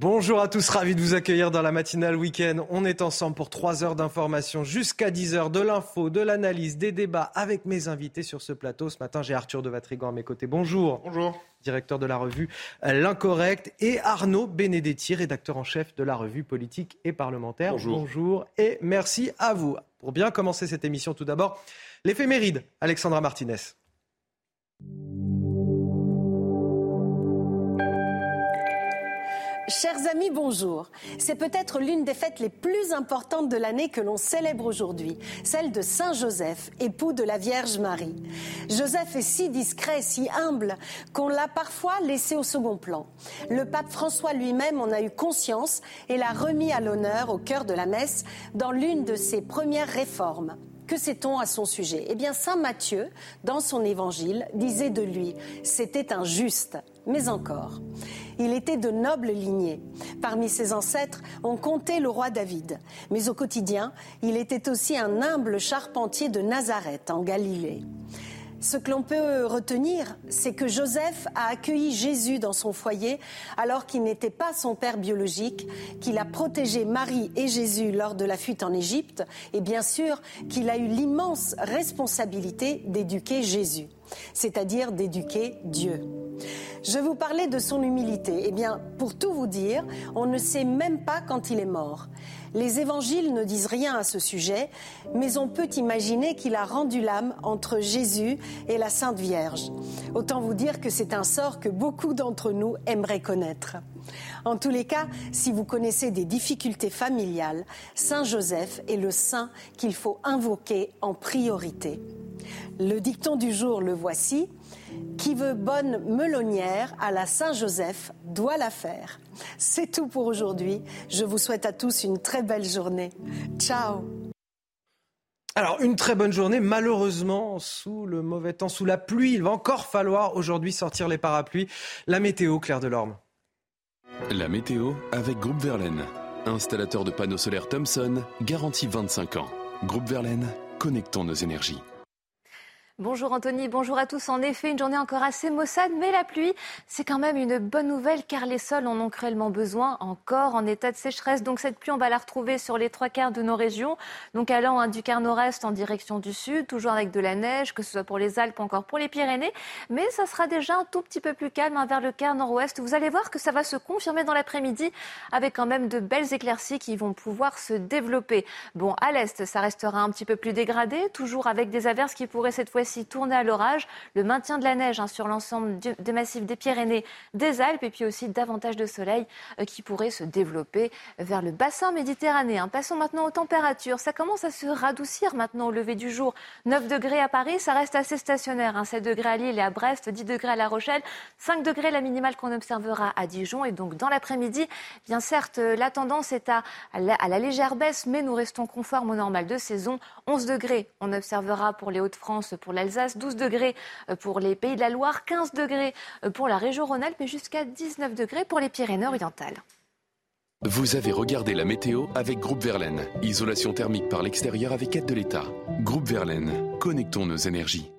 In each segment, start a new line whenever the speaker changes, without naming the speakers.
Bonjour à tous, ravi de vous accueillir dans la matinale week-end. On est ensemble pour trois heures d'information jusqu'à 10 heures de l'info, de l'analyse, des débats avec mes invités sur ce plateau. Ce matin, j'ai Arthur de Vatrigan à mes côtés. Bonjour.
Bonjour.
Directeur de la revue L'Incorrect et Arnaud Benedetti, rédacteur en chef de la revue politique et parlementaire.
Bonjour.
Bonjour et merci à vous. Pour bien commencer cette émission, tout d'abord, l'éphéméride, Alexandra Martinez.
Chers amis, bonjour. C'est peut-être l'une des fêtes les plus importantes de l'année que l'on célèbre aujourd'hui, celle de Saint Joseph, époux de la Vierge Marie. Joseph est si discret, si humble, qu'on l'a parfois laissé au second plan. Le pape François lui-même en a eu conscience et l'a remis à l'honneur au cœur de la messe dans l'une de ses premières réformes. Que sait-on à son sujet? Eh bien, Saint Matthieu, dans son évangile, disait de lui, c'était un juste, mais encore. Il était de noble lignée. Parmi ses ancêtres, on comptait le roi David. Mais au quotidien, il était aussi un humble charpentier de Nazareth, en Galilée. Ce que l'on peut retenir, c'est que Joseph a accueilli Jésus dans son foyer alors qu'il n'était pas son père biologique, qu'il a protégé Marie et Jésus lors de la fuite en Égypte et bien sûr qu'il a eu l'immense responsabilité d'éduquer Jésus, c'est-à-dire d'éduquer Dieu. Je vous parlais de son humilité. Eh bien, pour tout vous dire, on ne sait même pas quand il est mort. Les évangiles ne disent rien à ce sujet, mais on peut imaginer qu'il a rendu l'âme entre Jésus et la Sainte Vierge. Autant vous dire que c'est un sort que beaucoup d'entre nous aimeraient connaître. En tous les cas, si vous connaissez des difficultés familiales, Saint Joseph est le saint qu'il faut invoquer en priorité. Le dicton du jour, le voici. Qui veut bonne melonnière à la Saint-Joseph doit la faire. C'est tout pour aujourd'hui. Je vous souhaite à tous une très belle journée. Ciao
alors, une très bonne journée. Malheureusement, sous le mauvais temps, sous la pluie, il va encore falloir aujourd'hui sortir les parapluies. La météo, Claire Delorme.
La météo avec Groupe Verlaine. Installateur de panneaux solaires Thomson, garantie 25 ans. Groupe Verlaine, connectons nos énergies.
Bonjour Anthony, bonjour à tous. En effet, une journée encore assez maussade, mais la pluie, c'est quand même une bonne nouvelle car les sols en ont cruellement besoin, encore en état de sécheresse. Donc cette pluie, on va la retrouver sur les trois quarts de nos régions, donc allant hein, du quart nord-est en direction du sud, toujours avec de la neige, que ce soit pour les Alpes encore pour les Pyrénées. Mais ça sera déjà un tout petit peu plus calme hein, vers le quart nord-ouest. Vous allez voir que ça va se confirmer dans l'après-midi avec quand même de belles éclaircies qui vont pouvoir se développer. Bon, à l'est, ça restera un petit peu plus dégradé, toujours avec des averses qui pourraient cette fois tourner à l'orage, le maintien de la neige hein, sur l'ensemble des massifs des Pyrénées, des Alpes, et puis aussi davantage de soleil euh, qui pourrait se développer vers le bassin méditerranéen. Passons maintenant aux températures. Ça commence à se radoucir maintenant au lever du jour. 9 degrés à Paris, ça reste assez stationnaire. Hein. 7 degrés à Lille et à Brest, 10 degrés à La Rochelle, 5 degrés la minimale qu'on observera à Dijon. Et donc dans l'après-midi, bien certes, la tendance est à, à la légère baisse, mais nous restons conformes au normal de saison. 11 degrés, on observera pour les Hauts-de-France, pour l'Alsace, 12 degrés euh, pour les Pays de la Loire, 15 degrés euh, pour la région Rhône-Alpes et jusqu'à 19 degrés pour les Pyrénées-Orientales.
Vous avez regardé la météo avec Groupe Verlaine. Isolation thermique par l'extérieur avec aide de l'État. Groupe Verlaine, connectons nos énergies.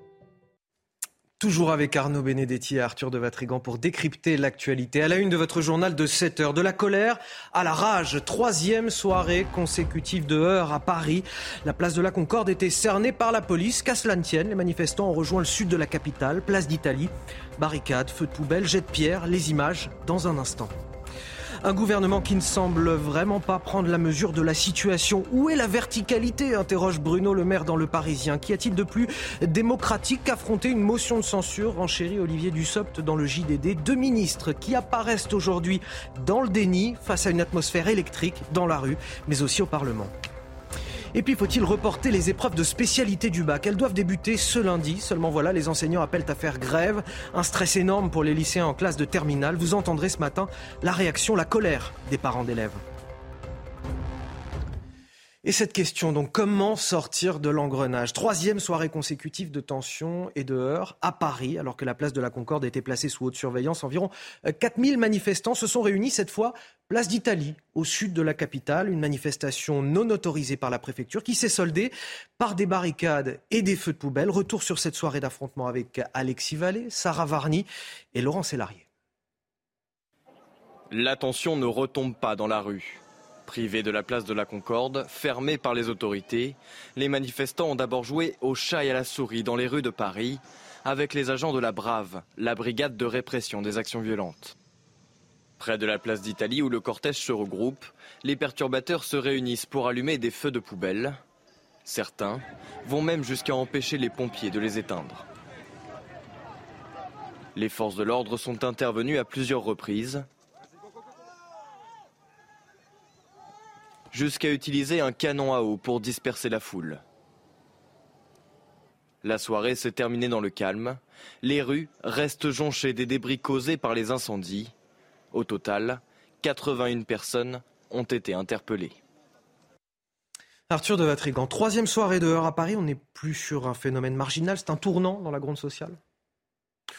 Toujours avec Arnaud Benedetti et Arthur de Vatrigan pour décrypter l'actualité. À la une de votre journal de 7 heures, de la colère à la rage. Troisième soirée consécutive de heurts à Paris. La place de la Concorde était cernée par la police. Qu'à cela ne tienne, les manifestants ont rejoint le sud de la capitale, place d'Italie. Barricades, feux de poubelle, jets de pierre, les images dans un instant. Un gouvernement qui ne semble vraiment pas prendre la mesure de la situation. Où est la verticalité interroge Bruno Le Maire dans Le Parisien. Qu'y a-t-il de plus démocratique qu'affronter une motion de censure renchérit Olivier Dussopt dans le JDD. Deux ministres qui apparaissent aujourd'hui dans le déni face à une atmosphère électrique dans la rue, mais aussi au Parlement. Et puis faut-il reporter les épreuves de spécialité du bac? Elles doivent débuter ce lundi. Seulement voilà, les enseignants appellent à faire grève. Un stress énorme pour les lycéens en classe de terminale. Vous entendrez ce matin la réaction, la colère des parents d'élèves. Et cette question, donc, comment sortir de l'engrenage? Troisième soirée consécutive de tensions et de heurts à Paris, alors que la place de la Concorde était placée sous haute surveillance. Environ 4000 manifestants se sont réunis cette fois place d'Italie, au sud de la capitale. Une manifestation non autorisée par la préfecture qui s'est soldée par des barricades et des feux de poubelle. Retour sur cette soirée d'affrontement avec Alexis Vallée, Sarah Varny et Laurent Sélarié.
L'attention ne retombe pas dans la rue. Privés de la place de la Concorde, fermés par les autorités, les manifestants ont d'abord joué au chat et à la souris dans les rues de Paris avec les agents de la Brave, la brigade de répression des actions violentes. Près de la place d'Italie où le cortège se regroupe, les perturbateurs se réunissent pour allumer des feux de poubelle. Certains vont même jusqu'à empêcher les pompiers de les éteindre. Les forces de l'ordre sont intervenues à plusieurs reprises, jusqu'à utiliser un canon à eau pour disperser la foule. La soirée s'est terminée dans le calme. Les rues restent jonchées des débris causés par les incendies. Au total, 81 personnes ont été interpellées.
Arthur de Vatrigan, troisième soirée dehors à Paris, on n'est plus sur un phénomène marginal, c'est un tournant dans la gronde sociale?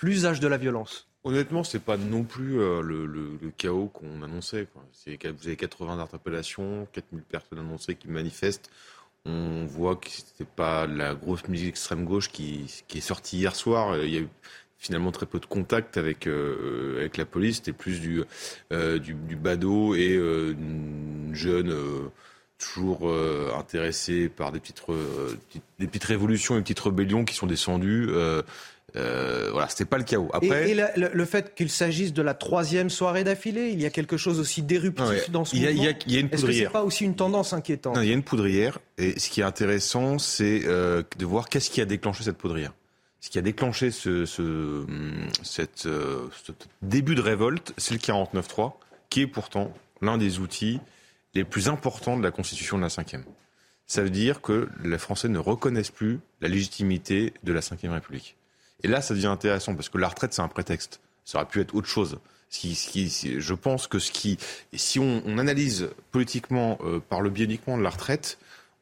L'usage de la violence
Honnêtement, c'est pas non plus euh, le, chaos qu'on annonçait. Vous avez 80 interpellations, 4000 personnes annoncées qui manifestent. On voit que c'était pas la grosse musique extrême gauche qui, est sortie hier soir. Il y a eu finalement très peu de contact avec euh, la police. C'était plus du euh, badaud et euh, une jeune toujours intéressée par des petites, des petites révolutions et petites rébellions qui sont descendues. Euh, voilà, c'était pas le chaos.
Après, et, le, fait qu'il s'agisse de la troisième soirée d'affilée, il y a quelque chose aussi d'éruptif dans ce
il y a,
mouvement.
Il y a, une poudrière. Est-ce
que c'est pas aussi une tendance inquiétante
Il y a une poudrière, et ce qui est intéressant, c'est euh, de voir qu'est-ce qui a déclenché cette poudrière. Ce qui a déclenché ce, ce, cette, euh, ce début de révolte, c'est le 49-3, qui est pourtant l'un des outils les plus importants de la constitution de la cinquième. Ça veut dire que les Français ne reconnaissent plus la légitimité de la Ve République. Et là, ça devient intéressant parce que la retraite, c'est un prétexte. Ça aurait pu être autre chose. Ce qui, je pense que ce qui, si on, on analyse politiquement euh, par le biais uniquement de la retraite,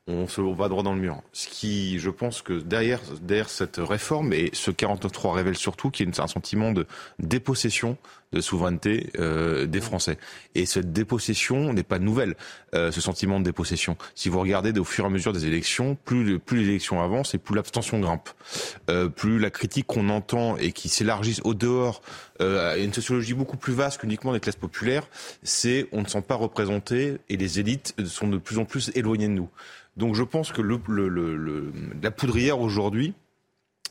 on se va droit dans le mur. Ce qui, je pense que derrière, derrière cette réforme, et ce 49.3 révèle surtout qu'il y a un sentiment de dépossession de souveraineté euh, des Français. Et cette dépossession n'est pas nouvelle, euh, ce sentiment de dépossession. Si vous regardez au fur et à mesure des élections, plus, plus les élections avancent et plus l'abstention grimpe. Euh, plus la critique qu'on entend et qui s'élargit au dehors euh, à une sociologie beaucoup plus vaste qu'uniquement des classes populaires, c'est on ne sent pas représenté et les élites sont de plus en plus éloignées de nous. Donc je pense que la poudrière aujourd'hui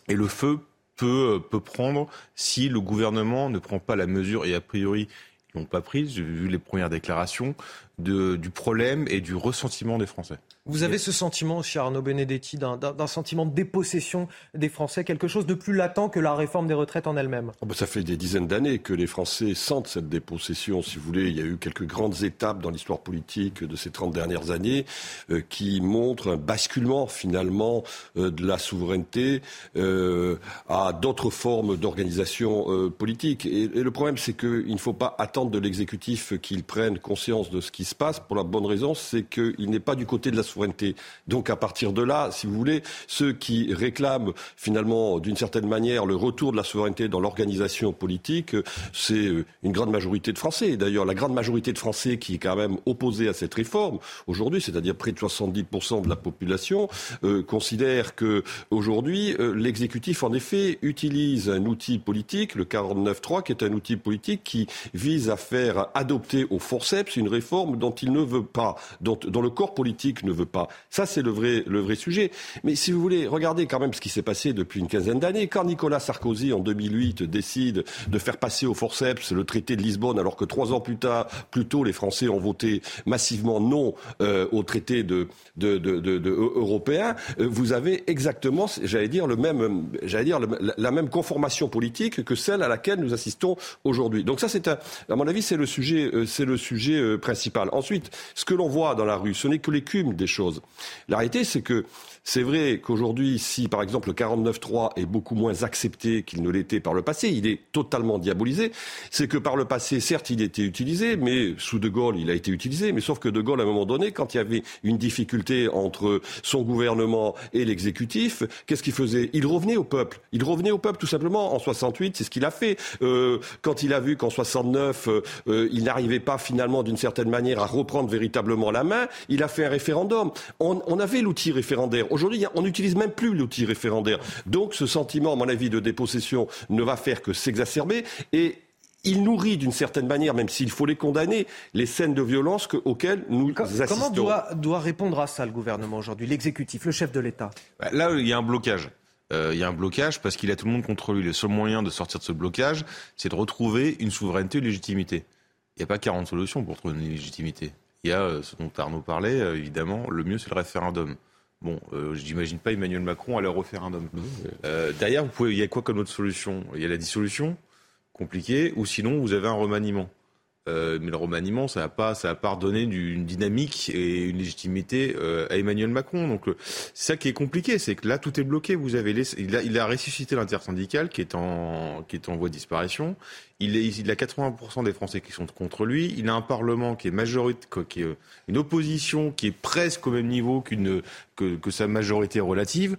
et le feu peut, peut prendre si le gouvernement ne prend pas la mesure, et a priori ils l'ont pas prise, j'ai vu les premières déclarations, de, du problème et du ressentiment des Français.
Vous avez ce sentiment, cher Arnaud Benedetti, d'un sentiment de dépossession des Français, quelque chose de plus latent que la réforme des retraites en elle-même?
Oh, bah, Ça fait des dizaines d'années que les Français sentent cette dépossession. Si vous voulez, il y a eu quelques grandes étapes dans l'histoire politique de ces 30 dernières années euh, qui montrent un basculement finalement euh, de la souveraineté euh, à d'autres formes d'organisation politique. Et, et, le problème, c'est qu'il ne faut pas attendre de l'exécutif qu'il prenne conscience de ce qui se passe pour la bonne raison, c'est qu'il n'est pas du côté de la souveraineté donc à partir de là, si vous voulez, ceux qui réclament finalement d'une certaine manière le retour de la souveraineté dans l'organisation politique, c'est euh, une grande majorité de Français. D'ailleurs, la grande majorité de Français qui est quand même opposée à cette réforme aujourd'hui, c'est-à-dire près de 70% de la population, euh, considère que aujourd'hui euh, l'exécutif en effet utilise un outil politique, le 49.3, qui est un outil politique qui vise à faire adopter au forceps une réforme dont il ne veut pas, dont, le corps politique ne veut pas. Ça, c'est le vrai, le vrai sujet. Mais si vous voulez, regardez quand même ce qui s'est passé depuis une quinzaine d'années. Quand Nicolas Sarkozy, en 2008, décide de faire passer au forceps le traité de Lisbonne, alors que trois ans plus tard, plus tôt, les Français ont voté massivement non euh, au traité européen, euh, vous avez exactement, j'allais dire, le même, j'allais dire, la même conformation politique que celle à laquelle nous assistons aujourd'hui. Donc ça, c'est à mon avis, c'est le sujet, euh, c'est le sujet principal. Ensuite, ce que l'on voit dans la rue, ce n'est que l'écume des choses. La réalité, c'est que c'est vrai qu'aujourd'hui, si par exemple le 49.3 est beaucoup moins accepté qu'il ne l'était par le passé, il est totalement diabolisé. C'est que par le passé, certes, il était utilisé, mais sous De Gaulle, il a été utilisé. Mais sauf que De Gaulle, à un moment donné, quand il y avait une difficulté entre son gouvernement et l'exécutif, qu'est-ce qu'il faisait? Il revenait au peuple. Il revenait au peuple tout simplement. En 68, c'est ce qu'il a fait. Euh, quand il a vu qu'en 69, euh, euh, il n'arrivait pas finalement d'une certaine manière à reprendre véritablement la main, il a fait un référendum. On, on avait l'outil référendaire. Aujourd'hui, on n'utilise même plus l'outil référendaire. Donc ce sentiment, à mon avis, de dépossession ne va faire que s'exacerber. Et il nourrit d'une certaine manière, même s'il faut les condamner, les scènes de violence auxquelles nous assistons.
Comment doit, doit répondre à ça le gouvernement aujourd'hui, l'exécutif, le chef de l'État?
Bah, Là, il y a un blocage. Euh, il y a un blocage parce qu'il a tout le monde contre lui. Le seul moyen de sortir de ce blocage, c'est de retrouver une souveraineté, une légitimité. Il n'y a pas 40 solutions pour trouver une légitimité. Il y a, euh, ce dont Arnaud parlait, euh, évidemment, le mieux c'est le référendum. Bon, euh, je n'imagine pas Emmanuel Macron à leur référendum. Euh, derrière, vous pouvez, il y a quoi comme autre solution? Il y a la dissolution, compliquée, ou sinon vous avez un remaniement. Euh, mais le remaniement, ça n'a pas, ça a pas redonné une dynamique et une légitimité euh, à Emmanuel Macron. Donc c'est ça qui est compliqué, c'est que là tout est bloqué. Vous avez il, a, il a ressuscité l'intersyndical qui est en qui est en voie de disparition. Il, est, il a 80% des Français qui sont contre lui. Il a un Parlement qui est majorité, qui est une opposition qui est presque au même niveau qu'une que, que sa majorité relative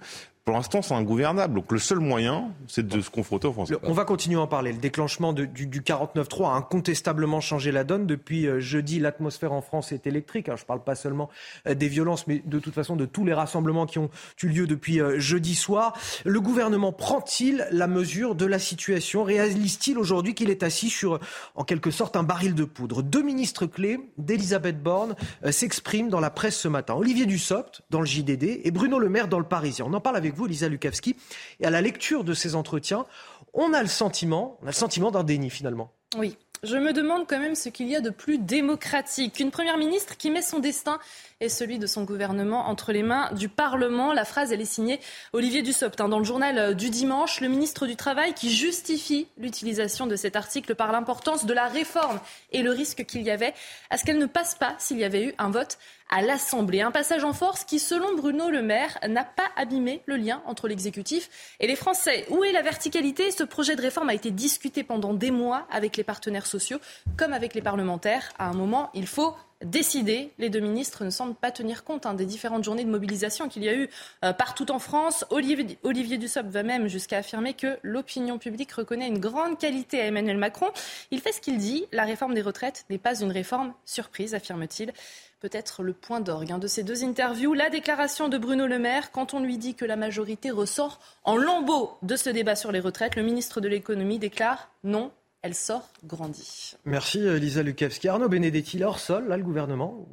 pour l'instant, c'est ingouvernable. Donc le seul moyen, c'est de se confronter aux Français.
on va continuer à en parler. Le déclenchement du, du 49-3 a incontestablement changé la donne. Depuis euh, jeudi, l'atmosphère en France est électrique. je ne parle pas seulement euh, des violences, mais de toute façon de tous les rassemblements qui ont eu lieu depuis euh, jeudi soir. Le gouvernement prend-il la mesure de la situation? Réalise-t-il aujourd'hui qu'il est assis sur, en quelque sorte, un baril de poudre? Deux ministres clés d'Elisabeth Borne s'expriment dans la presse ce matin. Olivier Dussopt dans le JDD et Bruno Le Maire dans le Parisien. On en parle avec Lisa Lukavski. Et à la lecture de ces entretiens, on a le sentiment, on a le sentiment d'un déni finalement.
Oui, je me demande quand même ce qu'il y a de plus démocratique qu'une première ministre qui met son destin et celui de son gouvernement entre les mains du Parlement. La phrase, elle est signée Olivier Dussopt. Hein, dans le journal euh, du dimanche, le ministre du Travail qui justifie l'utilisation de cet article par l'importance de la réforme et le risque qu'il y avait à ce qu'elle ne passe pas s'il y avait eu un vote à l'Assemblée. Un passage en force qui, selon Bruno Le Maire, n'a pas abîmé le lien entre l'exécutif et les Français. Où est la verticalité? Ce projet de réforme a été discuté pendant des mois avec les partenaires sociaux comme avec les parlementaires. À un moment, il faut décidé. Les deux ministres ne semblent pas tenir compte hein, des différentes journées de mobilisation qu'il y a eu euh, partout en France. Olivier, Olivier Dussopt va même jusqu'à affirmer que l'opinion publique reconnaît une grande qualité à Emmanuel Macron. Il fait ce qu'il dit. La réforme des retraites n'est pas une réforme surprise, affirme-t-il. Peut-être le point d'orgue hein, de ces deux interviews, la déclaration de Bruno Le Maire quand on lui dit que la majorité ressort en lambeau de ce débat sur les retraites. Le ministre de l'économie déclare non, elle sort grandie.
Merci euh, Lisa Lukavski. Arnaud Benedetti, là hors sol, là le gouvernement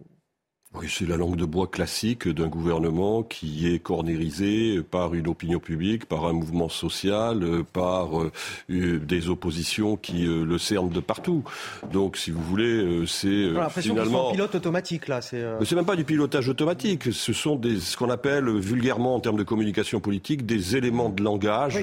oui, c'est la langue de bois classique d'un gouvernement qui est cornérisé par une opinion publique, par un mouvement social, par euh, des oppositions qui euh, le cernent de partout. Donc, si vous voulez, euh, c'est finalement...
pilote automatique là. C'est
c'est même pas du pilotage automatique. Ce sont des ce qu'on appelle vulgairement en termes de communication politique des éléments de langage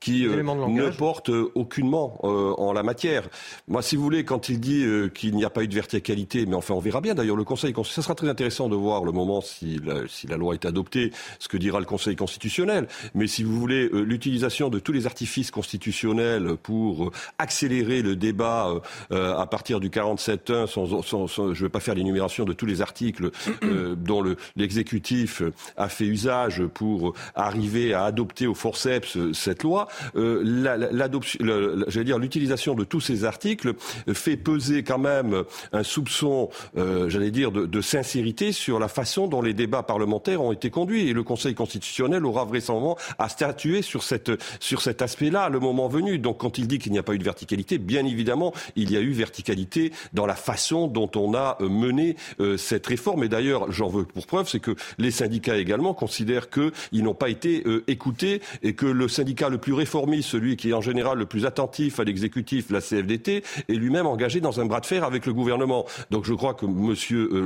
qui ne portent aucunement en la matière. Moi, si vous voulez, quand il dit qu'il n'y a pas eu de verticalité, mais enfin, on verra bien. D'ailleurs, le Conseil, ça sera très intéressant de voir le moment si la, loi est adoptée, ce que dira le Conseil constitutionnel. Mais si vous voulez, euh, l'utilisation de tous les artifices constitutionnels pour euh, accélérer le débat euh, à partir du 47.1, sans, sans, je ne vais pas faire l'énumération de tous les articles dont l'exécutif a fait usage pour arriver à adopter au forceps cette loi, l'utilisation de tous ces articles fait peser quand même un soupçon, j'allais dire, de, de sincérité sur la façon dont les débats parlementaires ont été conduits. Et le Conseil constitutionnel aura vraisemblablement à statuer sur, cette, sur cet aspect-là, le moment venu. Donc quand il dit qu'il n'y a pas eu de verticalité, bien évidemment, il y a eu verticalité dans la façon dont on a euh, mené euh, cette réforme. Et d'ailleurs, j'en veux pour preuve, c'est que les syndicats également considèrent qu'ils n'ont pas été euh, écoutés et que le syndicat le plus réformiste, celui qui est en général le plus attentif à l'exécutif, la CFDT, est lui-même engagé dans un bras de fer avec le gouvernement. Donc je crois que M.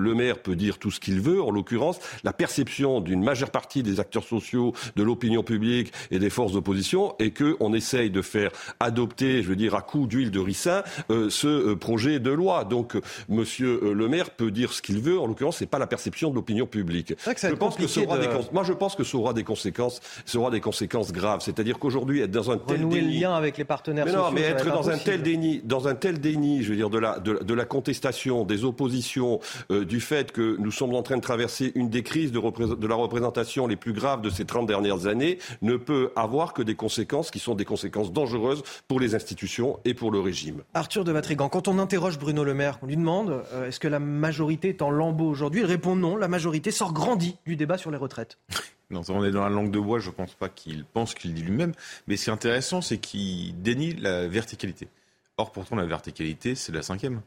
Le Maire peut dire dire tout ce qu'il veut. En l'occurrence, la perception d'une majeure partie des acteurs sociaux, de l'opinion publique et des forces d'opposition est qu'on essaye de faire adopter, je veux dire, à coup d'huile de ricin, euh, ce euh, projet de loi. Donc, euh, Monsieur le maire peut dire ce qu'il veut. En l'occurrence, c'est pas la perception de l'opinion publique.
je pense que
ça aura des moi, je pense que ça aura des conséquences, ça aura des conséquences graves. C'est-à-dire qu'aujourd'hui, être dans un tel déni,
lien avec les partenaires
mais
non,
mais être dans un tel déni, dans un tel déni, je veux dire, de la de, de la contestation, des oppositions, du fait que nous sommes en train de traverser une des crises de, la représentation les plus graves de ces 30 dernières années, ne peut avoir que des conséquences qui sont des conséquences dangereuses pour les institutions et pour le régime.
Arthur de Vatrigan, quand on interroge Bruno Le Maire, on lui demande euh, est-ce que la majorité est en lambeau aujourd'hui? Il répond non, la majorité sort grandie du débat sur les retraites.
Non, on est dans la langue de bois, je ne pense pas qu'il pense qu'il dit lui-même. Mais ce qui est intéressant, c'est qu'il dénie la verticalité. Or, pourtant, la verticalité, c'est la cinquième.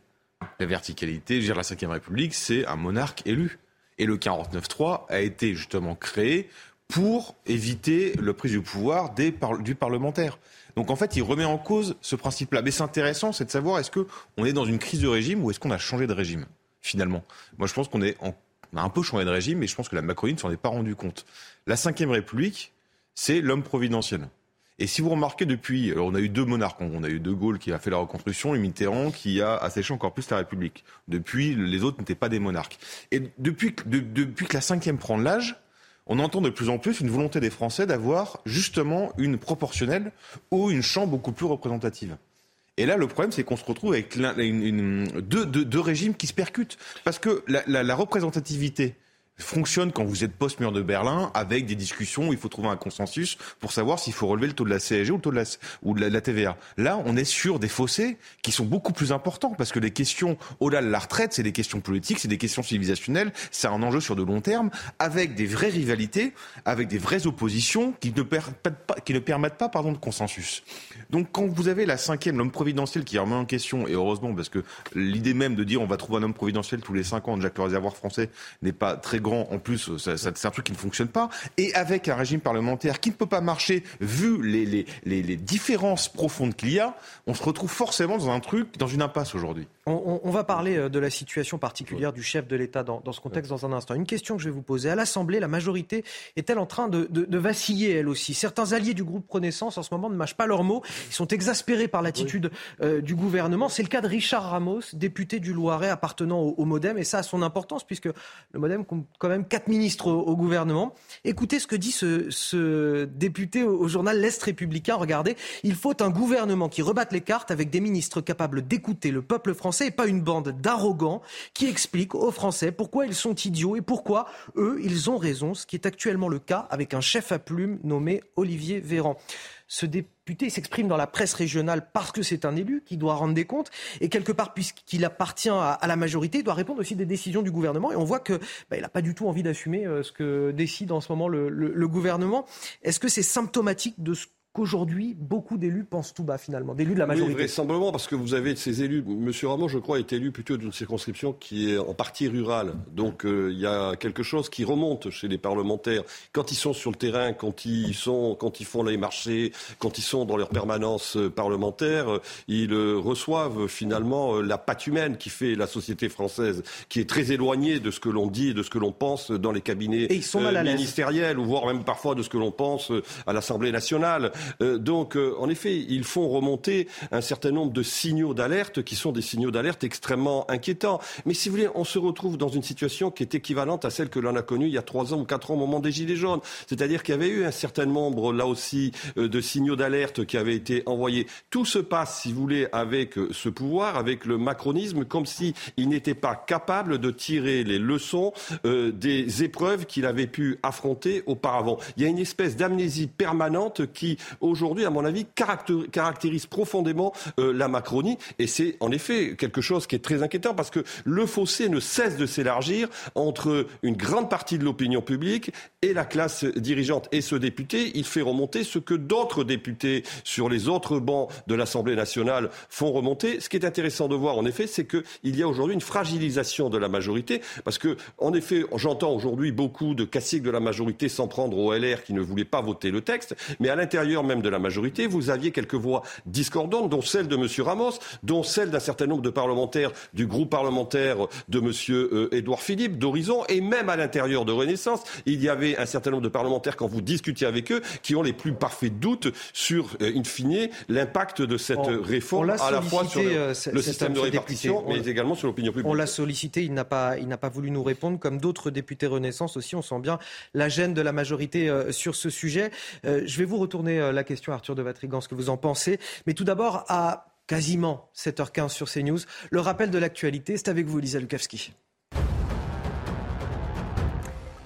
La verticalité, je veux dire, la cinquième République, c'est un monarque élu. Et le 49-3 a été justement créé pour éviter le prise du pouvoir des du parlementaire. Donc en fait, il remet en cause ce principe-là. Mais c'est intéressant, c'est de savoir est-ce qu'on est dans une crise de régime ou est-ce qu'on a changé de régime, finalement? Moi, je pense qu'on est on a un peu changé de régime, mais je pense que la Macronie ne s'en est pas rendu compte. La Ve République, c'est l'homme providentiel. Et si vous remarquez depuis, on a eu deux monarques, on a eu De Gaulle qui a fait la reconstruction et Mitterrand qui a asséché encore plus la République. Depuis, les autres n'étaient pas des monarques. Et depuis, depuis que la cinquième prend l'âge, on entend de plus en plus une volonté des Français d'avoir justement une proportionnelle ou une chambre beaucoup plus représentative. Et là, le problème, c'est qu'on se retrouve avec deux, régimes qui se percutent. Parce que la représentativité fonctionne quand vous êtes post-mur de Berlin avec des discussions où il faut trouver un consensus pour savoir s'il faut relever le taux de la CSG ou le taux de la, ou de la, TVA. Là, on est sur des fossés qui sont beaucoup plus importants parce que les questions au-delà de la retraite, c'est des questions politiques, c'est des questions civilisationnelles, c'est un enjeu sur de long terme avec des vraies rivalités, avec des vraies oppositions qui ne permettent pas, qui ne permettent pas pardon, de consensus. Donc quand vous avez la cinquième, l'homme providentiel qui remet en question, et heureusement parce que l'idée même de dire on va trouver un homme providentiel tous les cinq ans, Jacques le réservoir français n'est pas très grand en plus, c'est un truc qui ne fonctionne pas. Et avec un régime parlementaire qui ne peut pas marcher, vu les, les différences profondes qu'il y a, on se retrouve forcément dans un truc, dans une impasse aujourd'hui.
On, va parler euh, de la situation particulière du chef de l'État dans, ce contexte dans un instant. Une question que je vais vous poser. À l'Assemblée, la majorité est-elle en train de, vaciller, elle aussi? Certains alliés du groupe Renaissance, en ce moment, ne mâchent pas leurs mots. Ils sont exaspérés par l'attitude euh, du gouvernement. C'est le cas de Richard Ramos, député du Loiret appartenant au, Modem. Et ça a son importance, puisque le Modem compte quand même quatre ministres au, gouvernement. Écoutez ce que dit ce, député au, au journal L'Est républicain. Regardez, il faut un gouvernement qui rebatte les cartes avec des ministres capables d'écouter le peuple français et pas une bande d'arrogants qui expliquent aux Français pourquoi ils sont idiots et pourquoi, eux, ils ont raison, ce qui est actuellement le cas avec un chef à plume nommé Olivier Véran. Ce député s'exprime dans la presse régionale parce que c'est un élu qui doit rendre des comptes et quelque part puisqu'il appartient à, la majorité, il doit répondre aussi des décisions du gouvernement et on voit que bah, n'a pas du tout envie d'assumer euh, ce que décide en ce moment le, le gouvernement. Est-ce que c'est symptomatique de ce qu'aujourd'hui, beaucoup d'élus pensent tout bas, finalement, d'élus de la majorité.
Oui, vraisemblablement, parce que vous avez ces élus. Monsieur Ramon, je crois, est élu plutôt d'une circonscription qui est en partie rurale. Donc, euh, il y a quelque chose qui remonte chez les parlementaires. Quand ils sont sur le terrain, quand ils, sont, quand ils font les marchés, quand ils sont dans leur permanence euh, parlementaire, euh, ils reçoivent finalement la patte humaine qui fait la société française, qui est très éloignée de ce que l'on dit et de ce que l'on pense dans les cabinets ministériels, ou voire même parfois de ce que l'on pense à l'Assemblée nationale. Euh, donc, euh, en effet, ils font remonter un certain nombre de signaux d'alerte qui sont des signaux d'alerte extrêmement inquiétants. Mais si vous voulez, on se retrouve dans une situation qui est équivalente à celle que l'on a connue il y a trois ans ou quatre ans au moment des Gilets jaunes. C'est-à-dire qu'il y avait eu un certain nombre, là aussi, euh, de signaux d'alerte qui avaient été envoyés. Tout se passe, si vous voulez, avec ce pouvoir, avec le macronisme, comme s'il n'était pas capable de tirer les leçons des épreuves qu'il avait pu affronter auparavant. Il y a une espèce d'amnésie permanente qui aujourd'hui, à mon avis, caractérise profondément euh, la Macronie. Et c'est en effet quelque chose qui est très inquiétant parce que le fossé ne cesse de s'élargir entre une grande partie de l'opinion publique et la classe dirigeante. Et ce député, il fait remonter ce que d'autres députés sur les autres bancs de l'Assemblée nationale font remonter. Ce qui est intéressant de voir, en effet, c'est qu'il y a aujourd'hui une fragilisation de la majorité parce que, en effet, j'entends aujourd'hui beaucoup de caciques de la majorité s'en prendre au LR qui ne voulaient pas voter le texte, mais à l'intérieur même de la majorité, vous aviez quelques voix discordantes, dont celle de M. Ramos, dont celle d'un certain nombre de parlementaires du groupe parlementaire de M. Euh, Édouard Philippe, d'Horizon, et même à l'intérieur de Renaissance, il y avait un certain nombre de parlementaires, quand vous discutiez avec eux, qui ont les plus parfaits doutes sur, euh, in fine, l'impact de cette réforme, à la fois sur le, euh, système de répartition, mais également sur l'opinion publique.
On l'a sollicité, il n'a pas, il n'a pas voulu nous répondre, comme d'autres députés Renaissance aussi. On sent bien la gêne de la majorité sur ce sujet. je vais vous retourner la question, Arthur de Vatrigan, ce que vous en pensez. Mais tout d'abord, à quasiment 7h15 sur CNews, le rappel de l'actualité, c'est avec vous, Elisa Lukavski.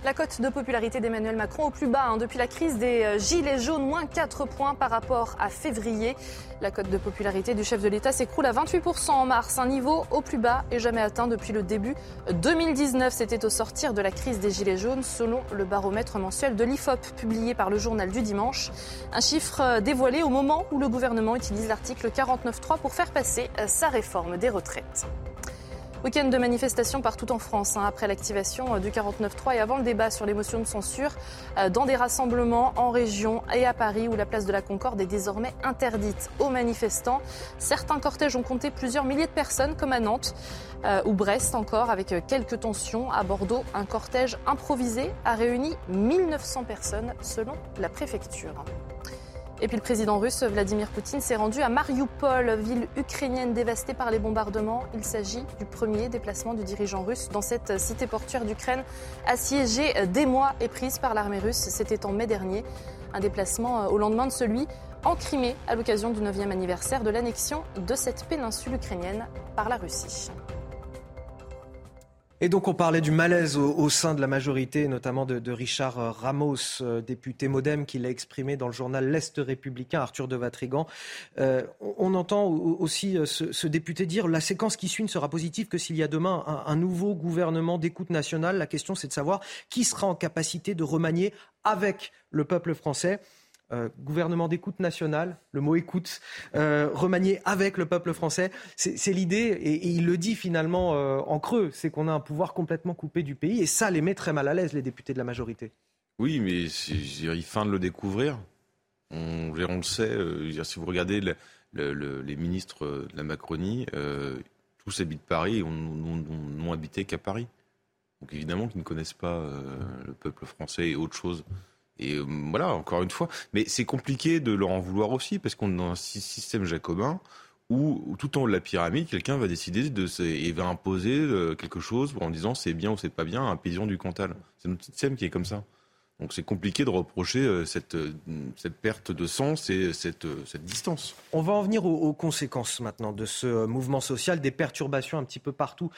La cote de popularité d'Emmanuel Macron au plus bas hein, depuis la crise des euh, Gilets jaunes, moins 4 points par rapport à février. La cote de popularité du chef de l'État s'écroule à 28% en mars, un niveau au plus bas et jamais atteint depuis le début 2019. C'était au sortir de la crise des Gilets jaunes, selon le baromètre mensuel de l'IFOP publié par le journal du dimanche. Un chiffre euh, dévoilé au moment où le gouvernement utilise l'article 49.3 pour faire passer euh, sa réforme des retraites. Week-end de manifestations partout en France, hein, après l'activation euh, du 49.3 et avant le débat sur les motions de censure, euh, dans des rassemblements en région et à Paris où la place de la Concorde est désormais interdite aux manifestants. Certains cortèges ont compté plusieurs milliers de personnes, comme à Nantes euh, ou Brest encore, avec quelques tensions. À Bordeaux, un cortège improvisé a réuni 1900 personnes selon la préfecture. Et puis le président russe Vladimir Poutine s'est rendu à Mariupol, ville ukrainienne dévastée par les bombardements. Il s'agit du premier déplacement du dirigeant russe dans cette cité portuaire d'Ukraine, assiégée des mois et prise par l'armée russe. C'était en mai dernier. Un déplacement au lendemain de celui en Crimée à l'occasion du 9e anniversaire de l'annexion de cette péninsule ukrainienne par la Russie.
Et donc on parlait du malaise au, sein de la majorité, notamment de, Richard euh, Ramos, euh, député modem, qui l'a exprimé dans le journal L'Est républicain, Arthur de Vatrigan. Euh, on, entend aussi ce, député dire la séquence qui suit ne sera positive que s'il y a demain un nouveau gouvernement d'écoute nationale. La question c'est de savoir qui sera en capacité de remanier avec le peuple français euh, gouvernement d'écoute nationale, le mot écoute, euh, remanié avec le peuple français. C'est l'idée, et, il le dit finalement euh, en creux, c'est qu'on a un pouvoir complètement coupé du pays, et ça les met très mal à l'aise, les députés de la majorité.
Oui, mais il fin de le découvrir. On, on le sait, si vous regardez les ministres de la Macronie, tous habitent Paris, on n'ont habité qu'à Paris. Donc évidemment qu'ils ne connaissent pas le peuple français et autre chose. Et euh, voilà, encore une fois. Mais c'est compliqué de leur en vouloir aussi, parce qu'on est dans un système jacobin où, tout en haut de la pyramide, quelqu'un va décider de, et va imposer euh, quelque chose en disant c'est bien ou c'est pas bien un paysan du Cantal. C'est notre système qui est comme ça. Donc c'est compliqué de reprocher euh, cette, euh, cette, perte de sens et cette, euh, cette distance.
On va en venir aux, conséquences maintenant de ce mouvement social, des perturbations un petit peu partout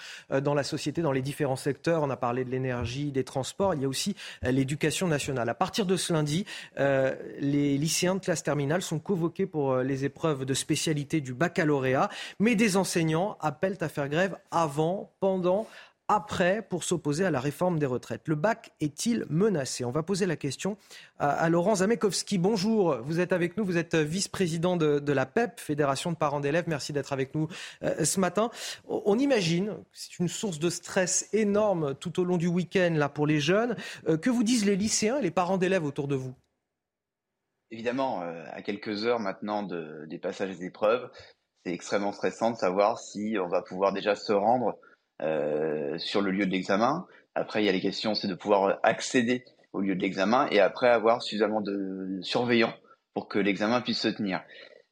dans la société, dans les différents secteurs. On a parlé de l'énergie, des transports. Il y a aussi l'éducation nationale. À partir de ce lundi, les lycéens de classe terminale sont convoqués pour les épreuves de spécialité du baccalauréat, mais des enseignants appellent à faire grève avant, pendant, après pour s'opposer à la réforme des retraites. Le bac est-il menacé? On va poser la question à, Laurent Zamekowski. Bonjour, vous êtes avec nous, vous êtes vice-président de, la PEP, Fédération de parents d'élèves. Merci d'être avec nous euh, ce matin. On imagine, c'est une source de stress énorme tout au long du week-end là pour les jeunes. Euh, que vous disent les lycéens et les parents d'élèves autour de vous?
Évidemment, euh, à quelques heures maintenant des passages des épreuves, c'est extrêmement stressant de savoir si on va pouvoir déjà se rendre euh, sur le lieu de l'examen. Après, il y a les questions, c'est de pouvoir accéder au lieu de l'examen et après avoir suffisamment de surveillants pour que l'examen puisse se tenir.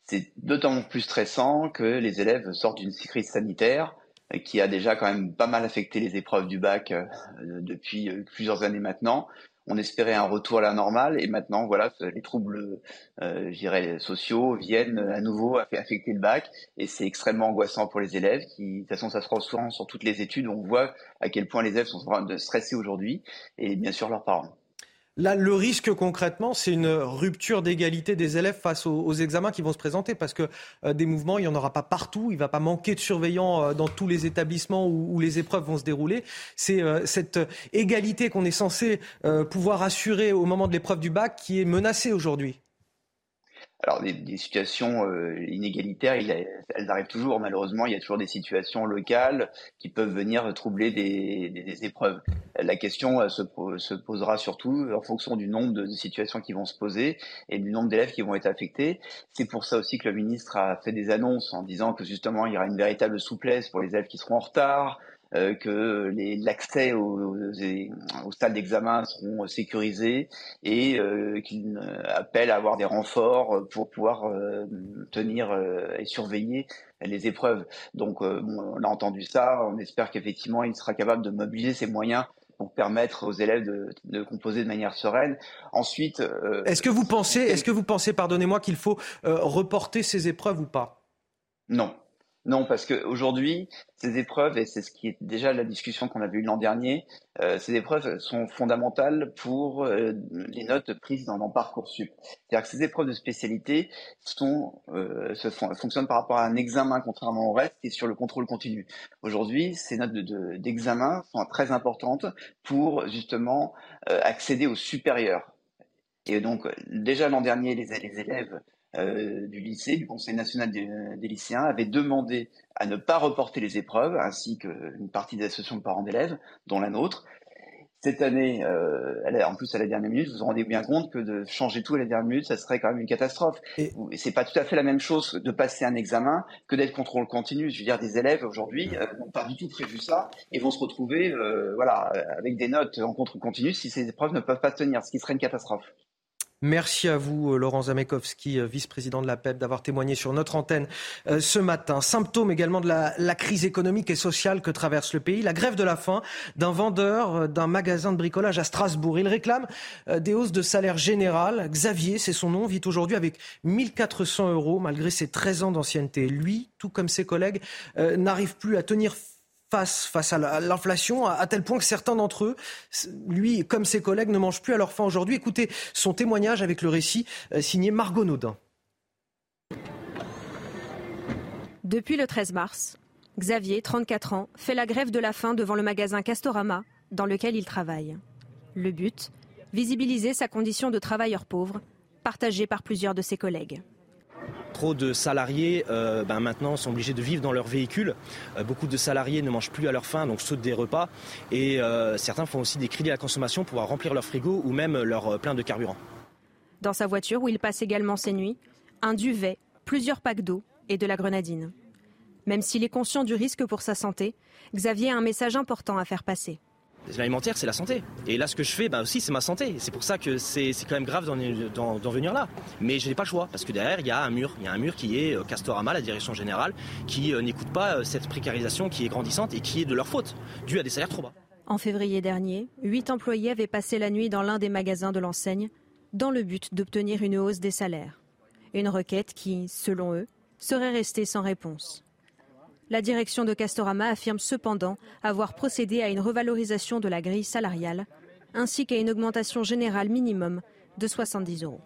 C'est d'autant plus stressant que les élèves sortent d'une crise sanitaire euh, qui a déjà quand même pas mal affecté les épreuves du bac euh, depuis plusieurs années maintenant on espérait un retour à la normale et maintenant voilà les troubles euh, sociaux viennent à nouveau affecter le bac et c'est extrêmement angoissant pour les élèves qui de toute façon ça se ressent sur toutes les études on voit à quel point les élèves sont stressés aujourd'hui et bien sûr leurs parents.
Là, le risque concrètement, c'est une rupture d'égalité des élèves face aux, examens qui vont se présenter, parce que euh, des mouvements, il n'y en aura pas partout, il ne va pas manquer de surveillants euh, dans tous les établissements où, les épreuves vont se dérouler. C'est euh, cette égalité qu'on est censé pouvoir assurer au moment de l'épreuve du bac qui est menacée aujourd'hui
alors des, situations euh, inégalitaires, elles arrivent toujours. Malheureusement, il y a toujours des situations locales qui peuvent venir troubler des, épreuves. La question euh, se, posera surtout en fonction du nombre de, situations qui vont se poser et du nombre d'élèves qui vont être affectés. C'est pour ça aussi que le ministre a fait des annonces en disant que justement il y aura une véritable souplesse pour les élèves qui seront en retard, euh, que l'accès aux, aux, salles d'examen seront sécurisés et euh, qu'il appelle à avoir des renforts pour pouvoir euh, tenir et surveiller les épreuves. Donc on a entendu ça, on espère qu'effectivement il sera capable de mobiliser ses moyens pour permettre aux élèves de, de, composer de manière sereine. Ensuite,
est-ce que vous pensez, est-ce que vous pensez, pardonnez-moi, qu'il faut reporter ces épreuves ou pas?
Non, Non, parce qu'aujourd'hui, ces épreuves, et c'est ce qui est déjà la discussion qu'on avait eue l'an dernier, euh, ces épreuves sont fondamentales pour euh, les notes prises dans, dans Parcoursup. C'est-à-dire que ces épreuves de spécialité sont, euh, se fonctionnent par rapport à un examen, contrairement au reste, est sur le contrôle continu. Aujourd'hui, ces notes d'examen de, sont très importantes pour justement euh, accéder au supérieur. Et donc, déjà l'an dernier, les, les élèves euh, du lycée, du Conseil national des, lycéens, avait demandé à ne pas reporter les épreuves, ainsi qu'une partie des associations de parents d'élèves, dont la nôtre. Cette année, euh, en plus à la dernière minute, vous vous rendez bien compte que de changer tout à la dernière minute, ça serait quand même une catastrophe. Et, c'est pas tout à fait la même chose de passer un examen que d'être contrôle continu. Je veux dire, des élèves aujourd'hui euh, n'ont pas du tout prévu ça et vont se retrouver, euh, voilà, avec des notes en contrôle continu si ces épreuves ne peuvent pas tenir, ce qui serait une catastrophe.
Merci à vous, euh, Laurent Zamekowski, euh, vice-président de la PEP, d'avoir témoigné sur notre antenne euh, ce matin. Symptôme également de la, la, crise économique et sociale que traverse le pays, la grève de la faim d'un vendeur d'un magasin de bricolage à Strasbourg. Il réclame des hausses de salaire général. Xavier, c'est son nom, vit aujourd'hui avec 1400 euros malgré ses 13 ans d'ancienneté. Lui, tout comme ses collègues, n'arrive plus à tenir face, à l'inflation, à tel point que certains d'entre eux, lui comme ses collègues, ne mangent plus à leur faim aujourd'hui. Écoutez son témoignage avec le récit euh, signé Margot Naudin.
Depuis le 13 mars, Xavier, 34 ans, fait la grève de la faim devant le magasin Castorama dans lequel il travaille. Le but? Visibiliser sa condition de travailleur pauvre, partagée par plusieurs de ses collègues.
Trop de salariés euh, ben maintenant sont obligés de vivre dans leur véhicule. Euh, beaucoup de salariés ne mangent plus à leur faim, donc sautent des repas. Et euh, certains font aussi des crédits à la consommation pour remplir leur frigo ou même leur plein de carburant.
Dans sa voiture, où il passe également ses nuits, un duvet, plusieurs packs d'eau et de la grenadine. Même s'il est conscient du risque pour sa santé, Xavier a un message important à faire passer.
L'alimentaire, c'est la santé. Et là, ce que je fais, bah aussi, c'est ma santé. C'est pour ça que c'est quand même grave d'en venir là. Mais je n'ai pas le choix, parce que derrière, il y a un mur. Il y a un mur qui est euh, Castorama, la direction générale, qui euh, n'écoute pas euh, cette précarisation qui est grandissante et qui est de leur faute, due à des salaires trop bas.
En février dernier, huit employés avaient passé la nuit dans l'un des magasins de l'enseigne, dans le but d'obtenir une hausse des salaires. Une requête qui, selon eux, serait restée sans réponse. La direction de Castorama affirme cependant avoir procédé à une revalorisation de la grille salariale ainsi qu'à une augmentation générale minimum de 70 euros.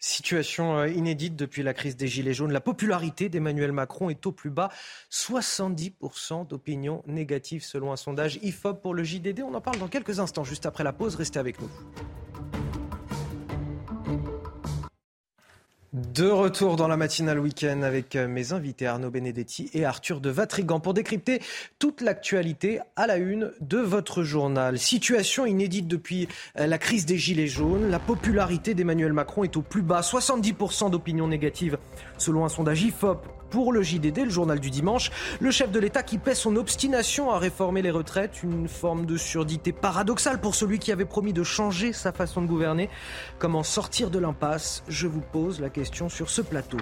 Situation euh, inédite depuis la crise des Gilets jaunes. La popularité d'Emmanuel Macron est au plus bas. 70% d'opinions négatives selon un sondage IFOP pour le JDD. On en parle dans quelques instants, juste après la pause. Restez avec nous. De retour dans la matinale week-end avec euh, mes invités Arnaud Benedetti et Arthur de Vatrigan pour décrypter toute l'actualité à la une de votre journal. Situation inédite depuis euh, la crise des Gilets jaunes. La popularité d'Emmanuel Macron est au plus bas. 70% d'opinions négatives selon un sondage IFOP pour le JDD, le journal du dimanche. Le chef de l'État qui paie son obstination à réformer les retraites, une forme de surdité paradoxale pour celui qui avait promis de changer sa façon de gouverner. Comment sortir de l'impasse? Je vous pose la question sur ce plateau.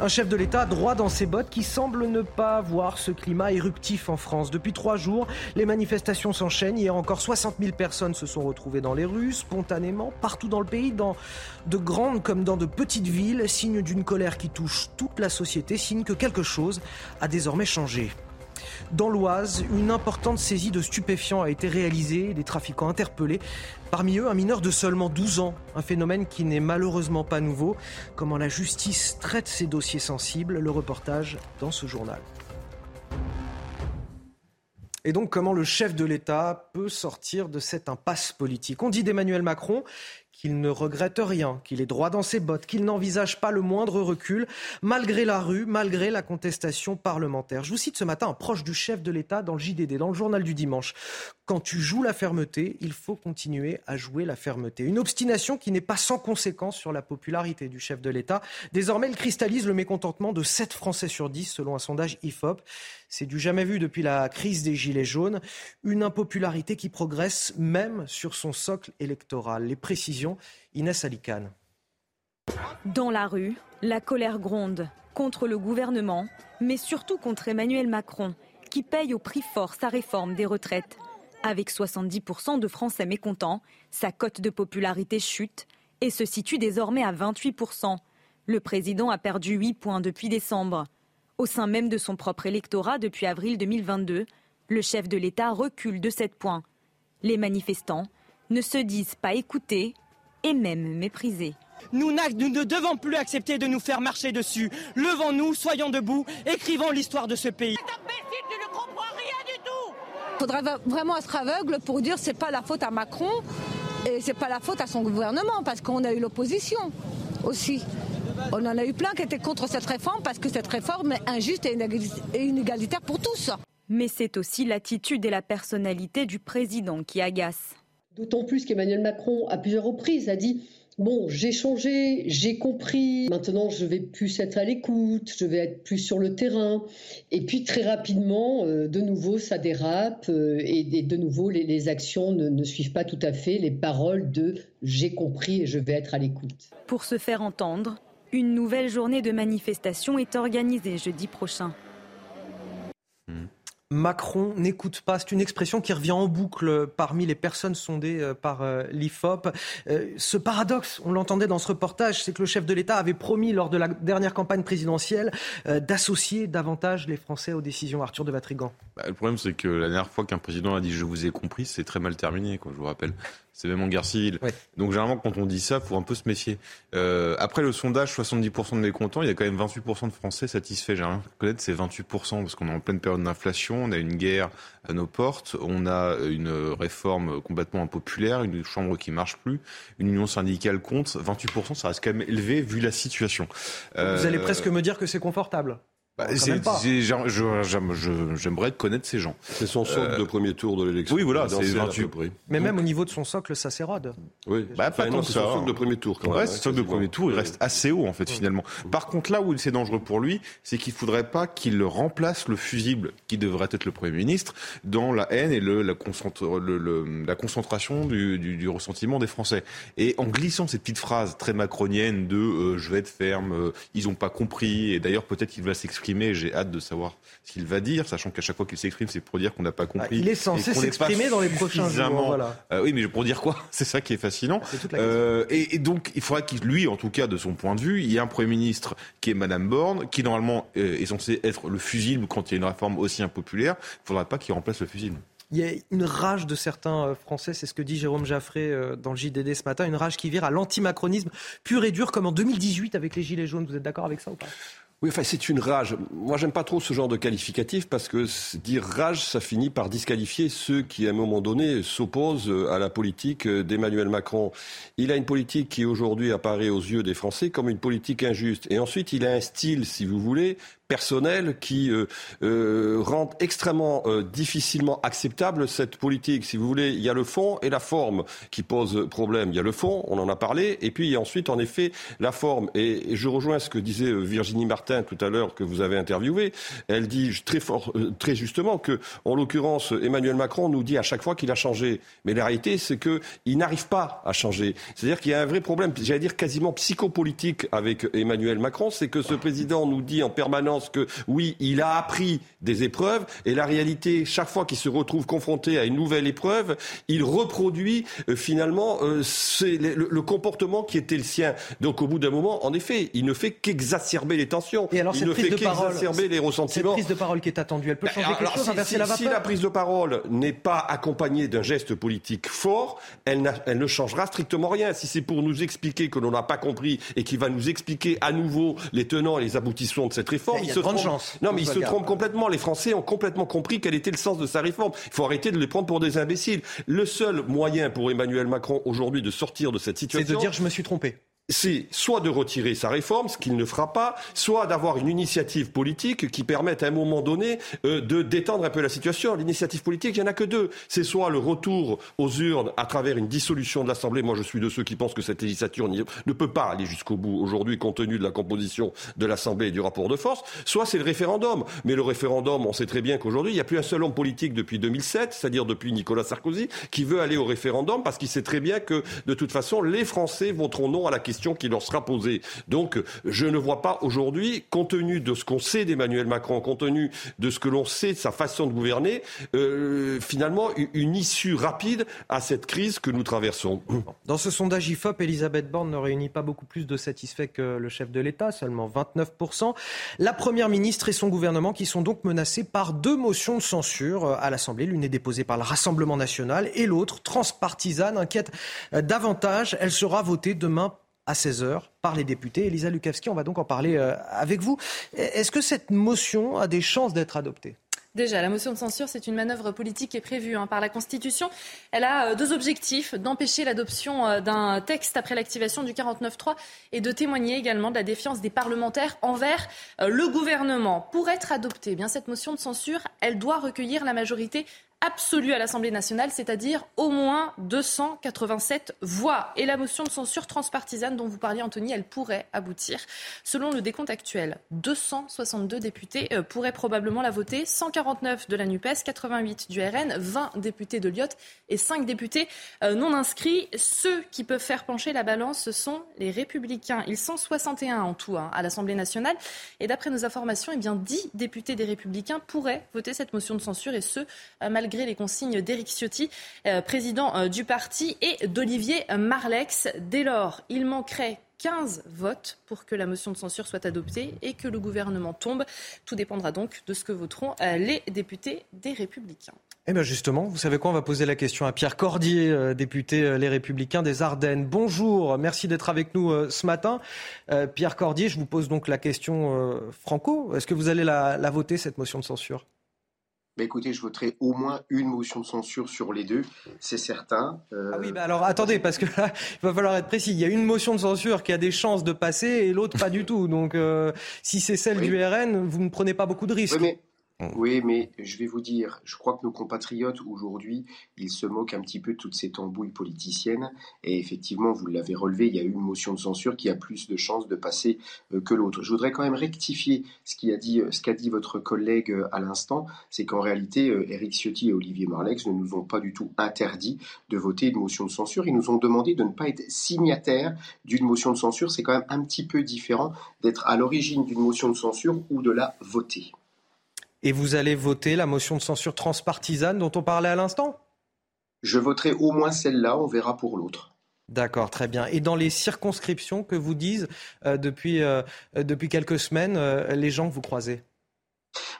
Un chef de l'État droit dans ses bottes qui semble ne pas voir ce climat éruptif en France. Depuis trois jours, les manifestations s'enchaînent. Hier encore, 60 000 personnes se sont retrouvées dans les rues, spontanément, partout dans le pays, dans de grandes comme dans de petites villes. Signe d'une colère qui touche toute la société, signe que quelque chose a désormais changé. Dans l'Oise, une importante saisie de stupéfiants a été réalisée, des trafiquants interpellés. Parmi eux, un mineur de seulement 12 ans, un phénomène qui n'est malheureusement pas nouveau. Comment la justice traite ces dossiers sensibles, le reportage dans ce journal. Et donc, comment le chef de l'État peut sortir de cette impasse politique? On dit d'Emmanuel Macron qu'il ne regrette rien, qu'il est droit dans ses bottes, qu'il n'envisage pas le moindre recul, malgré la rue, malgré la contestation parlementaire. Je vous cite ce matin un proche du chef de l'État dans le JDD, dans le journal du dimanche. Quand tu joues la fermeté, il faut continuer à jouer la fermeté. Une obstination qui n'est pas sans conséquence sur la popularité du chef de l'État. Désormais, il cristallise le mécontentement de 7 Français sur 10 selon un sondage IFOP. C'est du jamais vu depuis la crise des Gilets jaunes. Une impopularité qui progresse même sur son socle électoral. Les précisions, Inès Alicane.
Dans la rue, la colère gronde contre le gouvernement, mais surtout contre Emmanuel Macron, qui paye au prix fort sa réforme des retraites. Avec 70% de Français mécontents, sa cote de popularité chute et se situe désormais à 28%. Le président a perdu 8 points depuis décembre.
Au sein même de son propre électorat depuis avril 2022, le chef de l'État recule de 7 points. Les manifestants ne se disent pas écoutés et même méprisés.
Nous, ne devons plus accepter de nous faire marcher dessus. Levons-nous, soyons debout, écrivons l'histoire de ce pays.
Il faudrait vraiment être aveugle pour dire c'est pas la faute à Macron et c'est pas la faute à son gouvernement parce qu'on a eu l'opposition aussi. On en a eu plein qui étaient contre cette réforme parce que cette réforme est injuste et inégalitaire pour tous.
Mais c'est aussi l'attitude et la personnalité du président qui agacent.
D'autant plus qu'Emmanuel Macron, à plusieurs reprises, a dit Bon, j'ai changé, j'ai compris. Maintenant, je vais plus être à l'écoute, je vais être plus sur le terrain. Et puis très rapidement, euh, de nouveau, ça dérape euh, et, de nouveau, les, actions ne, ne, suivent pas tout à fait les paroles de j'ai compris et je vais être à l'écoute.
Pour se faire entendre, une nouvelle journée de manifestation est organisée jeudi prochain.
Macron n'écoute pas. C'est une expression qui revient en boucle parmi les personnes sondées euh, par euh, l'IFOP. Euh, ce paradoxe, on l'entendait dans ce reportage, c'est que le chef de l'État avait promis lors de la dernière campagne présidentielle d'associer davantage les Français aux décisions. Arthur de Vatrigan.
Bah, le problème, c'est que la dernière fois qu'un président a dit je vous ai compris, c'est très mal terminé, je vous rappelle. C'est même en guerre civile. Donc généralement, quand on dit ça, faut un peu se méfier. Euh, après le sondage, 70% de mécontents, il y a quand même 28% de Français satisfaits. J'ai rien à connaître ces 28% parce qu'on est en pleine période d'inflation, on a une guerre à nos portes, on a une réforme complètement impopulaire, une chambre qui marche plus, une union syndicale compte. 28%, ça reste quand même élevé vu la situation.
Vous allez euh, presque me dire que c'est confortable.
Bah, J'aimerais connaître ces gens.
C'est son socle euh, de premier tour de l'élection.
Oui, voilà, c'est 28.
Mais même au niveau de son socle, ça s'érode.
Oui,
bah, pas tant
ça. C'est son socle de premier tour. Quand
ouais, c'est socle de premier tour. Il reste assez haut, en fait, finalement. Par contre, là où c'est dangereux pour lui, c'est qu'il faudrait pas qu'il remplace le fusible qui devrait être le Premier ministre dans la haine et le, la, le, la concentration du, du, du, ressentiment des Français. Et en glissant cette petite phrase très macronienne de euh, je vais être ferme, euh, ils ont pas compris, et d'ailleurs peut-être qu'il va s'exprimer j'ai hâte de savoir ce qu'il va dire, sachant qu'à chaque fois qu'il s'exprime, c'est pour dire qu'on n'a pas compris. Ah,
il est censé s'exprimer dans les prochains jours. Voilà.
Euh, oui, mais pour dire quoi C'est ça qui est fascinant. Euh, et, donc, il faudrait qu'il, lui, en tout cas, de son point de vue, il y ait un Premier ministre qui est Madame Borne, qui normalement euh, est censé être le fusible quand il y a une réforme aussi impopulaire. Il ne faudrait pas qu'il remplace le fusible.
Il y a une rage de certains Français, c'est ce que dit Jérôme Jaffré dans le JDD ce matin, une rage qui vire à l'antimacronisme pur et dur comme en 2018 avec les Gilets jaunes. Vous êtes d'accord avec ça ou pas?
Oui, enfin, c'est une rage. Moi, j'aime pas trop ce genre de qualificatif parce que dire rage, ça finit par disqualifier ceux qui, à un moment donné, s'opposent à la politique d'Emmanuel Macron. Il a une politique qui, aujourd'hui, apparaît aux yeux des Français comme une politique injuste. Et ensuite, il a un style, si vous voulez, personnel qui euh, euh, rend extrêmement euh, difficilement acceptable cette politique. Si vous voulez, il y a le fond et la forme qui posent problème. Il y a le fond, on en a parlé, et puis il y a ensuite, en effet, la forme. Et, et je rejoins ce que disait euh, Virginie Martin tout à l'heure que vous avez interviewé. Elle dit très fort, très justement que, en l'occurrence, Emmanuel Macron nous dit à chaque fois qu'il a changé. Mais la réalité, c'est qu'il n'arrive pas à changer. C'est-à-dire qu'il y a un vrai problème, j'allais dire quasiment psychopolitique avec Emmanuel Macron, c'est que ce président nous dit en permanence que oui, il a appris des épreuves et la réalité, chaque fois qu'il se retrouve confronté à une nouvelle épreuve, il reproduit euh, finalement euh, le, comportement qui était le sien. Donc au bout d'un moment, en effet, il ne fait qu'exacerber les tensions.
Et alors,
il ne fait qu'exacerber les ressentiments.
Cette prise de parole qui est attendue, elle peut ben, changer quelque chose,
si,
la
Si la prise de parole n'est pas accompagnée d'un geste politique fort, elle, elle ne changera strictement rien. Si c'est pour nous expliquer que l'on n'a pas compris et qui va nous expliquer à nouveau les tenants et les aboutissants de cette réforme,
il, se trompe.
Non, mais il se trompe complètement. Les Français ont complètement compris quel était le sens de sa réforme. Il faut arrêter de les prendre pour des imbéciles. Le seul moyen pour Emmanuel Macron aujourd'hui de sortir de cette situation,
c'est de dire je me suis trompé
c'est soit de retirer sa réforme, ce qu'il ne fera pas, soit d'avoir une initiative politique qui permette à un moment donné euh, de détendre un peu la situation. L'initiative politique, il n'y en a que deux. C'est soit le retour aux urnes à travers une dissolution de l'Assemblée. Moi, je suis de ceux qui pensent que cette législature ne peut pas aller jusqu'au bout aujourd'hui, compte tenu de la composition de l'Assemblée et du rapport de force. Soit c'est le référendum. Mais le référendum, on sait très bien qu'aujourd'hui, il n'y a plus un seul homme politique depuis 2007, c'est-à-dire depuis Nicolas Sarkozy, qui veut aller au référendum parce qu'il sait très bien que, de toute façon, les Français voteront non à la question question qui leur sera posée. Donc, je ne vois pas aujourd'hui, compte tenu de ce qu'on sait d'Emmanuel Macron, compte tenu de ce que l'on sait de sa façon de gouverner, euh, finalement, une issue rapide à cette crise que nous traversons.
Dans ce sondage IFOP, Elisabeth Borne ne réunit pas beaucoup plus de satisfaits que le chef de l'État, seulement 29%. La Première ministre et son gouvernement qui sont donc menacés par deux motions de censure à l'Assemblée. L'une est déposée par le Rassemblement national et l'autre, transpartisane, inquiète davantage. Elle sera votée demain à 16h par les députés. Elisa Lukavski, on va donc en parler euh, avec vous. Est-ce que cette motion a des chances d'être adoptée?
Déjà, la motion de censure, c'est une manœuvre politique qui est prévue hein, par la Constitution. Elle a euh, deux objectifs d'empêcher l'adoption euh, d'un texte après l'activation du 49.3 et de témoigner également de la défiance des parlementaires envers le gouvernement. Pour être adoptée, eh bien cette motion de censure, elle doit recueillir la majorité absolue à l'Assemblée nationale, c'est-à-dire au moins 287 voix. Et la motion de censure transpartisane dont vous parliez, Anthony, elle pourrait aboutir. Selon le décompte actuel, 262 députés euh, pourraient probablement la voter, 149 de la NUPES, 88 du RN, 20 députés de l'IOT et 5 députés euh, non inscrits. Ceux qui peuvent faire pencher la balance, ce sont les républicains. Ils sont 61 en tout hein, à l'Assemblée nationale. Et d'après nos informations, eh bien, 10 députés des républicains pourraient voter cette motion de censure et ce, euh, malgré les consignes d'Éric Ciotti, euh, président euh, du parti, et d'Olivier Marlex. Dès lors, il manquerait 15 votes pour que la motion de censure soit adoptée et que le gouvernement tombe. Tout dépendra donc de ce que voteront euh, les députés des Républicains.
Eh bien justement, vous savez quoi On va poser la question à Pierre Cordier, député Les Républicains des Ardennes. Bonjour, merci d'être avec nous ce matin. Pierre Cordier, je vous pose donc la question franco. Est-ce que vous allez la voter, cette motion de censure?
Bah écoutez, je voterai au moins une motion de censure sur les deux, c'est certain.
Euh... Ah oui, bah alors attendez, parce que là, il va falloir être précis. Il y a une motion de censure qui a des chances de passer et l'autre pas du tout. Donc, euh, si c'est celle du RN, vous ne prenez pas beaucoup de risques.
Oui, mais. Oui, mais je vais vous dire, je crois que nos compatriotes aujourd'hui, ils se moquent un petit peu de toutes ces tambouilles politiciennes. Et effectivement, vous l'avez relevé, il y a une motion de censure qui a plus de chances de passer euh, que l'autre. Je voudrais quand même rectifier ce qu'a dit, euh, dit votre collègue euh, à l'instant, c'est qu'en réalité, Éric Ciotti et Olivier Marlex ne nous ont pas du tout interdit de voter une motion de censure. Ils nous ont demandé de ne pas être signataires d'une motion de censure. C'est quand même un petit peu différent d'être à l'origine d'une motion de censure ou de la voter.
Et vous allez voter la motion de censure transpartisane dont on parlait à l'instant?
Je voterai au moins celle-là, on verra pour l'autre.
D'accord, très bien. Et dans les circonscriptions que vous disent euh, depuis, euh, depuis quelques semaines, euh, les gens que vous croisez?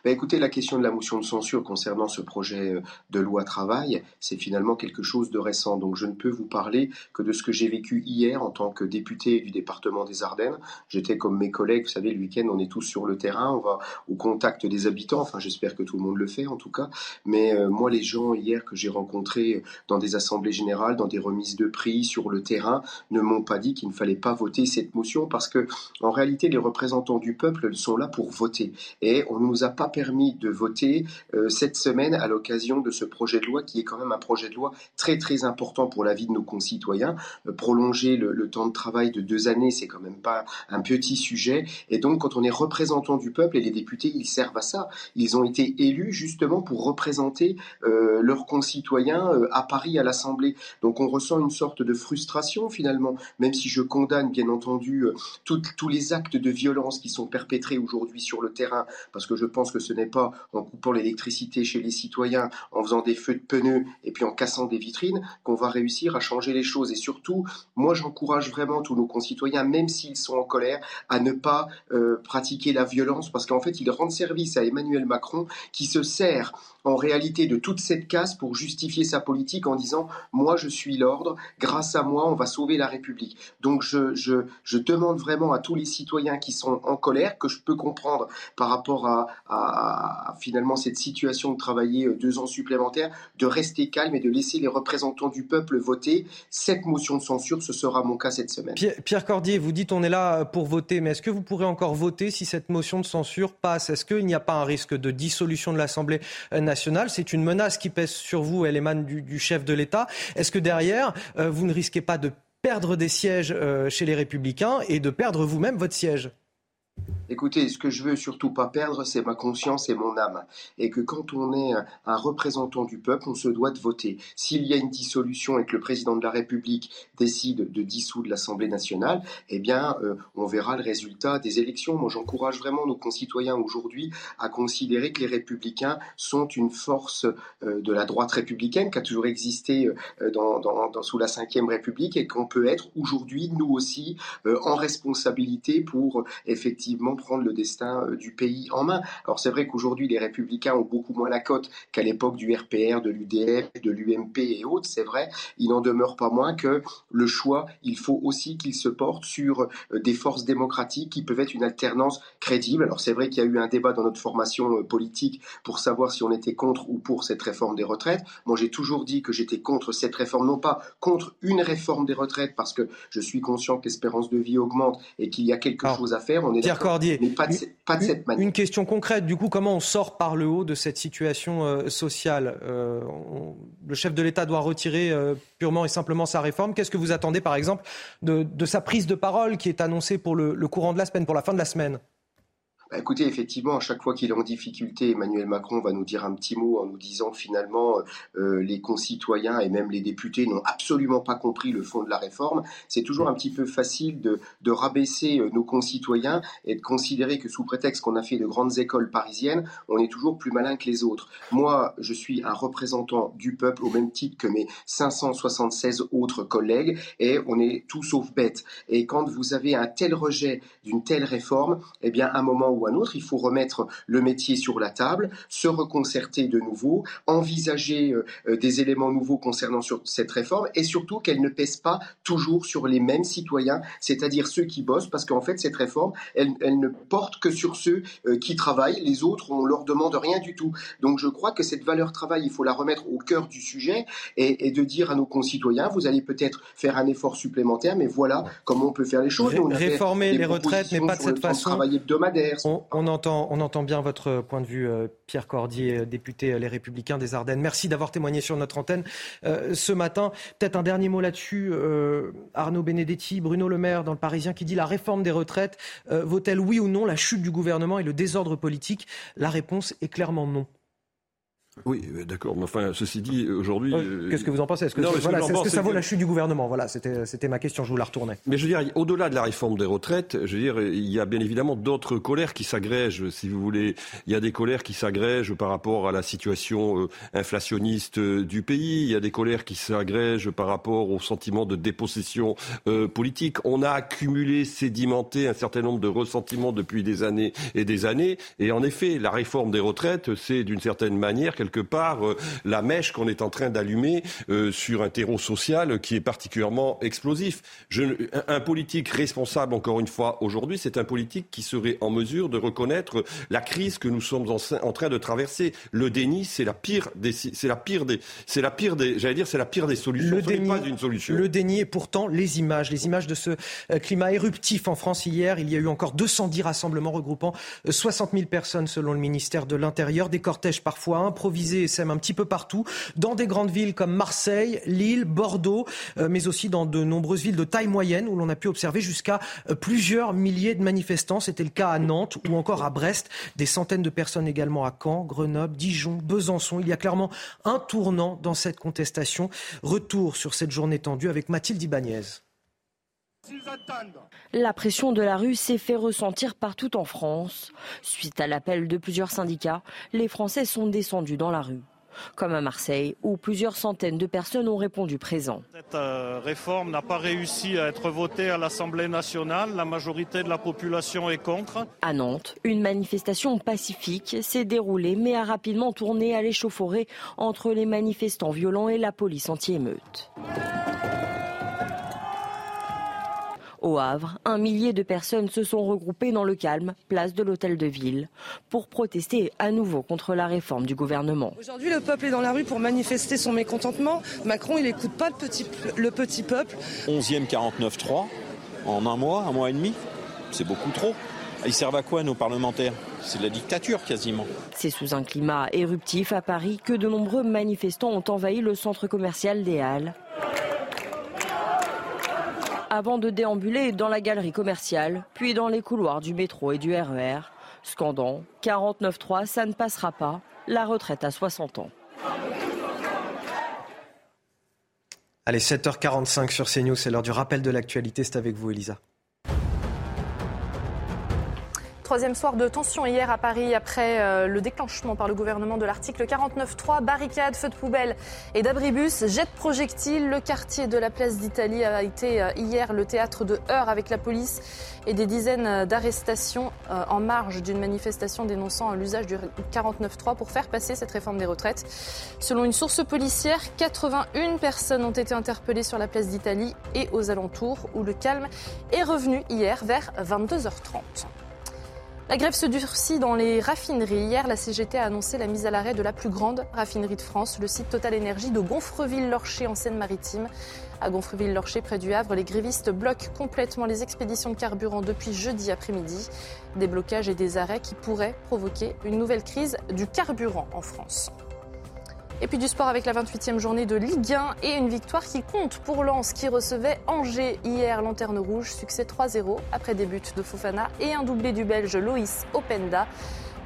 Bah, écoutez, la question de la motion de censure concernant ce projet euh, de loi travail, c'est finalement quelque chose de récent. Donc je ne peux vous parler que de ce que j'ai vécu hier en tant que député du département des Ardennes. J'étais comme mes collègues, vous savez, le week-end, on est tous sur le terrain, on va au contact des habitants. Enfin, j'espère que tout le monde le fait en tout cas. Mais euh, moi, les gens hier que j'ai rencontrés dans des assemblées générales, dans des remises de prix, sur le terrain, ne m'ont pas dit qu'il ne fallait pas voter cette motion parce que en réalité, les représentants du peuple sont là pour voter. Et on ne nous a pas permis de voter euh, cette semaine à l'occasion de ce projet de loi qui est quand même un projet de loi très très important pour la vie de nos concitoyens. Euh, prolonger le, temps de travail de deux années, c'est quand même pas un petit sujet. Et donc quand on est représentant du peuple et les députés, ils servent à ça. Ils ont été élus justement pour représenter euh, leurs concitoyens à Paris à l'Assemblée. Donc on ressent une sorte de frustration finalement, même si je condamne bien entendu tous les actes de violence qui sont perpétrés aujourd'hui sur le terrain, parce que je pense que ce n'est pas en coupant l'électricité chez les citoyens, en faisant des feux de pneus et puis en cassant des vitrines qu'on va réussir à changer les choses. Et surtout, moi j'encourage vraiment tous nos concitoyens, même s'ils sont en colère, à ne pas euh, pratiquer la violence parce qu'en fait ils rendent service à Emmanuel Macron qui se sert en réalité de toute cette casse pour justifier sa politique en disant moi je suis l'ordre, grâce à moi on va sauver la République. Donc je, je, je, demande vraiment à tous les citoyens qui sont en colère, que je peux comprendre par rapport à, à, finalement cette situation de travailler euh, deux ans supplémentaires, de rester calme et de laisser les représentants du peuple voter. Cette motion de censure, ce sera mon cas cette semaine.
Pierre, Cordier, vous dites on est là pour voter, mais est-ce que vous pourrez encore voter si cette motion de censure passe? Est-ce qu'il n'y a pas un risque de dissolution de l'Assemblée nationale? C'est une menace qui pèse sur vous, elle émane du, chef de l'État. Est-ce que derrière, euh, vous ne risquez pas de perdre des sièges euh, chez les Républicains et de perdre vous-même votre siège?
Écoutez, ce que je veux surtout pas perdre, c'est ma conscience et mon âme. Et que quand on est un représentant du peuple, on se doit de voter. S'il y a une dissolution et que le président de la République décide de dissoudre l'Assemblée nationale, eh bien, euh, on verra le résultat des élections. Moi, j'encourage vraiment nos concitoyens aujourd'hui à considérer que les républicains sont une force euh, de la droite républicaine qui a toujours existé euh, dans, sous la Ve République et qu'on peut être aujourd'hui, nous aussi, en responsabilité pour effectivement prendre le destin euh, du pays en main. Alors c'est vrai qu'aujourd'hui les républicains ont beaucoup moins la cote qu'à l'époque du RPR, de l'UDF, de l'UMP et autres, c'est vrai. Il n'en demeure pas moins que le choix, il faut aussi qu'il se porte sur euh, des forces démocratiques qui peuvent être une alternance crédible. Alors c'est vrai qu'il y a eu un débat dans notre formation euh, politique pour savoir si on était contre ou pour cette réforme des retraites. Moi j'ai toujours dit que j'étais contre cette réforme, non pas contre une réforme des retraites parce que je suis conscient que l'espérance de vie augmente et qu'il y a quelque chose à faire.
On est Pierre
pas de, cette manière.
Une question concrète, du coup, comment on sort par le haut de cette situation euh, sociale euh, Le chef de l'État doit retirer euh, purement et simplement sa réforme. Qu'est-ce que vous attendez, par exemple, de, sa prise de parole qui est annoncée pour le courant de la semaine, pour la fin de la semaine?
Bah, écoutez, effectivement, à chaque fois qu'il est en difficulté, Emmanuel Macron va nous dire un petit mot en nous disant finalement euh, les concitoyens et même les députés n'ont absolument pas compris le fond de la réforme. C'est toujours un petit peu facile de, de rabaisser euh, nos concitoyens et de considérer que sous prétexte qu'on a fait de grandes écoles parisiennes, on est toujours plus malin que les autres. Moi, je suis un représentant du peuple au même titre que mes 576 autres collègues et on est tout sauf bêtes. Et quand vous avez un tel rejet d'une telle réforme, eh bien, à un moment ou un autre, il faut remettre le métier sur la table, se reconcerter de nouveau, envisager euh, euh, des éléments nouveaux concernant sur cette réforme et surtout qu'elle ne pèse pas toujours sur les mêmes citoyens, c'est-à-dire ceux qui bossent, parce qu'en fait cette réforme, elle, ne porte que sur ceux euh, qui travaillent, les autres, on leur demande rien du tout. Donc je crois que cette valeur travail, il faut la remettre au cœur du sujet et, de dire à nos concitoyens, vous allez peut-être faire un effort supplémentaire, mais voilà comment on peut faire les choses.
réformer les retraites, mais pas de cette façon.
Travail hebdomadaire
on, entend, on entend bien votre point de vue, euh, Pierre Cordier, euh, député euh, Les Républicains des Ardennes. Merci d'avoir témoigné sur notre antenne ce matin. Peut-être un dernier mot là-dessus. Arnaud Benedetti, Bruno Le Maire dans le Parisien qui dit la réforme des retraites vaut-elle oui ou non la chute du gouvernement et le désordre politique? La réponse est clairement non.
Oui, euh, d'accord. Mais enfin, ceci dit, aujourd'hui.
Euh, qu'est-ce que vous en pensez? Est-ce que, ça vaut la chute du gouvernement? Voilà, c'était ma question. Je vous la retournais.
Mais je veux dire, au-delà de la réforme des retraites, je veux dire, il y a bien évidemment d'autres colères qui s'agrègent, si vous voulez. Il y a des colères qui s'agrègent par rapport à la situation euh, inflationniste du pays. Il y a des colères qui s'agrègent par rapport au sentiment de dépossession politique. On a accumulé, sédimenté un certain nombre de ressentiments depuis des années et des années. Et en effet, la réforme des retraites, c'est d'une certaine manière quelque part euh, la mèche qu'on est en train d'allumer euh, sur un terreau social qui est particulièrement explosif. un, politique responsable, encore une fois, aujourd'hui, c'est un politique qui serait en mesure de reconnaître la crise que nous sommes en, train de traverser. Le déni, c'est la pire des, c'est la pire des, c'est la pire des, j'allais dire, c'est la pire des solutions.
Le déni,
pas une solution.
Le déni et pourtant les images, les images de ce euh, climat éruptif en France hier. Il y a eu encore 210 rassemblements regroupant 60 000 personnes selon le ministère de l'Intérieur, des cortèges parfois improvisés et sème un petit peu partout, dans des grandes villes comme Marseille, Lille, Bordeaux, euh, mais aussi dans de nombreuses villes de taille moyenne où l'on a pu observer jusqu'à euh, plusieurs milliers de manifestants. C'était le cas à Nantes ou encore à Brest. Des centaines de personnes également à Caen, Grenoble, Dijon, Besançon. Il y a clairement un tournant dans cette contestation. Retour sur cette journée tendue avec Mathilde Ibanez.
La pression de la rue s'est fait ressentir partout en France. Suite à l'appel de plusieurs syndicats, les Français sont descendus dans la rue. Comme à Marseille, où plusieurs centaines de personnes ont répondu présent.
Cette euh, réforme n'a pas réussi à être votée à l'Assemblée nationale. La majorité de la population est contre.
À Nantes, une manifestation pacifique s'est déroulée, mais a rapidement tourné à l'échauffourée entre les manifestants violents et la police anti-émeute. Au Havre, un millier de personnes se sont regroupées dans le calme, place de l'hôtel de ville, pour protester à nouveau contre la réforme du gouvernement.
Aujourd'hui, le peuple est dans la rue pour manifester son mécontentement. Macron, il n'écoute pas le petit, le petit peuple.
11e 49-3 en un mois, un mois et demi, c'est beaucoup trop. Ils servent à quoi nos parlementaires? C'est de la dictature quasiment.
C'est sous un climat éruptif à Paris que de nombreux manifestants ont envahi le centre commercial des Halles avant de déambuler dans la galerie commerciale, puis dans les couloirs du métro et du RER, e scandant 49.3, ça ne passera pas, la retraite à 60 ans.
Allez, 7h45 sur CNews, c'est l'heure du rappel de l'actualité. C'est avec vous, Elisa.
Troisième soir de tension hier à Paris après euh, le déclenchement par le gouvernement de l'article 49.3, barricades, feux de poubelle et d'abribus, jet de projectiles. Le quartier de la place d'Italie a été euh, hier le théâtre de heurts avec la police et des dizaines d'arrestations euh, en marge d'une manifestation dénonçant l'usage du 49.3 pour faire passer cette réforme des retraites. Selon une source policière, 81 personnes ont été interpellées sur la place d'Italie et aux alentours où le calme est revenu hier vers 22h30. La grève se durcit dans les raffineries. Hier, la CGT a annoncé la mise à l'arrêt de la plus grande raffinerie de France, le site Total Énergie de Gonfreville-Lorcher en Seine-Maritime. À Gonfreville-Lorcher, près du Havre, les grévistes bloquent complètement les expéditions de carburant depuis jeudi après-midi. Des blocages et des arrêts qui pourraient provoquer une nouvelle crise du carburant en France. Et puis du sport avec la 28e journée de Ligue 1 et une victoire qui compte pour Lens qui recevait Angers hier, lanterne rouge, succès 3-0 après des buts de Fofana et un doublé du Belge Loïs Openda.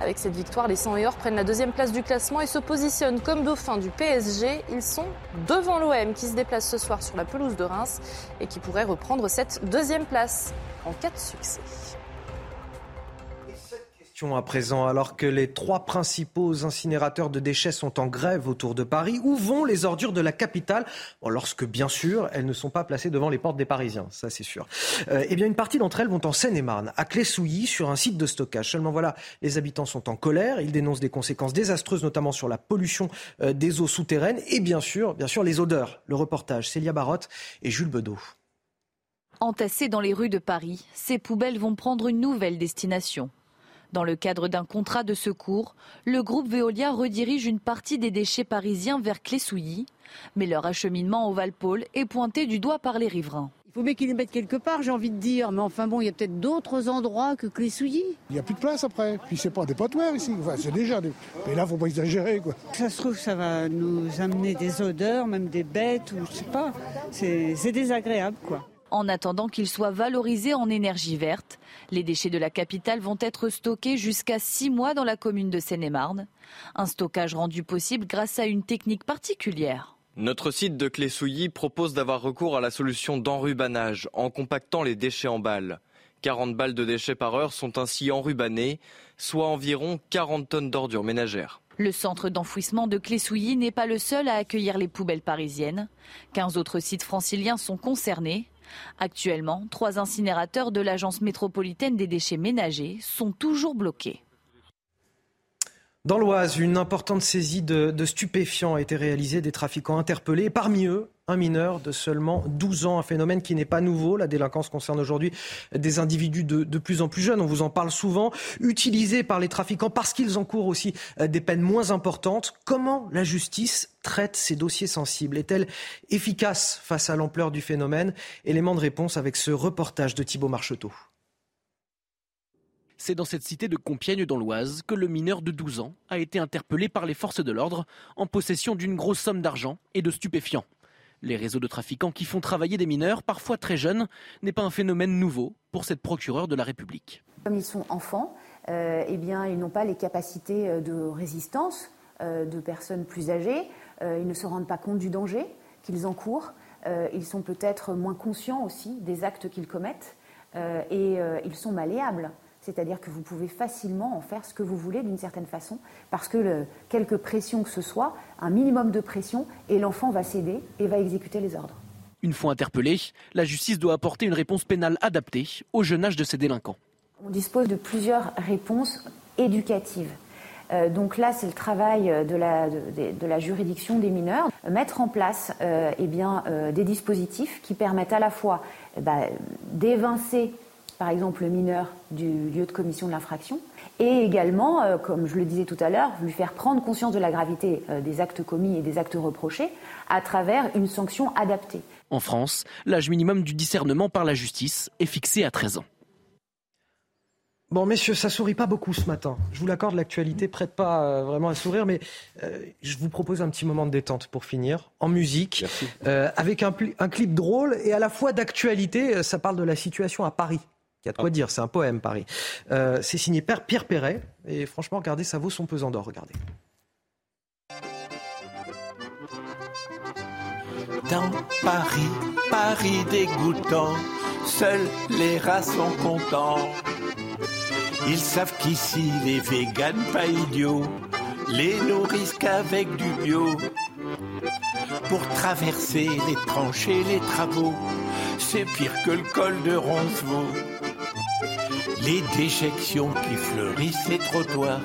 Avec cette victoire, les 100 et prennent la deuxième place du classement et se positionnent comme dauphin du PSG. Ils sont devant l'OM qui se déplace ce soir sur la pelouse de Reims et qui pourrait reprendre cette deuxième place en cas de succès
à présent, alors que les trois principaux incinérateurs de déchets sont en grève autour de Paris, où vont les ordures de la capitale? Lorsque, bien sûr, elles ne sont pas placées devant les portes des Parisiens, ça c'est sûr. Euh, eh bien, une partie d'entre elles vont en Seine-et-Marne, à Clé-Souilly, sur un site de stockage. Seulement voilà, les habitants sont en colère, ils dénoncent des conséquences désastreuses, notamment sur la pollution euh, des eaux souterraines et bien sûr, bien sûr, les odeurs. Le reportage, Célia Barotte et Jules Bedeau.
Entassées dans les rues de Paris, ces poubelles vont prendre une nouvelle destination. Dans le cadre d'un contrat de secours, le groupe Veolia redirige une partie des déchets parisiens vers Clessouilly, mais leur acheminement au Valpôle est pointé du doigt par les riverains.
Il faut bien qu'ils les mettent quelque part, j'ai envie de dire. Mais enfin bon, il y a peut-être d'autres endroits que Clessouilly.
Il n'y a plus de place après. Puis c'est pas des potoirs ici. Enfin, c'est déjà des... Mais là, faut pas exagérer, quoi.
Ça se trouve, ça va nous amener des odeurs, même des bêtes, ou je sais pas. C'est désagréable, quoi.
En attendant qu'ils soient valorisés en énergie verte, les déchets de la capitale vont être stockés jusqu'à six mois dans la commune de Seine-et-Marne. Un stockage rendu possible grâce à une technique particulière.
Notre site de Clé-Souilly propose d'avoir recours à la solution d'enrubanage en compactant les déchets en balles. 40 balles de déchets par heure sont ainsi enrubannées, soit environ 40 tonnes d'ordures ménagères.
Le centre d'enfouissement de Clé-Souilly n'est pas le seul à accueillir les poubelles parisiennes. 15 autres sites franciliens sont concernés. Actuellement, trois incinérateurs de l'Agence métropolitaine des déchets ménagers sont toujours bloqués.
Dans l'Oise, une importante saisie de, stupéfiants a été réalisée, des trafiquants interpellés. parmi eux, un mineur de seulement 12 ans, un phénomène qui n'est pas nouveau. La délinquance concerne aujourd'hui des individus de, plus en plus jeunes, on vous en parle souvent, utilisés par les trafiquants parce qu'ils encourent aussi euh, des peines moins importantes. Comment la justice traite ces dossiers sensibles? Est-elle efficace face à l'ampleur du phénomène? Élément de réponse avec ce reportage de Thibault Marcheteau.
C'est dans cette cité de Compiègne dans l'Oise que le mineur de 12 ans a été interpellé par les forces de l'ordre en possession d'une grosse somme d'argent et de stupéfiants. Les réseaux de trafiquants qui font travailler des mineurs, parfois très jeunes, n'est pas un phénomène nouveau pour cette procureure de la République.
Comme ils sont enfants, euh, eh ils n'ont pas les capacités euh, de résistance euh, de personnes plus âgées. ils ne se rendent pas compte du danger qu'ils encourent. ils sont peut-être moins conscients aussi des actes qu'ils commettent et ils sont malléables c'est-à-dire que vous pouvez facilement en faire ce que vous voulez d'une certaine façon, parce que quelque pression que ce soit, un minimum de pression, et l'enfant va céder et va exécuter les ordres.
Une fois interpellé, la justice doit apporter une réponse pénale adaptée au jeune âge de ces délinquants.
On dispose de plusieurs réponses éducatives. Euh, donc là, c'est le travail de la, de, la, juridiction des mineurs, mettre en place euh, eh bien, euh, des dispositifs qui permettent à la fois ben, d'évincer par exemple le mineur du lieu de commission de l'infraction, et également, euh, comme je le disais tout à l'heure, lui faire prendre conscience de la gravité euh, des actes commis et des actes reprochés à travers une sanction adaptée.
En France, l'âge minimum du discernement par la justice est fixé à 13 ans.
Bon, messieurs, ça sourit pas beaucoup ce matin. Je vous l'accorde, l'actualité prête pas euh, vraiment à sourire, mais euh, je vous propose un petit moment de détente pour finir, en musique, euh, avec un, un, clip drôle et à la fois d'actualité. Ça parle de la situation à Paris. Il y a de quoi ah. dire, c'est un poème, Paris. c'est signé Pierre Perret, et franchement, regardez, ça vaut son pesant d'or, regardez.
Dans Paris, Paris dégoûtant, seuls les rats sont contents. Ils savent qu'ici les véganes pas idiots les nourrissent qu'avec du bio. Pour traverser les tranchées, les travaux, c'est pire que le col de Roncevaux. Les déjections qui fleurissent les trottoirs,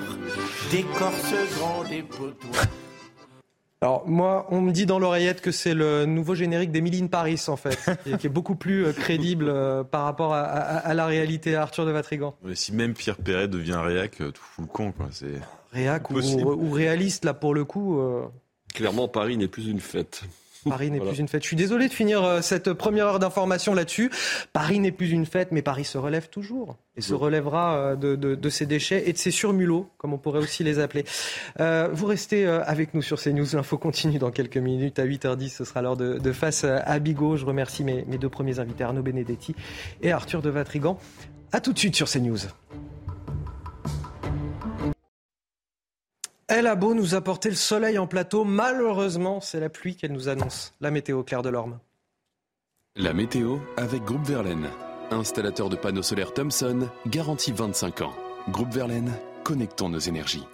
décorcent grands dépotoirs.
Alors moi, on me dit dans l'oreillette que c'est le nouveau générique d'Emily in Paris en fait, et qui est beaucoup plus euh, crédible euh, par rapport à, la réalité à Arthur de Vatrigan.
Mais si même Pierre Perret devient réac, euh, tout fout le con quoi. C'est
réac ou, réaliste là pour le coup.
Clairement, Paris n'est plus une fête.
Paris n'est plus une fête. Je suis désolé de finir euh, cette première heure d'information là-dessus. Paris n'est plus une fête, mais Paris se relève toujours et se relèvera euh, de, de, ses déchets et de ses surmulots, comme on pourrait aussi les appeler. Euh, vous restez avec nous sur CNews. L'info continue dans quelques minutes. À 8h10, ce sera l'heure de, de, Face à Bigot. Je remercie mes, mes deux premiers invités, Arnaud Benedetti et Arthur de Vatrigan. A tout de suite sur CNews. Elle a beau nous apporter le soleil en plateau, malheureusement, c'est la pluie qu'elle nous annonce. La météo, Claire Delorme.
La météo avec Groupe Verlaine. Installateur de panneaux solaires Thomson, garantie 25 ans. Groupe Verlaine, connectons nos énergies.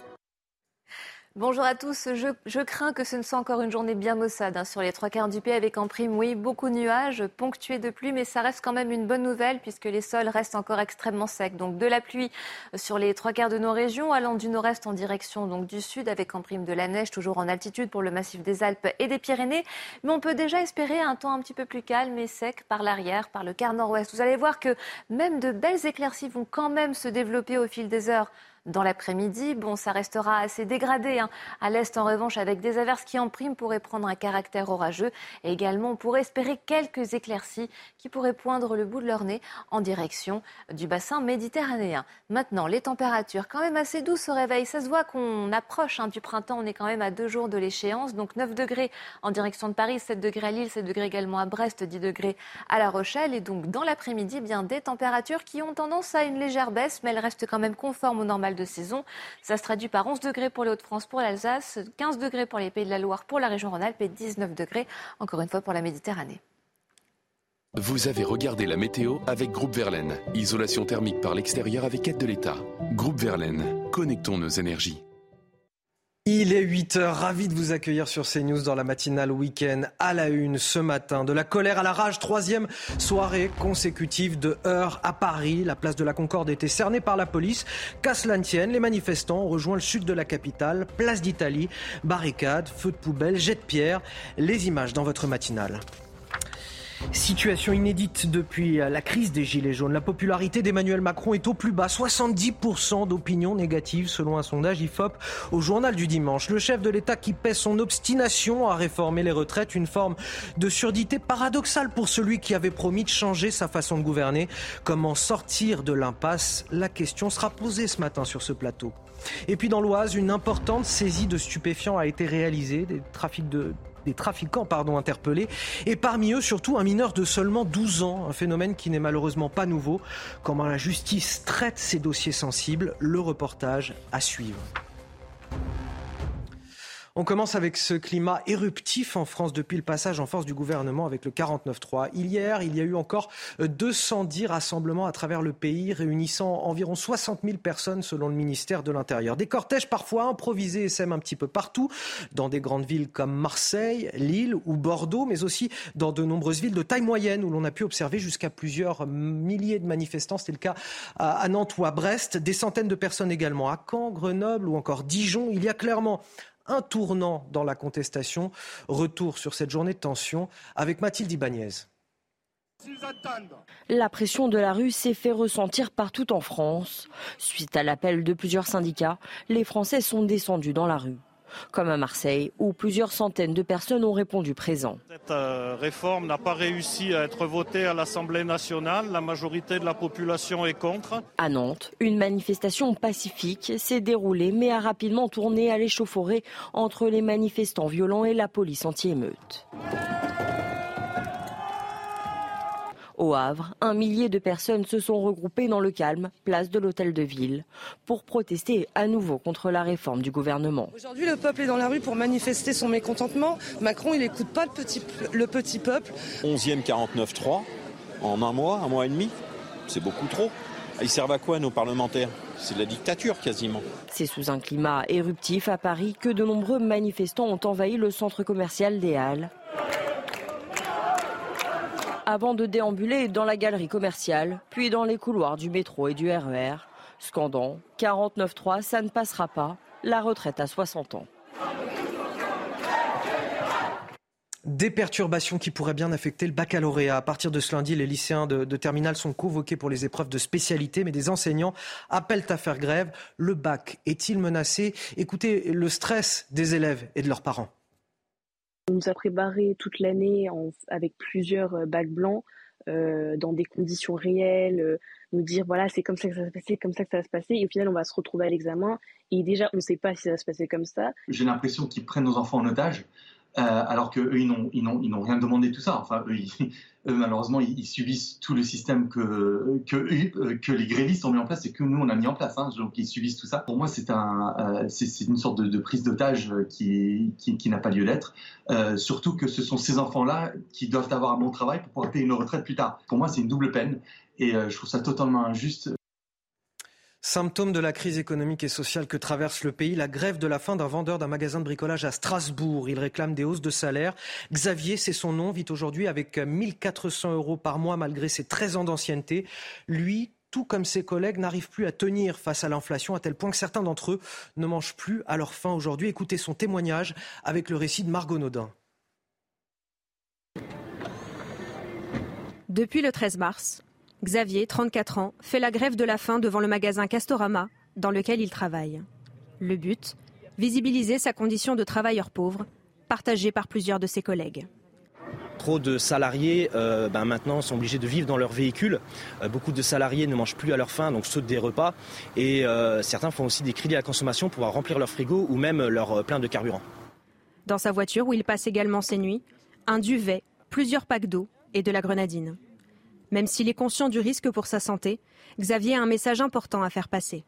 Bonjour à tous. Je, crains que ce ne soit encore une journée bien maussade hein, sur les trois quarts du pays avec en prime, oui, beaucoup de nuages, ponctués de pluie, mais ça reste quand même une bonne nouvelle puisque les sols restent encore extrêmement secs. Donc de la pluie sur les trois quarts de nos régions, allant du nord-est en direction donc du sud avec en prime de la neige, toujours en altitude pour le massif des Alpes et des Pyrénées. Mais on peut déjà espérer un temps un petit peu plus calme et sec par l'arrière, par le quart nord-ouest. Vous allez voir que même de belles éclaircies vont quand même se développer au fil des heures dans l'après-midi. Bon, ça restera assez dégradé hein. à l'est en revanche avec des averses qui en prime pourraient prendre un caractère orageux. Et également, on pourrait espérer quelques éclaircies qui pourraient poindre le bout de leur nez en direction du bassin méditerranéen. Maintenant, les températures quand même assez douces au réveil. Ça se voit qu'on approche hein, du printemps. On est quand même à deux jours de l'échéance. Donc 9 degrés en direction de Paris, 7 degrés à Lille, 7 degrés également à Brest, 10 degrés à La Rochelle. Et donc dans l'après-midi, eh bien des températures qui ont tendance à une légère baisse, mais elles restent quand même conformes au normal saison. Ça se traduit par 11 degrés pour les Hauts-de-France, pour l'Alsace, 15 degrés pour les Pays de la Loire, pour la région Rhône-Alpes et 19 degrés, encore une fois, pour la Méditerranée.
Vous avez regardé la météo avec Groupe Verlaine. Isolation thermique par l'extérieur avec aide de l'État. Groupe Verlaine, connectons nos énergies.
Il est 8 h ravi de vous accueillir sur CNews dans la matinale week-end à la une ce matin. De la colère à la rage, troisième soirée consécutive de heurts à Paris. La place de la Concorde était cernée par la police. Qu'à cela ne tienne, les manifestants ont rejoint le sud de la capitale, place d'Italie, barricades, feux de poubelle, jets de pierre. Les images dans votre matinale. Situation inédite depuis la crise des Gilets jaunes. La popularité d'Emmanuel Macron est au plus bas. 70% d'opinion négative selon un sondage IFOP au journal du dimanche. Le chef de l'État qui pèse son obstination à réformer les retraites, une forme de surdité paradoxale pour celui qui avait promis de changer sa façon de gouverner. Comment sortir de l'impasse? La question sera posée ce matin sur ce plateau. Et puis dans l'Oise, une importante saisie de stupéfiants a été réalisée. Des trafics de des trafiquants pardon, interpellés, et parmi eux surtout un mineur de seulement 12 ans, un phénomène qui n'est malheureusement pas nouveau. Comment la justice traite ces dossiers sensibles, le reportage à suivre. On commence avec ce climat éruptif en France depuis le passage en force du gouvernement avec le 49-3. Hier, il y a eu encore 210 rassemblements à travers le pays, réunissant environ 60 000 personnes selon le ministère de l'Intérieur. Des cortèges parfois improvisés et sèment un petit peu partout, dans des grandes villes comme Marseille, Lille ou Bordeaux, mais aussi dans de nombreuses villes de taille moyenne où l'on a pu observer jusqu'à plusieurs milliers de manifestants. C'était le cas à Nantes ou à Brest. Des centaines de personnes également à Caen, Grenoble ou encore Dijon. Il y a clairement un tournant dans la contestation. Retour sur cette journée de tension avec Mathilde Ibanez.
La pression de la rue s'est fait ressentir partout en France. Suite à l'appel de plusieurs syndicats, les Français sont descendus dans la rue. Comme à Marseille, où plusieurs centaines de personnes ont répondu présent.
Cette euh, réforme n'a pas réussi à être votée à l'Assemblée nationale. La majorité de la population est contre.
À Nantes, une manifestation pacifique s'est déroulée mais a rapidement tourné à l'échauffourée entre les manifestants violents et la police anti-émeute. Au Havre, un millier de personnes se sont regroupées dans le calme, place de l'hôtel de ville, pour protester à nouveau contre la réforme du gouvernement.
Aujourd'hui, le peuple est dans la rue pour manifester son mécontentement. Macron, il n'écoute pas le petit, le petit peuple.
11e 49-3, en un mois, un mois et demi, c'est beaucoup trop. Ils servent à quoi nos parlementaires? C'est de la dictature quasiment.
C'est sous un climat éruptif à Paris que de nombreux manifestants ont envahi le centre commercial des Halles avant de déambuler dans la galerie commerciale, puis dans les couloirs du métro et du RER, scandant 49.3, ça ne passera pas, la retraite à 60 ans.
Des perturbations qui pourraient bien affecter le baccalauréat. À partir de ce lundi, les lycéens de, de terminale sont convoqués pour les épreuves de spécialité, mais des enseignants appellent à faire grève. Le bac est-il menacé? Écoutez le stress des élèves et de leurs parents.
On nous a préparé toute l'année avec plusieurs euh, bacs blancs euh, dans des conditions réelles, euh, nous dire voilà c'est comme ça que ça va se passer, comme ça que ça va se passer, et au final on va se retrouver à l'examen et déjà on ne sait pas si ça va se passer comme ça.
J'ai l'impression qu'ils prennent nos enfants en otage. Euh, alors qu'eux, ils n'ont, ils, n'ont, ils n'ont rien demandé de tout ça. Enfin, eux, eux malheureusement, ils, subissent tout le système que, que, euh, que, les grévistes ont mis en place et que nous, on a mis en place. Hein, donc, ils subissent tout ça. Pour moi, c'est, un, euh, c'est, une sorte de, de prise d'otage qui, qui, qui, n'a pas lieu d'être. Euh, surtout que ce sont ces enfants-là qui doivent avoir un bon travail pour pouvoir payer une retraite plus tard. Pour moi, c'est une double peine. Et je trouve ça totalement injuste.
Symptôme de la crise économique et sociale que traverse le pays, la grève de la faim d'un vendeur d'un magasin de bricolage à Strasbourg. Il réclame des hausses de salaire. Xavier, c'est son nom, vit aujourd'hui avec 1400 euros par mois malgré ses 13 ans d'ancienneté. Lui, tout comme ses collègues, n'arrive plus à tenir face à l'inflation à tel point que certains d'entre eux ne mangent plus à leur faim aujourd'hui. Écoutez son témoignage avec le récit de Margot Naudin.
Depuis le 13 mars, Xavier, 34 ans, fait la grève de la faim devant le magasin Castorama, dans lequel il travaille. Le but Visibiliser sa condition de travailleur pauvre, partagée par plusieurs de ses collègues.
Trop de salariés euh, ben maintenant sont obligés de vivre dans leur véhicule. Euh, beaucoup de salariés ne mangent plus à leur faim, donc sautent des repas. Et euh, certains font aussi des crédits à la consommation pour pouvoir remplir leur frigo ou même leur plein de carburant.
Dans sa voiture, où il passe également ses nuits, un duvet, plusieurs packs d'eau et de la grenadine. Même s'il est conscient du risque pour sa santé, Xavier a un message important à faire passer.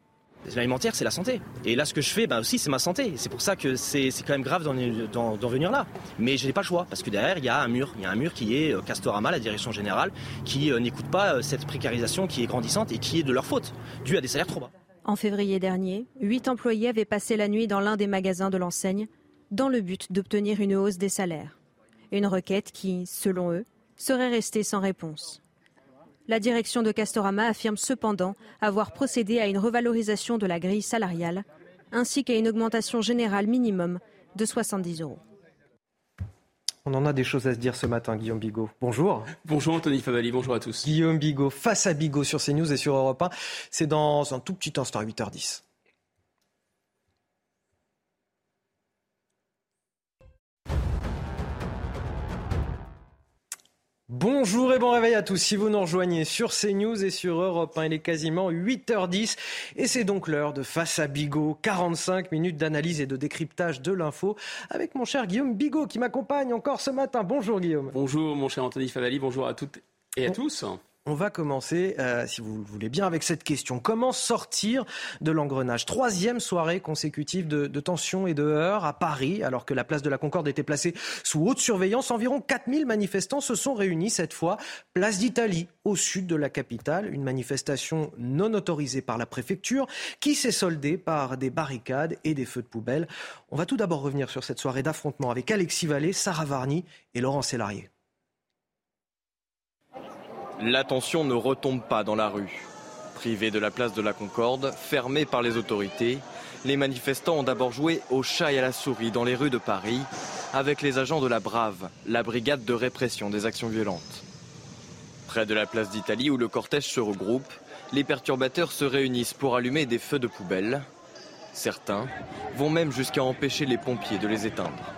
L'alimentaire, c'est la santé. Et là, ce que je fais, bah aussi, c'est ma santé. C'est pour ça que c'est quand même grave d'en venir là. Mais je n'ai pas le choix, parce que derrière, il y a un mur. Il y a un mur qui est euh, Castorama, la direction générale, qui euh, n'écoute pas euh, cette précarisation qui est grandissante et qui est de leur faute, due à des salaires trop bas.
En février dernier, huit employés avaient passé la nuit dans l'un des magasins de l'enseigne, dans le but d'obtenir une hausse des salaires. Une requête qui, selon eux, serait restée sans réponse. La direction de Castorama affirme cependant avoir procédé à une revalorisation de la grille salariale ainsi qu'à une augmentation générale minimum de 70 euros.
On en a des choses à se dire ce matin, Guillaume Bigot. Bonjour.
Bonjour Anthony Favali, bonjour à tous.
Guillaume Bigot, face à Bigot sur CNews et sur Europe 1. C'est dans un tout petit instant, à 8h10. Bonjour et bon réveil à tous. Si vous nous rejoignez sur CNews et sur Europe 1, il est quasiment 8h10 et c'est donc l'heure de Face à Bigot. 45 minutes d'analyse et de décryptage de l'info avec mon cher Guillaume Bigot qui m'accompagne encore ce matin. Bonjour Guillaume.
Bonjour mon cher Anthony Favali, bonjour à toutes et à tous.
On va commencer, euh, si vous le voulez bien, avec cette question. Comment sortir de l'engrenage? Troisième soirée consécutive de, tensions et de heurts à Paris, alors que la place de la Concorde était placée sous haute surveillance. Environ 4000 manifestants se sont réunis cette fois, place d'Italie, au sud de la capitale. Une manifestation non autorisée par la préfecture qui s'est soldée par des barricades et des feux de poubelle. On va tout d'abord revenir sur cette soirée d'affrontement avec Alexis Vallée, Sarah Varny et Laurent Sélarié.
L'attention ne retombe pas dans la rue. Privés de la place de la Concorde, fermés par les autorités, les manifestants ont d'abord joué au chat et à la souris dans les rues de Paris avec les agents de la Brave, la brigade de répression des actions violentes. Près de la place d'Italie où le cortège se regroupe, les perturbateurs se réunissent pour allumer des feux de poubelle. Certains vont même jusqu'à empêcher les pompiers de les éteindre.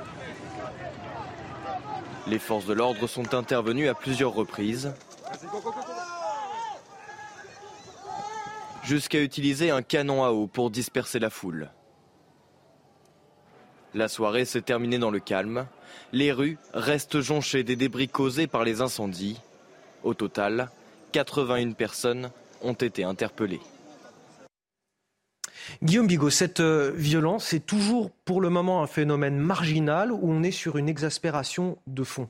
Les forces de l'ordre sont intervenues à plusieurs reprises, jusqu'à utiliser un canon à eau pour disperser la foule. La soirée s'est terminée dans le calme. Les rues restent jonchées des débris causés par les incendies. Au total, 81 personnes ont été interpellées.
Guillaume Bigot, cette euh, violence est toujours pour le moment un phénomène marginal ou on est sur une exaspération de fond?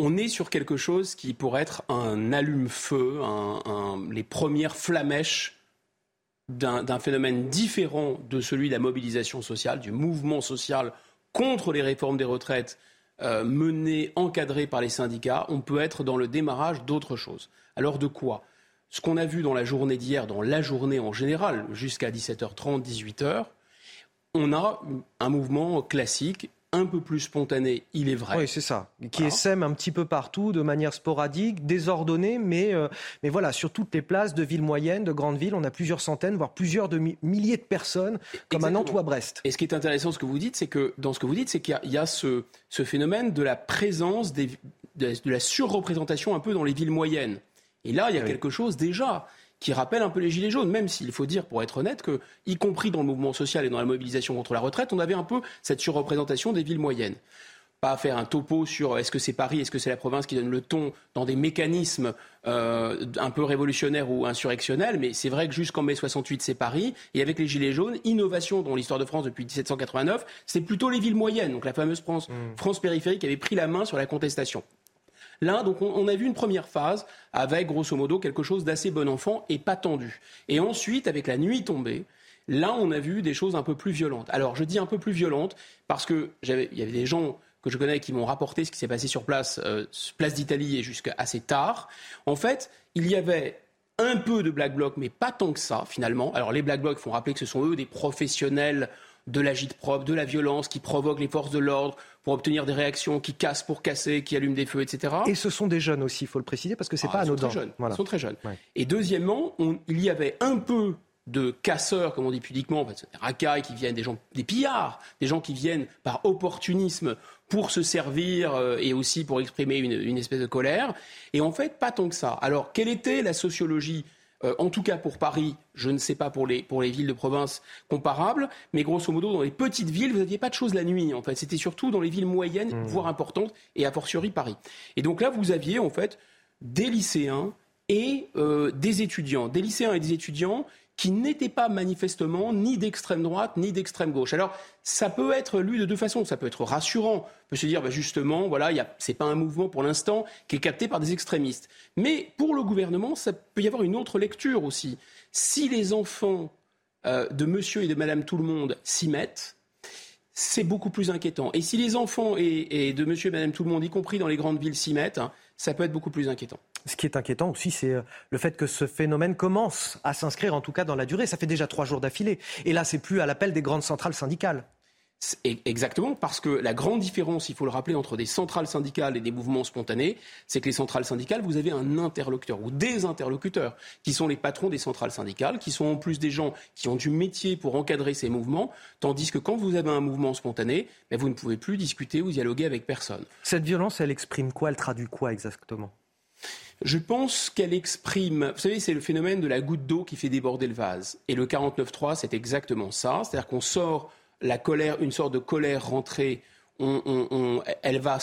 On est sur quelque chose qui pourrait être un allume-feu, les premières flamèches d'un phénomène différent de celui de la mobilisation sociale, du mouvement social contre les réformes des retraites euh, menées, encadrées par les syndicats. On peut être dans le démarrage d'autre chose. Alors de quoi? Ce qu'on a vu dans la journée d'hier, dans la journée en général, jusqu'à 17h30, 18h, on a un mouvement classique un peu plus spontané, il est vrai.
Oui, c'est ça. Qui essaime un petit peu partout, de manière sporadique, désordonnée, mais, euh, mais voilà, sur toutes les places de villes moyennes, de grandes villes, on a plusieurs centaines, voire plusieurs de milliers de personnes, comme à Nantes ou à Brest.
Et ce qui est intéressant, ce que vous dites, c'est que dans ce que vous dites, c'est qu'il y a, ce, phénomène de la présence, de, la surreprésentation un peu dans les villes moyennes. Et là, il y a quelque chose déjà qui rappelle un peu les Gilets jaunes, même s'il faut dire, pour être honnête, que, y compris dans le mouvement social et dans la mobilisation contre la retraite, on avait un peu cette surreprésentation des villes moyennes. Pas faire un topo sur est-ce que c'est Paris, est-ce que c'est la province qui donne le ton dans des mécanismes euh, un peu révolutionnaires ou insurrectionnels, mais c'est vrai que jusqu'en mai 68, c'est Paris. Et avec les Gilets jaunes, innovation dans l'histoire de France depuis 1789, c'est plutôt les villes moyennes, donc la fameuse France, mmh. France périphérique qui avait pris la main sur la contestation. Là, donc, on, a vu une première phase avec, grosso modo, quelque chose d'assez bon enfant et pas tendu. Et ensuite, avec la nuit tombée, là, on a vu des choses un peu plus violentes. Alors, je dis un peu plus violentes parce que il y avait des gens que je connais qui m'ont rapporté ce qui s'est passé sur place, euh, place d'Italie et jusqu'à assez tard. En fait, il y avait un peu de Black Bloc, mais pas tant que ça, finalement. Alors, les Black Blocs font rappeler que ce sont eux des professionnels de l'agite propre, de la violence qui provoque les forces de l'ordre pour obtenir des réactions, qui cassent pour casser, qui allument des feux, etc.
Et ce sont des jeunes aussi, il faut le préciser, parce que c'est ah, pas anodin.
Sont Ils sont très jeunes. Et deuxièmement, il y avait un peu de casseurs, comme on dit pudiquement, en fait, des racailles qui viennent, des gens, des pillards, des gens qui viennent par opportunisme pour se servir euh, et aussi pour exprimer une, une, espèce de colère. Et en fait, pas tant que ça. Alors, quelle était la sociologie euh, en tout cas pour Paris, je ne sais pas pour les, pour les villes de province comparables, mais grosso modo, dans les petites villes, vous n'aviez pas de choses la nuit, en fait. C'était surtout dans les villes moyennes, mmh. voire importantes, et a fortiori Paris. Et donc là, vous aviez, en fait, des lycéens et euh, des étudiants. Des lycéens et des étudiants qui n'était pas manifestement ni d'extrême droite ni d'extrême gauche. Alors, ça peut être lu de deux façons. Ça peut être rassurant. On peut se dire, bah, justement, voilà, ce n'est pas un mouvement pour l'instant qui est capté par des extrémistes. Mais pour le gouvernement, ça peut y avoir une autre lecture aussi. Si les enfants euh, de monsieur et de madame tout le monde s'y mettent, c'est beaucoup plus inquiétant. Et si les enfants et, de monsieur et madame tout le monde, y compris dans les grandes villes, s'y mettent, hein, ça peut être beaucoup plus inquiétant.
Ce qui est inquiétant aussi, c'est euh, le fait que ce phénomène commence à s'inscrire, en tout cas dans la durée. Ça fait déjà trois jours d'affilée. Et là, c'est plus à l'appel des grandes centrales syndicales.
Exactement, parce que la grande différence, il faut le rappeler, entre des centrales syndicales et des mouvements spontanés, c'est que les centrales syndicales, vous avez un interlocuteur ou des interlocuteurs qui sont les patrons des centrales syndicales, qui sont en plus des gens qui ont du métier pour encadrer ces mouvements, tandis que quand vous avez un mouvement spontané, ben, vous ne pouvez plus discuter ou dialoguer avec personne.
Cette violence, elle exprime quoi? Elle traduit quoi exactement?
Je pense qu'elle exprime, vous savez, c'est le phénomène de la goutte d'eau qui fait déborder le vase. Et le 49.3, c'est exactement ça. C'est-à-dire qu'on sort la colère, une sorte de colère rentrée on, elle va,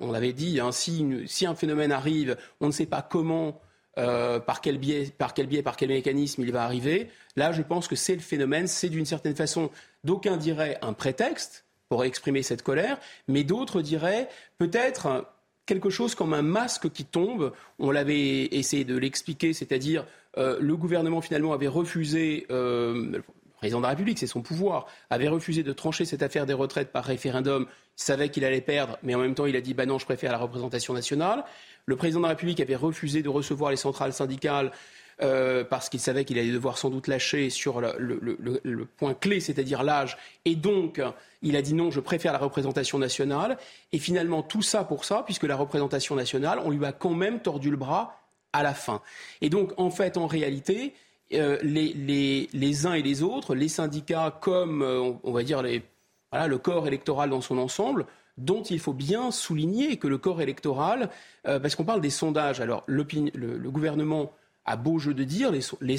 on avait dit, hein, si, un phénomène arrive, on ne sait pas comment, euh, par quel biais, par quel mécanisme il va arriver. Là, je pense que c'est le phénomène, c'est d'une certaine façon, d'aucuns diraient un prétexte pour exprimer cette colère, mais d'autres diraient peut-être quelque chose comme un masque qui tombe. On l'avait essayé de l'expliquer, c'est-à-dire euh, le gouvernement finalement avait refusé, euh, le président de la République, c'est son pouvoir, avait refusé de trancher cette affaire des retraites par référendum. Il savait qu'il allait perdre, mais en même temps il a dit bah non, je préfère la représentation nationale. Le président de la République avait refusé de recevoir les centrales syndicales. Euh, parce qu'il savait qu'il allait devoir sans doute lâcher sur le point clé, c'est-à-dire l'âge. Et donc, il a dit non, je préfère la représentation nationale. Et finalement, tout ça pour ça, puisque la représentation nationale, on lui a quand même tordu le bras à la fin. Et donc, en fait, en réalité, euh, les, uns et les autres, les syndicats comme, euh, on, va dire, le corps électoral dans son ensemble, dont il faut bien souligner que le corps électoral, parce qu'on parle des sondages, alors le, le, gouvernement a beau jeu de dire, les,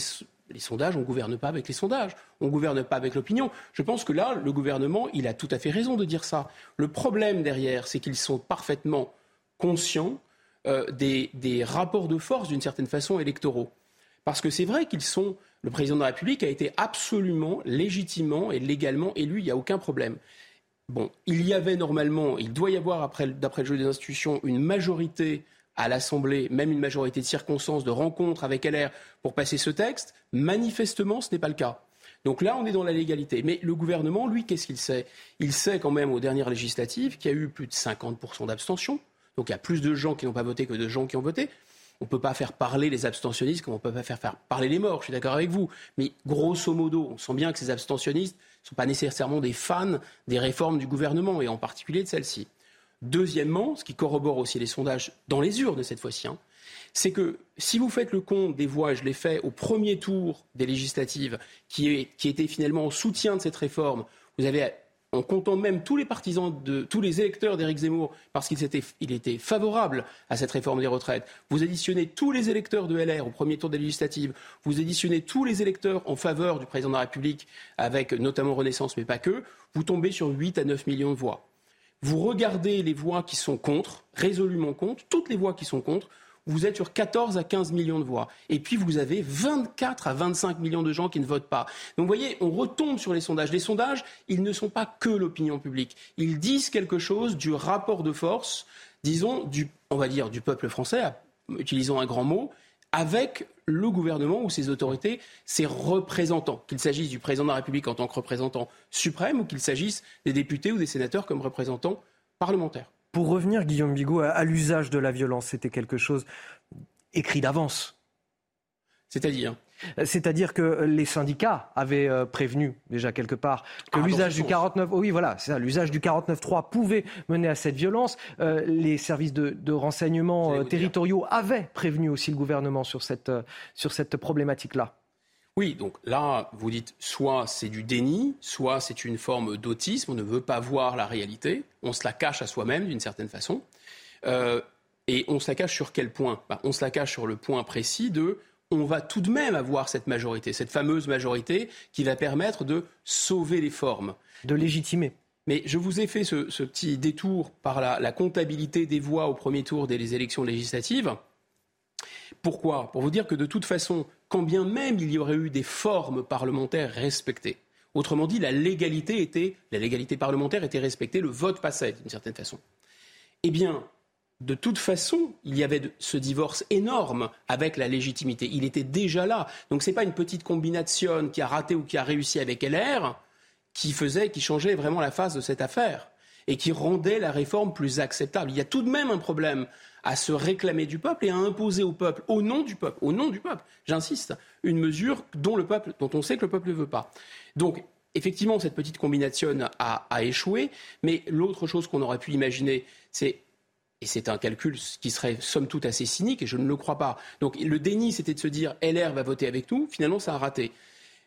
sondages, on ne gouverne pas avec les sondages, on ne gouverne pas avec l'opinion. Je pense que là, le gouvernement, il a tout à fait raison de dire ça. Le problème derrière, c'est qu'ils sont parfaitement conscients euh, des, rapports de force, d'une certaine façon, électoraux. Parce que c'est vrai qu'ils sont. Le président de la République a été absolument, légitimement et légalement élu, il n'y a aucun problème. Bon, il y avait normalement, il doit y avoir, d'après le jeu des institutions, une majorité à l'Assemblée, même une majorité de circonstances, de rencontres avec LR pour passer ce texte. Manifestement, ce n'est pas le cas. Donc là, on est dans la légalité. Mais le gouvernement, lui, qu'est-ce qu'il sait? Il sait quand même aux dernières législatives qu'il y a eu plus de 50% d'abstention. Donc il y a plus de gens qui n'ont pas voté que de gens qui ont voté. On ne peut pas faire parler les abstentionnistes comme on ne peut pas faire, faire parler les morts, je suis d'accord avec vous. Mais grosso modo, on sent bien que ces abstentionnistes ne sont pas nécessairement des fans des réformes du gouvernement, et en particulier de celle-ci. Deuxièmement, ce qui corrobore aussi les sondages dans les urnes cette fois-ci, hein, c'est que si vous faites le compte des voix, je l'ai fait au premier tour des législatives, qui, qui étaient finalement en soutien de cette réforme, vous avez en comptant même tous les partisans de tous les électeurs d'Éric Zemmour, parce qu'il était, il était favorable à cette réforme des retraites. Vous additionnez tous les électeurs de LR au premier tour des législatives, vous additionnez tous les électeurs en faveur du président de la République, avec notamment Renaissance, mais pas que, vous tombez sur 8 à 9 millions de voix vous regardez les voix qui sont contre, résolument contre, toutes les voix qui sont contre, vous êtes sur 14 à 15 millions de voix. Et puis vous avez 24 à 25 millions de gens qui ne votent pas. Donc vous voyez, on retombe sur les sondages. Les sondages, ils ne sont pas que l'opinion publique. Ils disent quelque chose du rapport de force, disons, du, on va dire, du peuple français, utilisons un grand mot, avec le gouvernement ou ses autorités, ses représentants, qu'il s'agisse du président de la République en tant que représentant suprême ou qu'il s'agisse des députés ou des sénateurs comme représentants parlementaires.
Pour revenir, Guillaume Bigot, à l'usage de la violence, c'était quelque chose écrit d'avance.
C'est-à-dire?
C'est-à-dire que les syndicats avaient euh, prévenu déjà quelque part que ah, l'usage du 49, oui voilà, c'est ça, l'usage du 49.3 pouvait mener à cette violence. Euh, les services de, renseignement euh, territoriaux avaient prévenu aussi le gouvernement sur cette, sur cette problématique-là.
Oui, donc là, vous dites soit c'est du déni, soit c'est une forme d'autisme, on ne veut pas voir la réalité, on se la cache à soi-même d'une certaine façon. et on se la cache sur quel point? Bah, On se la cache sur le point précis de on va tout de même avoir cette majorité, cette fameuse majorité qui va permettre de sauver les formes.
De légitimer.
Mais je vous ai fait ce, petit détour par la, comptabilité des voix au premier tour des élections législatives. Pourquoi? Pour vous dire que de toute façon, quand bien même il y aurait eu des formes parlementaires respectées, autrement dit, la légalité était, la légalité parlementaire était respectée, le vote passait d'une certaine façon. Eh bien, de toute façon, il y avait ce divorce énorme avec la légitimité. Il était déjà là. Donc ce n'est pas une petite combination qui a raté ou qui a réussi avec LR qui faisait, qui changeait vraiment la face de cette affaire et qui rendait la réforme plus acceptable. Il y a tout de même un problème à se réclamer du peuple et à imposer au peuple, au nom du peuple, au nom du peuple, j'insiste, une mesure dont le peuple, dont on sait que le peuple ne veut pas. Donc, effectivement, cette petite combination a, a échoué, mais l'autre chose qu'on aurait pu imaginer, c'est et c'est un calcul qui serait somme toute assez cynique, et je ne le crois pas. Donc le déni, c'était de se dire LR va voter avec nous, finalement ça a raté.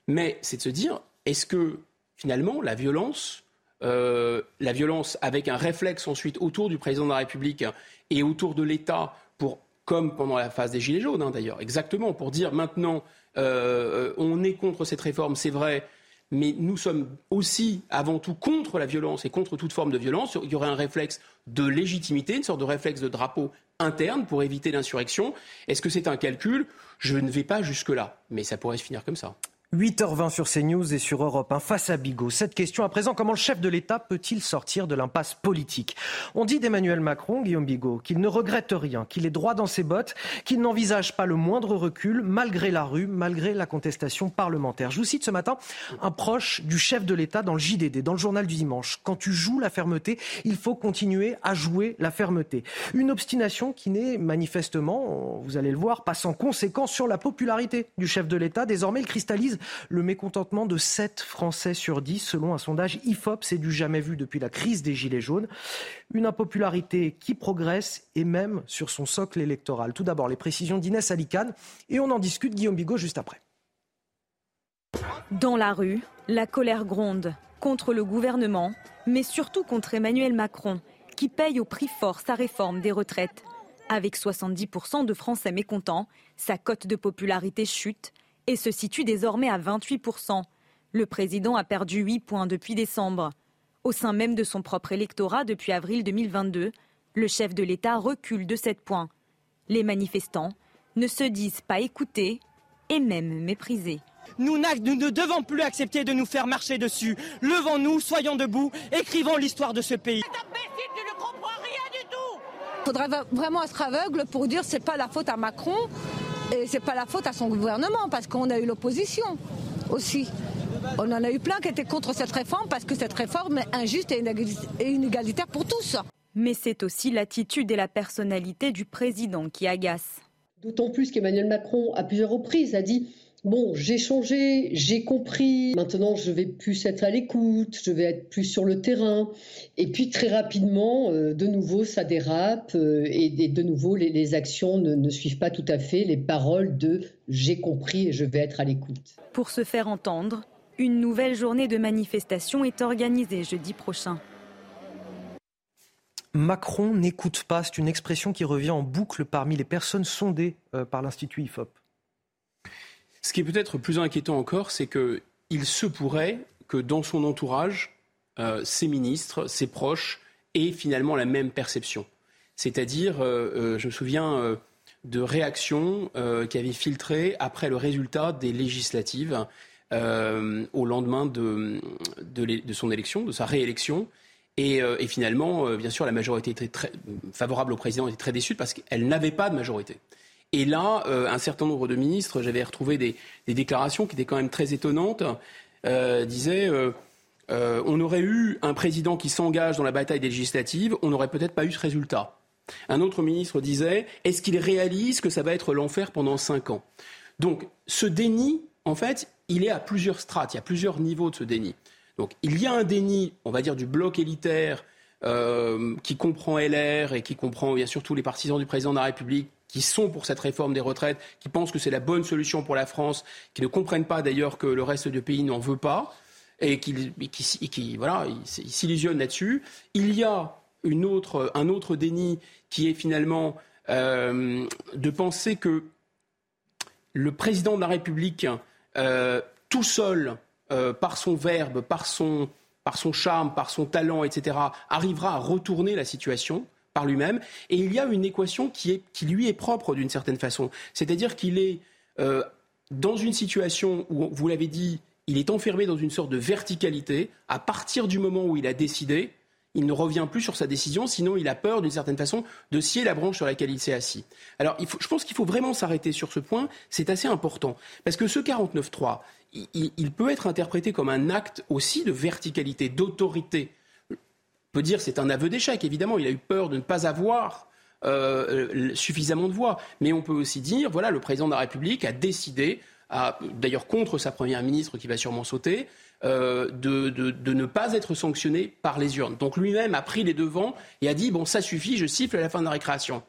Mais c'est de se dire, est-ce que finalement la violence, euh, la violence avec un réflexe ensuite autour du président de la République et autour de l'État, pour, comme pendant la phase des Gilets jaunes hein, d'ailleurs, exactement, pour dire maintenant euh, on est contre cette réforme, c'est vrai, mais nous sommes aussi avant tout contre la violence et contre toute forme de violence. Il y aurait un réflexe de légitimité, une sorte de réflexe de drapeau interne pour éviter l'insurrection. Est-ce que c'est un calcul? Je ne vais pas jusque-là, mais ça pourrait se finir comme ça.
8h20 sur CNews et sur Europe 1 face à Bigot. Cette question à présent, comment le chef de l'État peut-il sortir de l'impasse politique? On dit d'Emmanuel Macron, Guillaume Bigot, qu'il ne regrette rien, qu'il est droit dans ses bottes, qu'il n'envisage pas le moindre recul malgré la rue, malgré la contestation parlementaire. Je vous cite ce matin un proche du chef de l'État dans le JDD, dans le journal du dimanche. Quand tu joues la fermeté, il faut continuer à jouer la fermeté. Une obstination qui n'est manifestement, vous allez le voir, pas sans conséquence sur la popularité du chef de l'État. Désormais, il cristallise le mécontentement de 7 Français sur 10 selon un sondage IFOP. C'est du jamais vu depuis la crise des Gilets jaunes. Une impopularité qui progresse et même sur son socle électoral. Tout d'abord, les précisions d'Inès Alicane et on en discute, Guillaume Bigot, juste après.
Dans la rue, la colère gronde contre le gouvernement, mais surtout contre Emmanuel Macron, qui paye au prix fort sa réforme des retraites. Avec 70% de Français mécontents, sa cote de popularité chute et se situe désormais à 28%. Le président a perdu 8 points depuis décembre. Au sein même de son propre électorat depuis avril 2022, le chef de l'État recule de 7 points. Les manifestants ne se disent pas écoutés et même méprisés.
Nous, ne devons plus accepter de nous faire marcher dessus. Levons-nous, soyons debout, écrivons l'histoire de ce pays.
Il faudrait vraiment être aveugle pour dire c'est pas la faute à Macron et c'est pas la faute à son gouvernement parce qu'on a eu l'opposition aussi. On en a eu plein qui étaient contre cette réforme parce que cette réforme est injuste et inégalitaire pour tous.
Mais c'est aussi l'attitude et la personnalité du président qui agacent.
D'autant plus qu'Emmanuel Macron, à plusieurs reprises, a dit Bon, j'ai changé, j'ai compris, maintenant je vais plus être à l'écoute, je vais être plus sur le terrain. Et puis très rapidement, euh, de nouveau, ça dérape euh, et, de nouveau, les, actions ne, ne, suivent pas tout à fait les paroles de j'ai compris et je vais être à l'écoute.
Pour se faire entendre, une nouvelle journée de manifestation est organisée jeudi prochain.
Macron n'écoute pas, c'est une expression qui revient en boucle parmi les personnes sondées euh, par l'Institut IFOP.
Ce qui est peut-être plus inquiétant encore, c'est qu'il se pourrait que dans son entourage, euh, ses ministres, ses proches aient finalement la même perception. C'est-à-dire, euh, je me souviens de réactions qui avaient filtré après le résultat des législatives au lendemain de, son élection, de sa réélection, euh, et, finalement, euh, bien sûr, la majorité était très, favorable au président était très déçue parce qu'elle n'avait pas de majorité. Et là, euh, un certain nombre de ministres, j'avais retrouvé des, déclarations qui étaient quand même très étonnantes, disaient on aurait eu un président qui s'engage dans la bataille des législatives, on n'aurait peut-être pas eu ce résultat. Un autre ministre disait est-ce qu'il réalise que ça va être l'enfer pendant cinq ans? Donc, ce déni, en fait, il est à plusieurs strates, il y a plusieurs niveaux de ce déni. Donc il y a un déni, on va dire, du bloc élitaire euh, qui comprend LR et qui comprend bien sûr tous les partisans du président de la République qui sont pour cette réforme des retraites, qui pensent que c'est la bonne solution pour la France, qui ne comprennent pas d'ailleurs que le reste du pays n'en veut pas et qui, s'illusionnent là-dessus. Il y a un autre déni qui est finalement euh, de penser que le président de la République, euh, tout seul, euh, par son verbe, par son charme, par son talent, etc., arrivera à retourner la situation par lui-même. Et il y a une équation qui, lui est propre d'une certaine façon. C'est-à-dire qu'il est, euh, dans une situation où, vous l'avez dit, il est enfermé dans une sorte de verticalité. À partir du moment où il a décidé, il ne revient plus sur sa décision, sinon il a peur d'une certaine façon de scier la branche sur laquelle il s'est assis. Alors je pense qu'il faut vraiment s'arrêter sur ce point, c'est assez important, parce que ce 49.3, il, il, peut être interprété comme un acte aussi de verticalité, d'autorité. On peut dire c'est un aveu d'échec, évidemment, il a eu peur de ne pas avoir euh, suffisamment de voix, mais on peut aussi dire, voilà, le président de la République a décidé, d'ailleurs contre sa première ministre qui va sûrement sauter, euh, de, ne pas être sanctionné par les urnes. Donc lui-même a pris les devants et a dit bon ça suffit, je siffle à la fin de la récréation.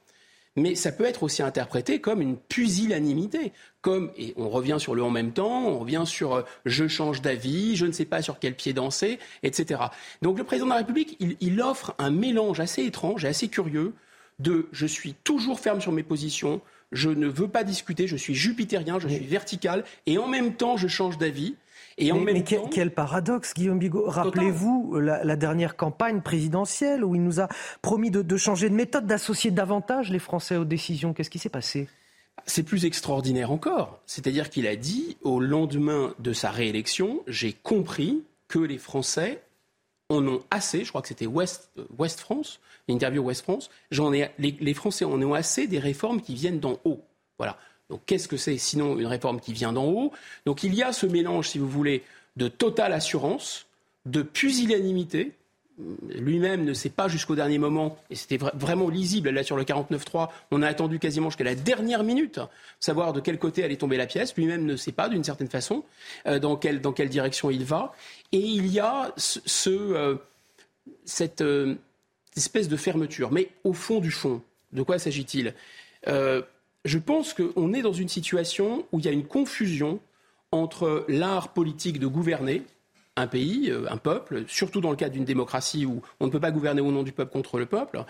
Mais ça peut être aussi interprété comme une pusillanimité, comme et on revient sur le en même temps, on revient sur euh, je change d'avis, je ne sais pas sur quel pied danser, etc. Donc le président de la République, il, offre un mélange assez étrange et assez curieux de je suis toujours ferme sur mes positions, je ne veux pas discuter, je suis jupitérien, je suis vertical, et en même temps je change d'avis.
Et en mais, quel, paradoxe, Guillaume Bigot. Rappelez-vous la, dernière campagne présidentielle où il nous a promis de, changer de méthode, d'associer davantage les Français aux décisions. Qu'est-ce qui s'est passé?
C'est plus extraordinaire encore. C'est-à-dire qu'il a dit, au lendemain de sa réélection, j'ai compris que les Français en ont assez, je crois que c'était West, West France, l'interview West France, j'en ai, les, les, Français en ont assez des réformes qui viennent d'en haut. Voilà. Donc qu'est-ce que c'est sinon une réforme qui vient d'en haut? Donc il y a ce mélange, si vous voulez, de totale assurance, de pusillanimité. Lui-même ne sait pas jusqu'au dernier moment, et c'était vraiment lisible là sur le 49.3, on a attendu quasiment jusqu'à la dernière minute savoir de quel côté allait tomber la pièce. Lui-même ne sait pas d'une certaine façon euh, dans, quelle, direction il va. Et il y a euh, cette euh, espèce de fermeture. Mais au fond du fond, de quoi s'agit-il? Je pense qu'on est dans une situation où il y a une confusion entre l'art politique de gouverner, un pays, euh, un peuple, surtout dans le cadre d'une démocratie où on ne peut pas gouverner au nom du peuple contre le peuple.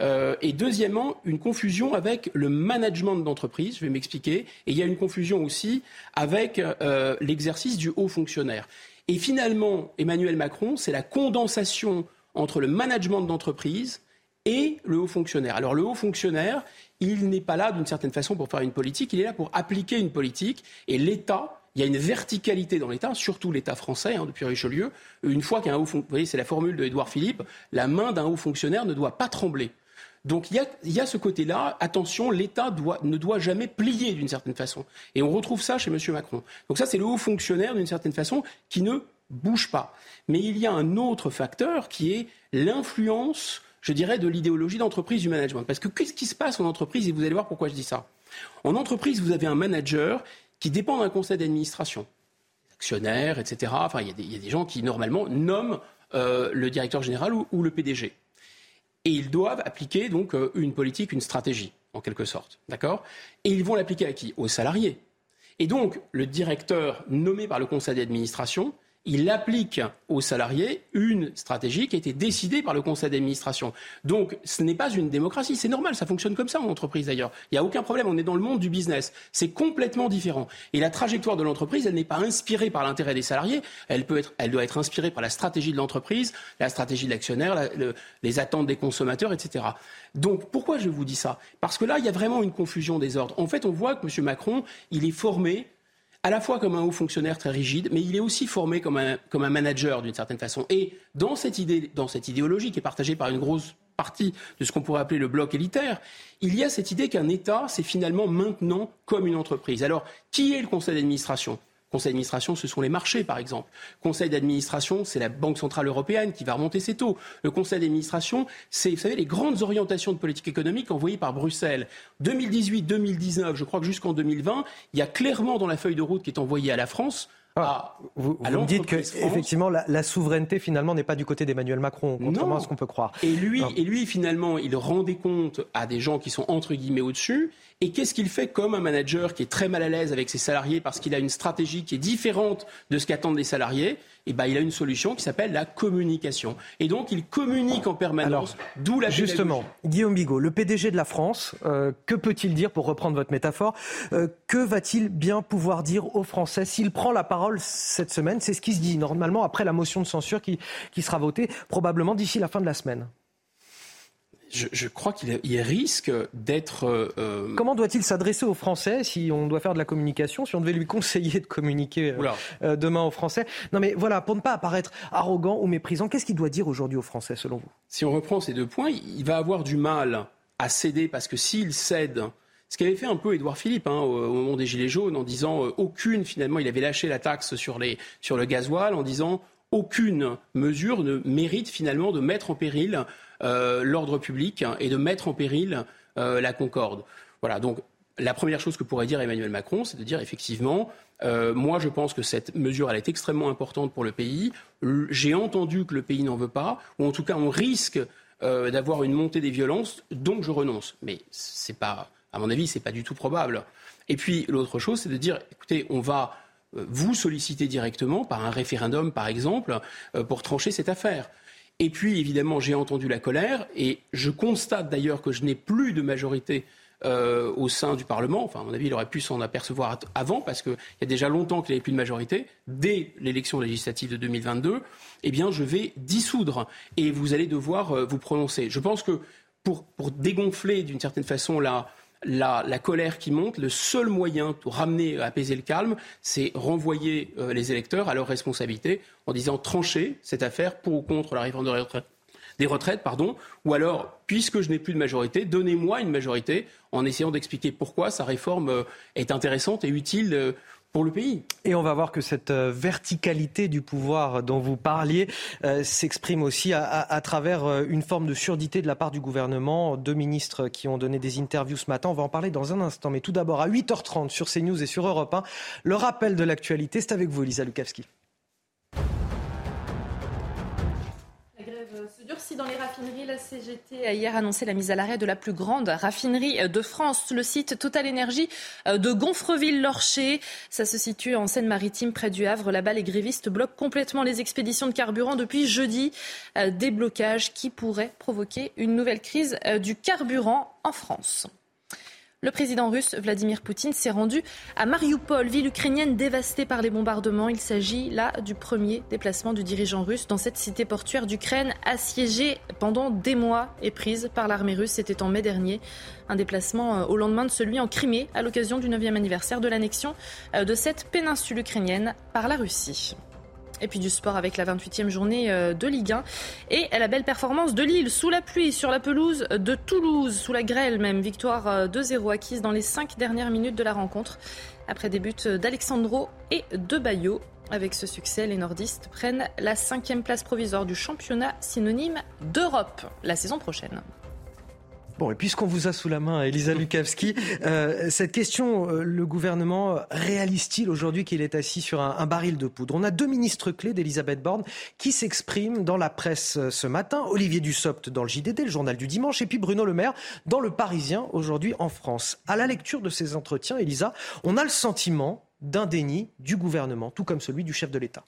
Euh, et deuxièmement, une confusion avec le management d'entreprise, je vais m'expliquer. Et il y a une confusion aussi avec euh, l'exercice du haut fonctionnaire. Et finalement, Emmanuel Macron, c'est la condensation entre le management d'entreprise et le haut fonctionnaire. Alors le haut fonctionnaire, il n'est pas là d'une certaine façon pour faire une politique, il est là pour appliquer une politique. Et l'État il y a une verticalité dans l'État, surtout l'État français, hein, depuis Richelieu. Une fois qu'un haut vous voyez, c'est la formule de Édouard Philippe, la main d'un haut fonctionnaire ne doit pas trembler. Donc il y a, ce côté-là, attention, l'État ne doit jamais plier d'une certaine façon. Et on retrouve ça chez M. Macron. Donc ça, c'est le haut fonctionnaire d'une certaine façon qui ne bouge pas. Mais il y a un autre facteur qui est l'influence, je dirais, de l'idéologie d'entreprise du management. Parce que qu'est-ce qui se passe en entreprise Et vous allez voir pourquoi je dis ça. En entreprise, vous avez un manager qui dépend d'un conseil d'administration, actionnaires, etc. Enfin, il y, a des gens qui, normalement, nomment euh, le directeur général ou, le PDG. Et ils doivent appliquer donc euh, une politique, une stratégie, en quelque sorte. D'accord? Et ils vont l'appliquer à qui? Aux salariés. Et donc, le directeur nommé par le conseil d'administration il applique aux salariés une stratégie qui a été décidée par le conseil d'administration. Donc, ce n'est pas une démocratie, c'est normal, ça fonctionne comme ça en entreprise d'ailleurs. Il n'y a aucun problème, on est dans le monde du business. C'est complètement différent. Et la trajectoire de l'entreprise, elle n'est pas inspirée par l'intérêt des salariés, elle, peut être, elle doit être inspirée par la stratégie de l'entreprise, la stratégie de l'actionnaire, les attentes des consommateurs, etc. Donc, pourquoi je vous dis ça? Parce que là, il y a vraiment une confusion des ordres. En fait, on voit que M. Macron, il est formé à la fois comme un haut fonctionnaire très rigide, mais il est aussi formé comme un, manager d'une certaine façon. Et dans cette, idée, dans cette idéologie qui est partagée par une grosse partie de ce qu'on pourrait appeler le bloc élitaire, il y a cette idée qu'un État, c'est finalement maintenant comme une entreprise. Alors, qui est le conseil d'administration? Conseil d'administration, ce sont les marchés, par exemple. Conseil d'administration, c'est la Banque centrale européenne qui va remonter ses taux. Le Conseil d'administration, c'est, vous savez, les grandes orientations de politique économique envoyées par Bruxelles. 2018, 2019, je crois que jusqu'en 2020, il y a clairement dans la feuille de route qui est envoyée à la France
ah, vous, me dites que effectivement la, souveraineté finalement n'est pas du côté d'Emmanuel Macron, contrairement à ce qu'on peut croire.
Et lui, et lui finalement, il rendait compte à des gens qui sont entre guillemets au-dessus. Et qu'est-ce qu'il fait comme un manager qui est très mal à l'aise avec ses salariés parce qu'il a une stratégie qui est différente de ce qu'attendent les salariés? Eh ben, il a une solution qui s'appelle la communication. Et donc, il communique en permanence, d'où la
Justement, Guillaume Bigot, le PDG de la France, euh, que peut-il dire, pour reprendre votre métaphore, euh, que va-t-il bien pouvoir dire aux Français s'il prend la parole cette semaine? C'est ce qui se dit normalement après la motion de censure qui sera votée probablement d'ici la fin de la semaine
je, crois qu'il risque d'être. Euh,
euh, Comment doit-il s'adresser aux Français si on doit faire de la communication, si on devait lui conseiller de communiquer euh, demain aux Français? Non, mais voilà, pour ne pas apparaître arrogant ou méprisant, qu'est-ce qu'il doit dire aujourd'hui aux Français, selon vous?
Si on reprend ces deux points, il va avoir du mal à céder parce que s'il cède. Ce qu'avait fait un peu Édouard Philippe hein, au, moment des Gilets jaunes en disant aucune, finalement, il avait lâché la taxe sur, les, sur le gasoil en disant aucune mesure ne mérite finalement de mettre en péril l'ordre public et de mettre en péril euh, la concorde. Voilà, donc la première chose que pourrait dire Emmanuel Macron, c'est de dire effectivement, euh, moi je pense que cette mesure elle est extrêmement importante pour le pays. J'ai entendu que le pays n'en veut pas, ou en tout cas on risque d'avoir une montée des violences, donc je renonce. Mais c'est pas, à mon avis, c'est pas du tout probable. Et puis l'autre chose, c'est de dire, écoutez, on va vous solliciter directement par un référendum, par exemple, pour trancher cette affaire. Et puis, évidemment, j'ai entendu la colère et je constate d'ailleurs que je n'ai plus de majorité euh, au sein du Parlement. Enfin, à mon avis, il aurait pu s'en apercevoir avant, parce qu'il y a déjà longtemps qu'il n'y avait plus de majorité. Dès l'élection législative de 2022, eh bien, je vais dissoudre et vous allez devoir euh, vous prononcer. Je pense que pour, pour dégonfler d'une certaine façon la, la, colère qui monte, le seul moyen pour ramener, apaiser le calme, c'est renvoyer euh, les électeurs à leurs responsabilités en disant trancher cette affaire pour ou contre la réforme des retraites, pardon, ou alors, puisque je n'ai plus de majorité, donnez-moi une majorité en essayant d'expliquer pourquoi sa réforme euh, est intéressante et utile euh, pour le pays.
Et on va voir que cette euh, verticalité du pouvoir dont vous parliez euh, s'exprime aussi à, travers euh, une forme de surdité de la part du gouvernement. Deux ministres qui ont donné des interviews ce matin. On va en parler dans un instant. Mais tout d'abord, à 8h30 sur CNews et sur Europe 1, le rappel de l'actualité, c'est avec vous, Lisa Lukavski.
Durci dans les raffineries. La CGT a hier annoncé la mise à l'arrêt de la plus grande raffinerie de France, le site Total Énergie euh, de Gonfreville-Lorcher. Ça se situe en Seine-Maritime, près du Havre. Là-bas, les grévistes bloquent complètement les expéditions de carburant depuis jeudi. Euh, des blocages qui pourraient provoquer une nouvelle crise euh, du carburant en France. Le président russe Vladimir Poutine s'est rendu à Mariupol, ville ukrainienne dévastée par les bombardements. Il s'agit là du premier déplacement du dirigeant russe dans cette cité portuaire d'Ukraine assiégée pendant des mois et prise par l'armée russe. C'était en mai dernier. Un déplacement euh, au lendemain de celui en Crimée à l'occasion du 9e anniversaire de l'annexion euh, de cette péninsule ukrainienne par la Russie. Et puis du sport avec la 28e journée euh, de Ligue 1. Et la belle performance de Lille sous la pluie sur la pelouse de Toulouse, sous la grêle même. Victoire 2-0 euh, acquise dans les 5 dernières minutes de la rencontre. Après des buts d'Alexandro et de Bayo. Avec ce succès, les nordistes prennent la cinquième place provisoire du championnat synonyme d'Europe la saison prochaine.
Bon, et puisqu'on vous a sous la main, Elisa Lukavski, euh, cette question, euh, le gouvernement réalise-t-il aujourd'hui qu'il est assis sur un, baril de poudre? On a deux ministres clés d'Elisabeth Borne qui s'expriment dans la presse euh, ce matin. Olivier Dussopt dans le JDD, le journal du dimanche, et puis Bruno Le Maire dans Le Parisien, aujourd'hui en France. À la lecture de ces entretiens, Elisa, on a le sentiment d'un déni du gouvernement, tout comme celui du chef de l'État.